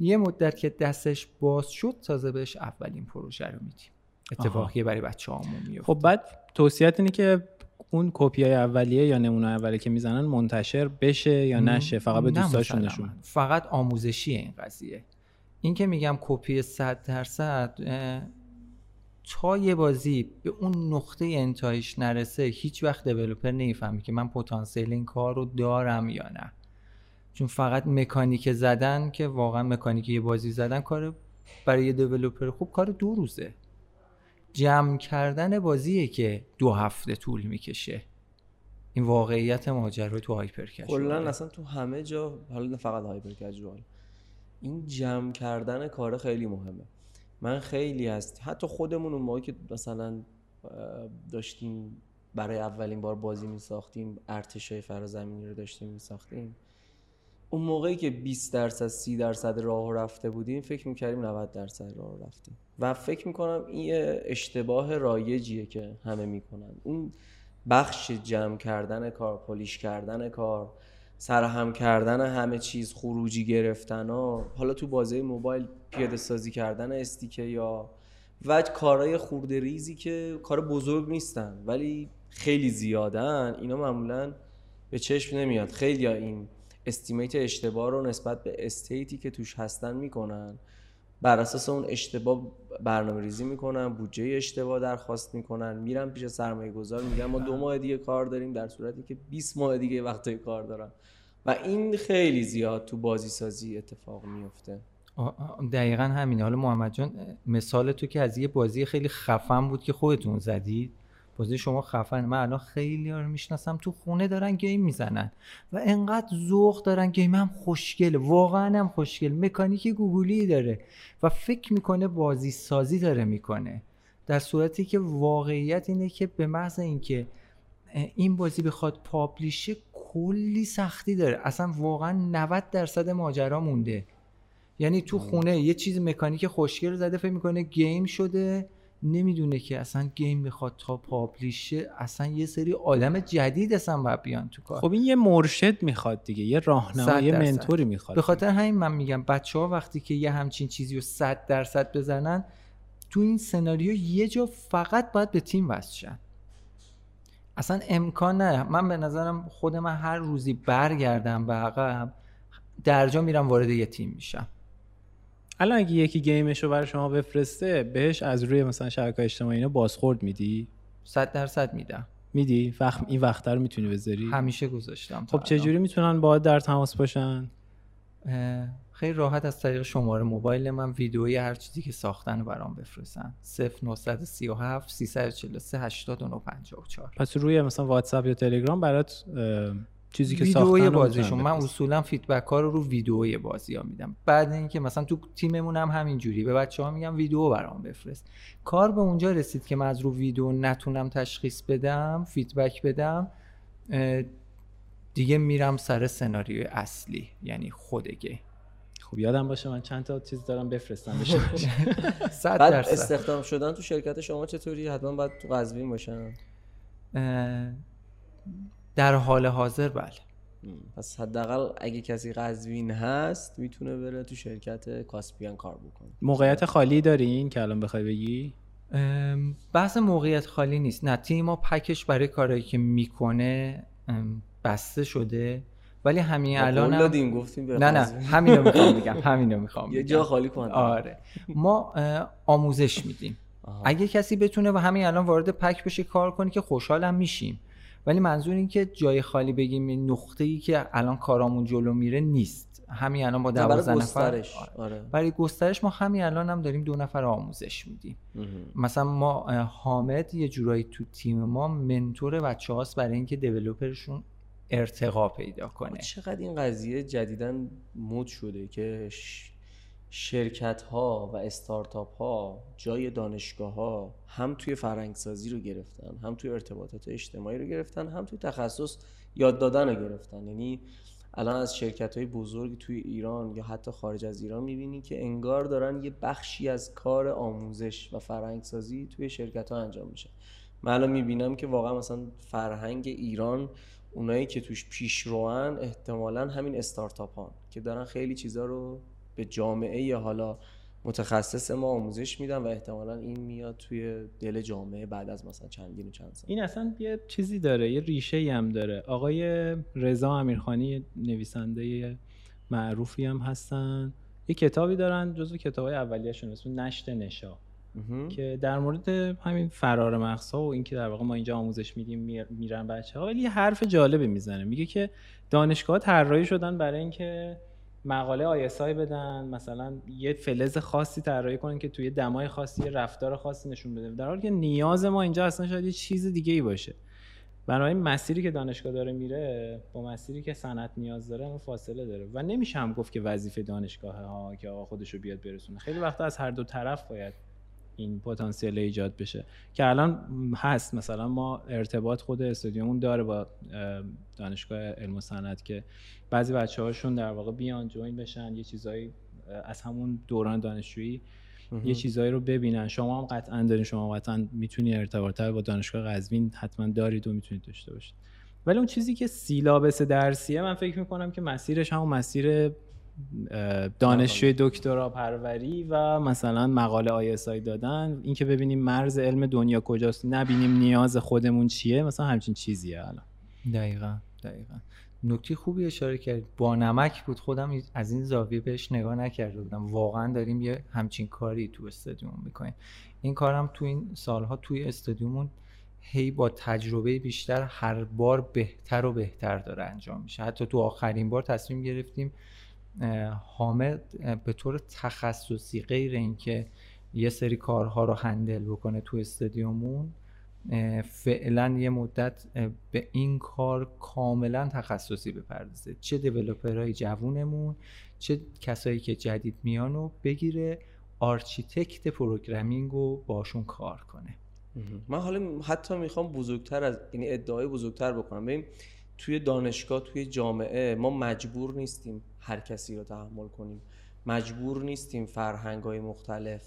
Speaker 3: یه مدت که دستش باز شد تازه بهش اولین پروژه رو میدیم. اتفاقی برای بچه هامون میفته
Speaker 1: خب بعد توصیت اینه که اون کپی های اولیه یا نمونه اولیه که می‌زنن منتشر بشه یا نشه؟ فقط به دوستاشون. نشون
Speaker 3: فقط آموزشی این قضیه. این که میگم کپی 100 درصد تا یه بازی به اون نقطه انتهایش نرسه هیچ وقت دیولپر نمی‌فهمی که من پتانسیل این کار رو دارم یا نه. چون فقط مکانیک زدن که واقعا مکانیک یه بازی زدن کار برای یه دیولپر خوب کار دو روزه. جمع کردن بازیه که دو هفته طول می‌کشه. این واقعیت ماجرا تو هایپر
Speaker 2: کلا اصلا تو همه جا حالا نه فقط هایپر کژوال این جمع کردن کار خیلی مهمه. من خیلی هست حتی خودمون اون موقعی که مثلا داشتیم برای اولین بار بازی می ساختیم ارتشای فرازمینی رو داشتیم می ساختیم اون موقعی که 20 درصد 30 درصد راه رفته بودیم فکر می‌کردیم 90 درصد راه رفتیم. و فکر می‌کنم این اشتباه رایجیه که همه می‌کنن. اون بخش جمع کردن کار پلیش کردن کار سرهم کردن همه چیز خروجی گرفتن ها حالا تو بازی موبایل پیاده سازی کردن استیکه یا و کارهای خورده ریزی که کار بزرگ نیستن ولی خیلی زیادن. اینا معمولا به چشم نمیاد. خیلی این استیمیت اشتباه رو نسبت به استیتی که توش هستن می‌کنن. بر اساس اون اشتباه برنامه ریزی می‌کنن بودجه اشتباه درخواست می‌کنن میرن پیش سرمایه گذار میگن ما دو ماه دیگه کار داریم در صورتی که 20 ماه دیگه وقتای کار دارن. و این خیلی زیاد تو بازی سازی اتفاق میفته
Speaker 3: دقیقا همینه. حالا محمد جان مثال تو که از یه بازی خیلی خفن بود که خودتون زدید. بازی شما خفن. من الان خیلی رو می‌شناسم تو خونه دارن game می‌زنن و انقدر ذوق دارن game. هم خوشگله واقعا هم خوشگل. مکانیک گوگولی داره و فکر می‌کنه بازی سازی داره می‌کنه. در صورتی که واقعیت اینه که به محض اینکه این بازی بخواد publish شه کلی سختی داره. اصلا واقعا 90 درصد ماجرا مونده. یعنی تو خونه یه چیز مکانیک خوشگل زده فکر می‌کنه game شده. نمی‌دونه که اصلا گیم می‌خواد تا پابلیشه اصلا یه سری آدم جدید اصلا باید بیان تو کار.
Speaker 1: خب این یه مرشد می‌خواد دیگه یه راهنما یه. منتوری می‌خواد.
Speaker 3: به خاطر همین من میگم بچه ها وقتی که یه همچین چیزی رو صد درصد بزنن تو این سناریو یه جا فقط باید به تیم وصل شن. اصلا امکان نه. من به نظرم خود من هر روزی برگردم به عقب درجا میرم وارد یه تیم میشم.
Speaker 1: الان اگه یکی game ش رو برای شما بفرسته بهش از روی مثلا شبکه اجتماعی اینا بازخورد میدی؟
Speaker 3: صد درصد میدم.
Speaker 1: میدی؟ وقت این وقت رو می‌تونی بذاری؟
Speaker 3: همیشه گذاشتم
Speaker 1: خب چجوری می‌تونن با در تماس باشن؟
Speaker 3: خیلی راحت از طریق شماره موبایل من ویدئویی هر چیزی که ساختن رو برام بفرستن. 0937 343 8954
Speaker 1: پس روی مثلا واتساپ یا تلگرام برات چیزی که
Speaker 3: ویدئوی
Speaker 1: ساختن
Speaker 3: بازیشون. من اصولا feedback ها رو رو ویدئوی بازی ها میدم. بعد اینکه مثلا تو تیممون هم همینجوری. به بچه ها میگم ویدئو برام بفرست. کار به اونجا رسید که من از رو ویدئو نتونم تشخیص بدم feedback بدم دیگه میرم سر سناریوی اصلی یعنی خودگه
Speaker 1: خب یادم باشه من چند تا چیز دارم بفرستم بشه
Speaker 2: بعد استخدام شدن تو شرکت شما چطوری؟ حتما باید تو قزوین باشن.
Speaker 3: در حال حاضر بله.
Speaker 2: پس حداقل اگه کسی قزوین هست می‌تونه بره تو شرکت کاسپیان کار بکنه.
Speaker 1: موقعیت خالی دارین که الان بخوای بگی؟
Speaker 3: بحث موقعیت خالی نیست. نه تیم ما پکش برای کارهایی که می‌کنه بسته شده. ولی همین الان
Speaker 2: هم... گفتیم
Speaker 3: نه نه همینو می‌خوام بگم همینو می‌خوام
Speaker 2: یه جا خالی کن.
Speaker 3: آره. ما آموزش میدیم. اگه کسی بتونه و همین الان وارد پک بشه کار کنی که خوشحالم میشیم. ولی منظور این که جای خالی بگیم نقطه ای که الان کارامون جلو میره نیست. همین الان با دوازده نفر آره. آره. برای گسترش ما همین الان هم داریم دو نفر آموزش میدیم. مثلا ما حامد یه جورایی تو تیم ما منتور بچه هاست برای اینکه دیولوپرشون ارتقا پیدا کنه.
Speaker 2: چقدر این قضیه جدیدا مد شده که شرکت ها و استارتاپ ها جای دانشگاه ها هم توی فرهنگسازی رو گرفتن هم توی ارتباطات اجتماعی رو گرفتن هم توی تخصص یاد دادن رو گرفتن. یعنی الان از شرکت های بزرگ توی ایران یا حتی خارج از ایران می‌بینی که انگار دارن یه بخشی از کار آموزش و فرهنگسازی توی شرکت ها انجام میشه. من الان می‌بینم که واقعا مثلا فرهنگ ایران اونایی که توش پیشروان احتمالا همین استارتاپ ها که دارن خیلی چیزا رو به جامعه حالا متخصص ما آموزش میدن و احتمالا این میاد توی دل جامعه بعد از مثلا چندین و چند سال.
Speaker 1: این اصلا یه چیزی داره یه ریشه ای هم داره. آقای رضا امیرخانی نویسنده معروفی هم هستن. یه کتابی دارن جزو کتابای اولیه‌شون اسم نشت نشا. که در مورد همین فرار مغزها و اینکه در واقع ما اینجا آموزش میدیم میرن بچه ها ولی یه حرف جالبی می‌زنه. میگه که دانشگاه طراحی شدن برای اینکه مقاله آیسای بدن مثلا یه فلز خاصی طراحی کنن که توی دمای خاصی رفتار خاصی نشون بده. در حالی که نیاز ما اینجا اصلا شاید یه چیز دیگه ای باشه. بنابراین مسیری که دانشگاه داره میره با مسیری که صنعت نیاز داره اون فاصله داره. و نمیشه هم گفت که وظیفه دانشگاه ها که آقا خودشو بیاد برسونه. خیلی وقتا از هر دو طرف باید این پتانسیل ایجاد بشه. که الان هست. مثلا ما ارتباط خود استودیومون داره با دانشگاه علم و صنعت که بعضی بچه هاشون در واقع بیان جوین بشن یه چیزایی از همون دوران دانشجویی یه چیزایی رو ببینن. شما هم قطعا دارین شما قطعا می‌تونی ارتباط با دانشگاه قزوین حتما دارید و می‌تونید داشته باشید. ولی اون چیزی که سیلابس درسیه من فکر می‌کنم که مسیرش همون مسیر دانشجوی دکترا پروری و مثلا مقاله آیسای دادن. اینکه ببینیم مرز علم دنیا کجاست نبینیم نیاز خودمون چیه مثلا همچین چیزیه الان.
Speaker 3: دقیقا دقیقا. نکته خوبی اشاره کرد با نمک بود خودم از این زاویه بهش نگاه نکرده بودم. واقعا داریم یه همچین کاری تو استادیوم می‌کنیم. این کارم تو این سالها توی استادیومون هی با تجربه بیشتر هر بار بهتر و بهتر داره انجام میشه. حتی تو آخرین بار تصمیم گرفتیم حامد به طور تخصصی غیر اینکه یه سری کارها رو هندل بکنه تو استادیومون فعلا یه مدت به این کار کاملا تخصصی بپردازه. چه دیولوپرهای جوونمون چه کسایی که جدید میان و بگیره architect programming رو باشون کار کنه.
Speaker 2: من حالا حتی می‌خوام بزرگتر از این ادعای بزرگتر بکنم. ببین توی دانشگاه توی جامعه ما مجبور نیستیم هر کسی رو تحمل کنیم. مجبور نیستیم فرهنگ های مختلف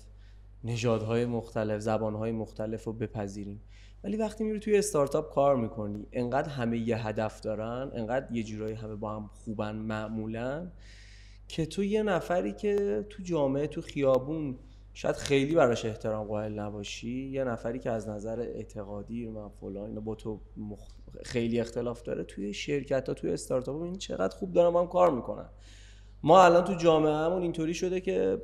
Speaker 2: نژادهای مختلف زبانهای مختلف رو بپذیریم. ولی وقتی میری توی استارتاپ کار می‌کنی انقدر همه یه هدف دارن انقدر یه جورایی همه با هم خوبن معمولا که تو یه نفری که تو جامعه تو خیابون شاید خیلی براش احترام قائل نباشی یه نفری که از نظر اعتقادی من فلان با تو خیلی اختلاف داره توی شرکت ها توی استارتاپ این چقدر خوب دارن با هم کار می‌کنن. ما الان تو جامعه همون اینطوری شده که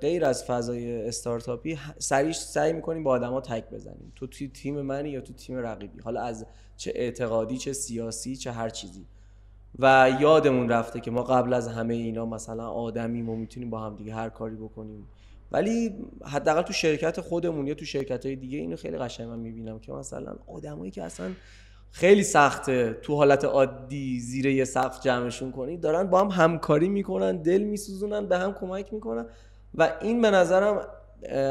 Speaker 2: غیر از فضای استارتاپی سریع سعی می‌کنیم با آدما تک بزنیم. تو توی تیم منی یا تو تیم رقیبی. حالا از چه اعتقادی چه سیاسی چه هر چیزی. و یادمون رفته که ما قبل از همه اینا مثلا آدمیم و می‌تونیم با هم دیگه هر کاری بکنیم. ولی حداقل تو شرکت خودمون یا تو شرکت های دیگه اینو خیلی قشنگ من می‌بینم که مثلا آدمایی که اصلا خیلی سخته تو حالت عادی زیر یه سقف جمعشون کنی. دارن با هم همکاری می‌کنن دل میسوزونن به هم کمک می‌کنن. و این به نظرم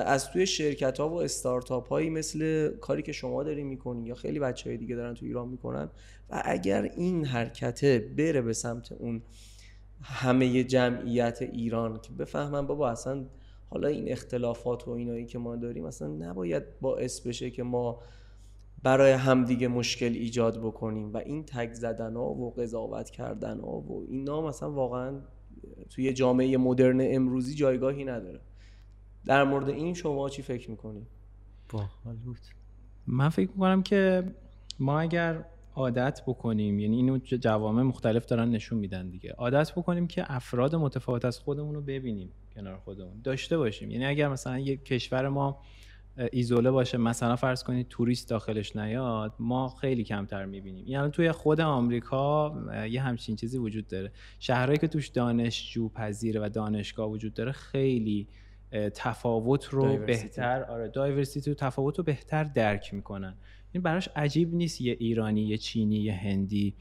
Speaker 2: از توی شرکت ها و استارتاپ هایی مثل کاری که شما داری می‌کنی یا خیلی بچه های دیگه دارن تو ایران می‌کنن. و اگر این حرکته بره به سمت اون همه جمعیت ایران که بفهمن بابا اصلا حالا این اختلافات و اینایی که ما داریم اصلا نباید باعث بشه که ما برای همدیگه مشکل ایجاد بکنیم. و این تگ زدن ها و قضاوت کردن ها و اینا مثلا واقعا توی جامعه مدرن امروزی جایگاهی نداره. در مورد این شما چی فکر می‌کنید؟
Speaker 1: من فکر می‌کنم که ما اگر عادت بکنیم یعنی اینو جوامع مختلف دارن نشون میدن دیگه. عادت بکنیم که افراد متفاوت از خودمون رو ببینیم کنار خودمون. داشته باشیم. یعنی اگر مثلا یک کشور ما ایزوله باشه مثلا فرض کنید توریست داخلش نیاد ما خیلی کمتر می‌بینیم. یعنی توی خود آمریکا یه همچین چیزی وجود داره. شهرهایی که توش دانشجو پذیره و دانشگاه وجود داره خیلی تفاوت رو بهتر آره دایورسیتی و تفاوت رو بهتر درک می‌کنن. این براش عجیب نیست یه ایرانی یه چینی یه هندی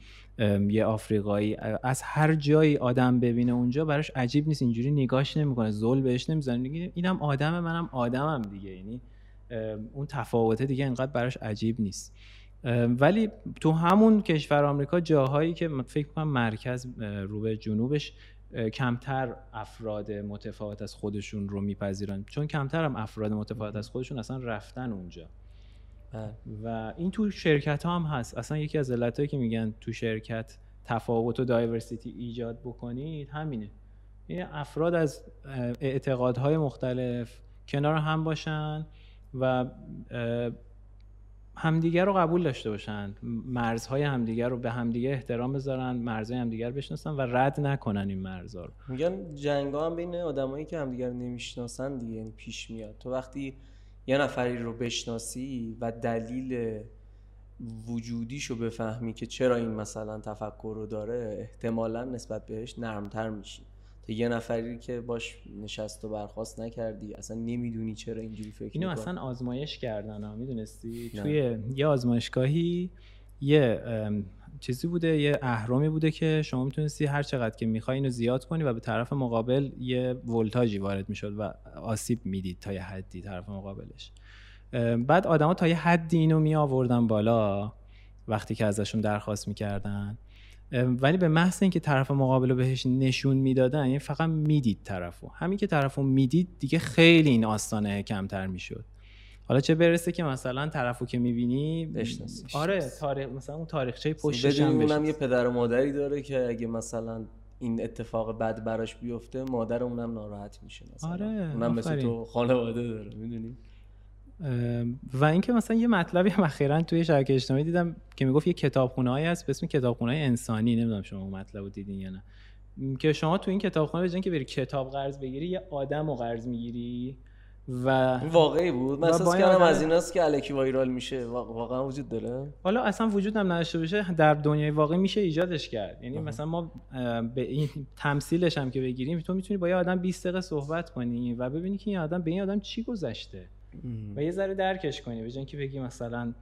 Speaker 1: یه آفریقایی از هر جایی آدم ببینه اونجا براش عجیب نیست اینجوری نگاش نمی‌کنه زل بهش نمی‌زنه. اینم آدم منم آدمم دیگه یعنی اون تفاوته دیگه اینقدر براش عجیب نیست. ولی تو همون کشور آمریکا جاهایی که فکر کنم مرکز رو به جنوبش کمتر افراد متفاوت از خودشون رو میپذیرن. چون کمتر هم افراد متفاوت از خودشون اصلا رفتن اونجا. بله. و این تو شرکت ها هم هست. اصلا یکی از علتهایی که میگن تو شرکت تفاوت و دایورسیتی ایجاد بکنید همینه. این افراد از اعتقادهای مختلف کنار هم باشن. و همدیگر رو قبول داشته باشن مرزهای همدیگر رو به همدیگه احترام بذارن مرزهای همدیگر بشناسن و رد نکنن این مرزها رو.
Speaker 2: میگن جنگ هم بین آدمایی که همدیگر نمی‌شناسن دیگه یعنی پیش میاد. تو وقتی یه نفری رو بشناسی و دلیل وجودیشو بفهمی که چرا این مثلا تفکر رو داره احتمالا نسبت بهش نرمتر میشی. تا یه نفری که باش نشست و برخواست نکردی اصلا نمی‌دونی چرا اینجوری فکر
Speaker 1: اینو اصلا آزمایش کردن ها می‌دونستی؟ توی یه آزمایشگاهی یه چیزی بوده یه اهرامی بوده که شما می‌تونستی هر چقدر که می‌خوای اینو زیاد کنی و به طرف مقابل یه ولتاژی وارد می‌شد و آسیب می‌دید تا یه حدی طرف مقابلش. بعد آدما تا یه حدی اینو می آوردن بالا وقتی که ازشون درخواست می‌کردن. ولی به محض اینکه طرف مقابل رو بهش نشون می‌دادن یعنی فقط می‌دید طرفو. همین که طرفو می‌دید دیگه خیلی این آستانه کمتر می‌شد. حالا چه برسه که مثلا طرفو که می‌بینی
Speaker 2: بشناسی
Speaker 1: آره تاریخ مثلا اون تاریخچه پشتش هم
Speaker 2: اونم یه پدر و مادری داره که اگه مثلا این اتفاق بد براش بیفته مادر اونم ناراحت میشه مثلا.
Speaker 1: آره
Speaker 2: اونم مثل تو خانواده داره می‌دونی؟
Speaker 1: و اینکه مثلا یه مطلبی هم اخیرا توی شبکه اجتماعی دیدم که می‌گفت یه کتابخونه‌ای هست به اسم کتابخونه انسانی. نمی‌دونم شما اون مطلب رو دیدین یا نه. که شما تو این کتابخونه بجن که بری کتاب قرض بگیری یه آدم رو قرض می‌گیری و
Speaker 2: واقعی بود. من احساس کردم از ایناست که الکی وایرال میشه. واقعا وجود داره.
Speaker 1: حالا اصلا وجود هم نداشته باشه. در دنیای واقعی میشه ایجادش کرد. یعنی مثلا ما به این تمثیلش هم که بگیریم تو می‌تونی با یه آدم 20 دقیقه صحبت کنی و ببینی که این آدم به این آدم چی گذشته. و یه ذره درکش کنی به که بگی مثلا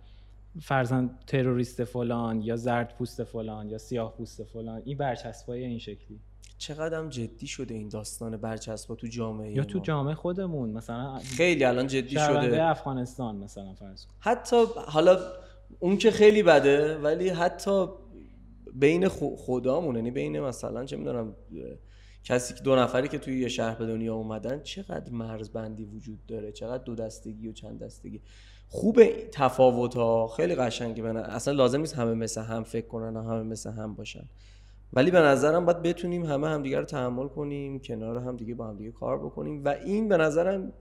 Speaker 1: فرزن تروریست فلان یا زرد پوست فلان یا سیاه پوست فلان این برچسبای این شکلی.
Speaker 2: چقدر جدی شده این داستان برچسبا تو جامعه
Speaker 1: یا تو جامعه خودمون مثلا
Speaker 2: خیلی الان جدی شده.
Speaker 1: افغانستان مثلا فرض
Speaker 2: حتی حالا اون که خیلی بده ولی حتی بین خدامون یعنی بین مثلا چه می‌دونم کسی که دو نفری که توی یه شهر به دنیا اومدن چقدر مرزبندی وجود داره؟ چقدر دو دستگی و چند دستگی؟ خوب تفاوت ها. خیلی قشنگه. بنا اصلا لازم نیست همه مثل هم فکر کنن و همه مثل هم باشن. ولی به نظرم باید بتونیم همه همدیگه رو تحمل کنیم کنار هم دیگه با همدیگه کار بکنیم و این به نظرم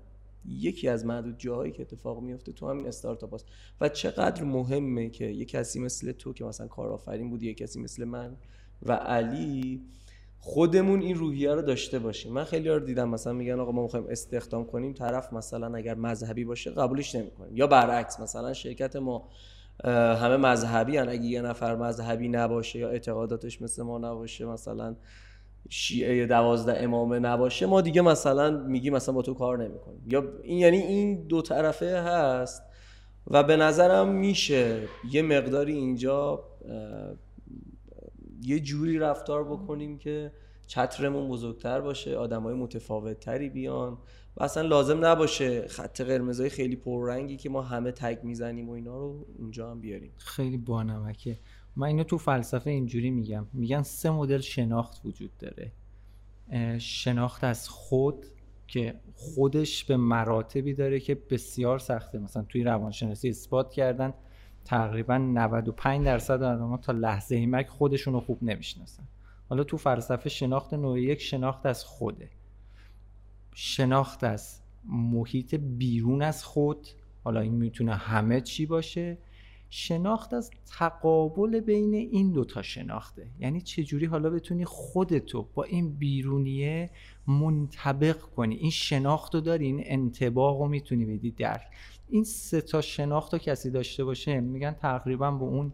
Speaker 2: یکی از معدود جاهایی که اتفاق میفته تو همین استارتاپ هست و چقدر مهمه که یه کسی مثل تو که مثلا کارآفرین بودی یه کسی مثل من و علی خودمون این روحیه رو داشته باشیم. من خیلی رو دیدم مثلا میگن آقا ما می‌خوایم استخدام کنیم طرف مثلا اگر مذهبی باشه قبولش نمی‌کنیم یا برعکس مثلا شرکت ما همه مذهبی هن. اگه یه نفر مذهبی نباشه یا اعتقاداتش مثل ما نباشه مثلا شیعه دوازده امامه نباشه ما دیگه مثلا میگیم مثلا با تو کار نمی‌کنیم. یا این یعنی این دو طرفه هست و به نظرم میشه یه مقداری اینجا یه جوری رفتار بکنیم که چترمون بزرگتر باشه آدمای متفاوت تری بیان و اصلا لازم نباشه خط قرمزای خیلی پررنگی که ما همه تگ می‌زنیم و اینا رو اونجا هم بیاریم.
Speaker 3: خیلی بانمکه. من اینو تو فلسفه اینجوری میگم. میگن سه مدل شناخت وجود داره. شناخت از خود که خودش به مراتبی داره که بسیار سخته. مثلا توی روانشناسی اثبات کردن تقریبا 95 درصد آدم تا لحظه مرگ خودشون رو خوب نمی‌شناسن. حالا تو فلسفه شناخت نوع یک شناخت از خوده. شناخت از محیط بیرون از خود حالا این می‌تونه همه چی باشه. شناخت از تقابل بین این دوتا شناخته. یعنی چجوری حالا بتونی خودتو با این بیرونیه منطبق کنی؟ این شناخت رو داری؟ این انتباق رو می‌تونی بدی؟ درک این سه تا شناخت رو کسی داشته باشه میگن تقریبا به اون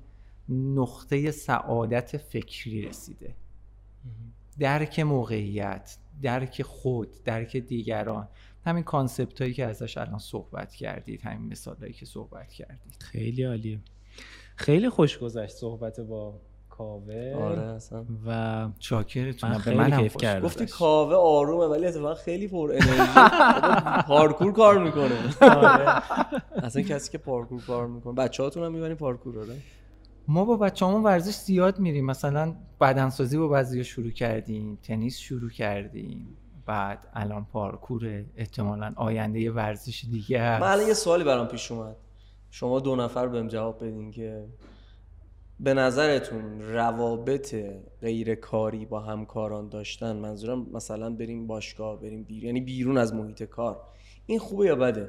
Speaker 3: نقطه سعادت فکری رسیده. درک موقعیت درک خود درک دیگران. همین concept هایی که ازش الان صحبت کردید همین مثال هایی که صحبت کردید.
Speaker 1: خیلی عالیه. خیلی خوش گذشت صحبت با کاوه.
Speaker 2: آره اصلا.
Speaker 3: و چاکرتون
Speaker 1: من خیلی کیف کردم.
Speaker 2: گفتی کاوه آرومه ولی اتفاقا خیلی پر انرژی. پارکور کار می‌کنه. آره. اصلا کسی که پارکور کار می‌کنه. بچه‌هاتون هم می‌برین پارکور آره.
Speaker 3: ما با بچه‌هامون ورزش زیاد میریم. مثلا بدنسازی با بعضی شروع کردیم تنیس شروع کردیم. بعد الان پارکور احتمالا آینده ورزش دیگه هست.
Speaker 2: من الان یه سوالی برام پیش اومد. شما دو نفر بهم جواب بدین که به نظرتون روابط غیر کاری با همکاران داشتن؟ منظورم مثلا بریم باشگاه بریم بیرون یعنی بیرون از محیط کار. این خوبه یا بده؟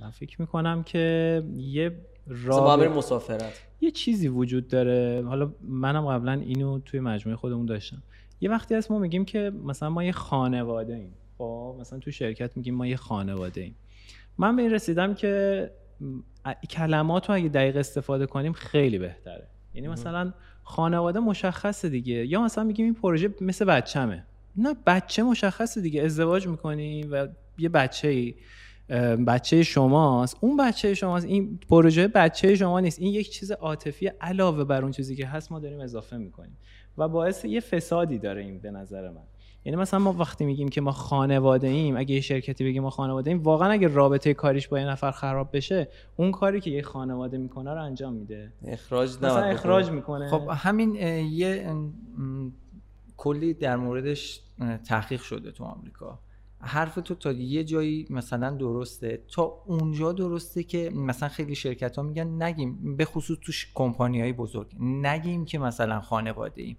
Speaker 1: من فکر می‌کنم که یه
Speaker 2: رابط مسافرت.
Speaker 1: یه چیزی وجود داره. حالا منم قبلا اینو توی مجموعه خودمون داشتم. یه وقتی از ما میگیم که مثلا ما یه خانواده ایم. خب مثلا تو شرکت میگیم ما یه خانواده ایم. من به این رسیدم که کلمات رو اگه دقیق استفاده کنیم خیلی بهتره. یعنی مثلا خانواده مشخصه دیگه. یا مثلا میگیم این پروژه مثل بچه‌مه. نه بچه مشخصه دیگه. ازدواج می‌کنی و یه بچه ای بچه شماست. اون بچه شماست. این پروژه بچه شما نیست. این یک چیز عاطفی علاوه بر اون چیزی که هست ما داریم اضافه می‌کنیم. و باعث یه فسادی داره این به نظر من. یعنی مثلا ما وقتی میگیم که ما خانواده ایم اگه یه شرکتی بگیم ما خانواده ایم واقعا اگه رابطه کاریش با یه نفر خراب بشه اون کاری که یه خانواده می‌کنه رو انجام میده.
Speaker 2: اخراج
Speaker 1: مثلا اخراج می‌کنه.
Speaker 3: خب همین یه کلی در موردش تحقیق شده تو آمریکا. حرف تو تا یه جایی مثلا درسته تا اونجا درسته که مثلا خیلی شرکت ها میگن نگیم به خصوص تو کمپانی های بزرگ نگیم که مثلا خانواده ایم.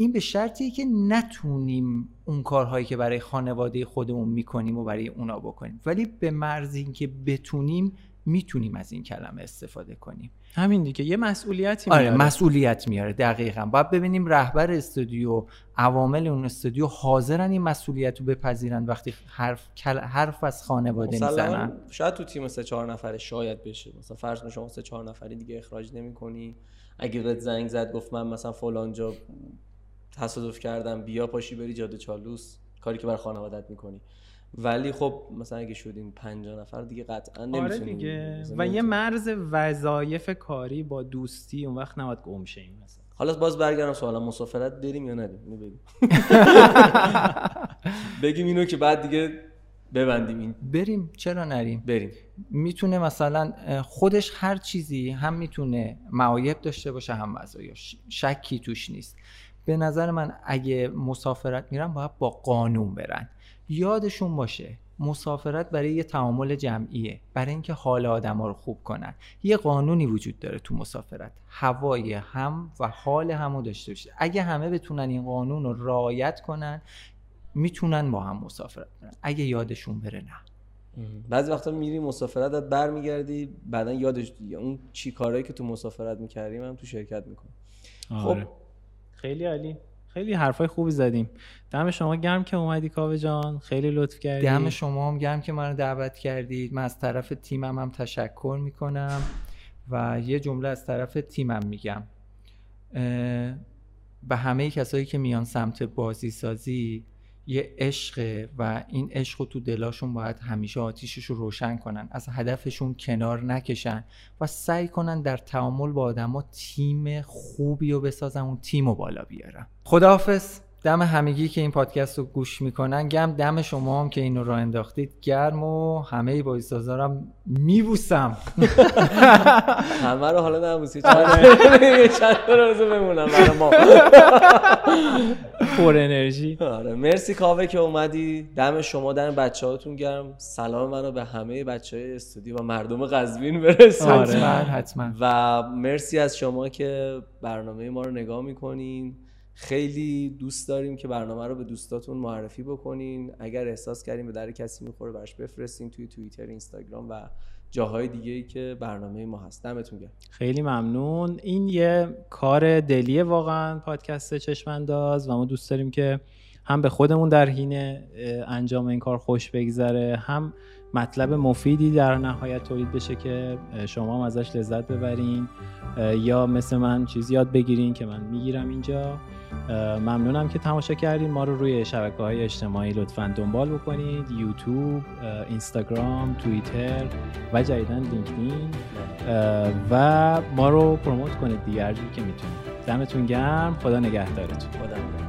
Speaker 3: این به شرطیه که نتونیم اون کارهایی که برای خانواده خودمون می‌کنیم و برای اونا بکنیم. ولی به مرز اینکه بتونیم می‌تونیم از این کلمه استفاده کنیم.
Speaker 1: همین دیگه. یه مسئولیتی
Speaker 3: آره مسئولیت میاره دقیقا. باید ببینیم رهبر استودیو عوامل اون استودیو حاضرن این مسئولیت رو بپذیرن وقتی حرف حرف از خانواده می‌زنن.
Speaker 2: شاید تو تیم سه چهار نفره شاید بشه. مثلا فرض کن شما سه چهار نفری دیگه اخراج نمی‌کنی. اگه رد زنگ زد گفت من مثلا فلان جا تصادف کردم بیا پاشی بری جاده چالوس کاری که بر خانوادت می‌کنی. ولی خب مثلا اگه شدیم 50 نفر دیگه قطعا نمی‌تونیم آره
Speaker 1: دیگه و یه مرز وظایف کاری با دوستی اون وقت نباید گم شیم مثلا.
Speaker 2: حالا باز برگردم سوالا مسافرت بریم یا ندیم؟ بگیم بگیم اینو که بعد دیگه ببندیم این.
Speaker 3: بریم چرا نریم؟
Speaker 2: بریم.
Speaker 3: می‌تونه مثلا خودش هر چیزی هم می‌تونه معایب داشته باشه هم مزایا شکی توش نیست. به نظر من اگه مسافرت میرن باید با قانون برن. یادشون باشه مسافرت برای یه تعامل جمعیه برای اینکه حال آدما رو خوب کنن. یه قانونی وجود داره تو مسافرت. هوای هم و حال همو داشته باشه. اگه همه بتونن این قانون رو رعایت کنن می‌تونن با هم مسافرت کنن اگه یادشون بره نه.
Speaker 2: بعضی وقتا میری مسافرت برمیگردی بعدا یادش اون چی کارهایی که تو مسافرت می‌کردیم هم تو شرکت می‌کنی
Speaker 1: آره. خب خیلی عالی. خیلی حرفای خوبی زدیم. دم شما گرم که اومدی کاوه جان. خیلی لطف کردی.
Speaker 3: دم شما هم گرم که منو دعوت کردید. من از طرف تیمم هم تشکر می‌کنم و یه جمله از طرف تیمم میگم. به همه کسایی که میان سمت بازی سازی یه عشق و این عشق رو تو دلاشون باید همیشه آتیشش رو روشن کنن از هدفشون کنار نکشن و سعی کنن در تعامل با آدما تیم خوبی رو بسازن اون تیم رو بالا بیارن. خداحافظ. دم همگی که این پادکست رو گوش می‌کنن گم دم شما هم که اینو را انداختید. گرم و همه بازیسازارم میبوسم.
Speaker 2: همه رو حالا نبوسی. چند روز بمونم برای ما.
Speaker 1: پر انرژی.
Speaker 2: آره. مرسی کاوه که اومدی. دم شما دم بچه هاتون گرم. سلام منو به همه بچه های استودیو و مردم قزوین برسون
Speaker 3: حتما حتما.
Speaker 2: و مرسی از شما که برنامه ما رو نگاه می‌کنین. خیلی دوست داریم که برنامه رو به دوستاتون معرفی بکنین. اگر احساس کردین به در کسی می‌خوره براش بفرستین توی توییتر اینستاگرام و جاهای دیگه ای که برنامه ما هست. دمتون گرم.
Speaker 1: خیلی ممنون. این یه کار دلیه واقعا پادکست چشمانداز و ما دوست داریم که هم به خودمون در حین انجام این کار خوش بگذره هم مطلب مفیدی در نهایت تولید بشه که شما هم ازش لذت ببرین. یا مثل من چیزی یاد بگیرین که من می‌گیرم اینجا. ممنونم که تماشا کردین. ما رو روی شبکه های اجتماعی لطفا دنبال بکنید. یوتیوب اینستاگرام توییتر و جدیدا لینکدین. و ما رو پروموت کنید دیگه که می‌تونید. دمتون گرم. خدا نگهدارتون.
Speaker 2: خدا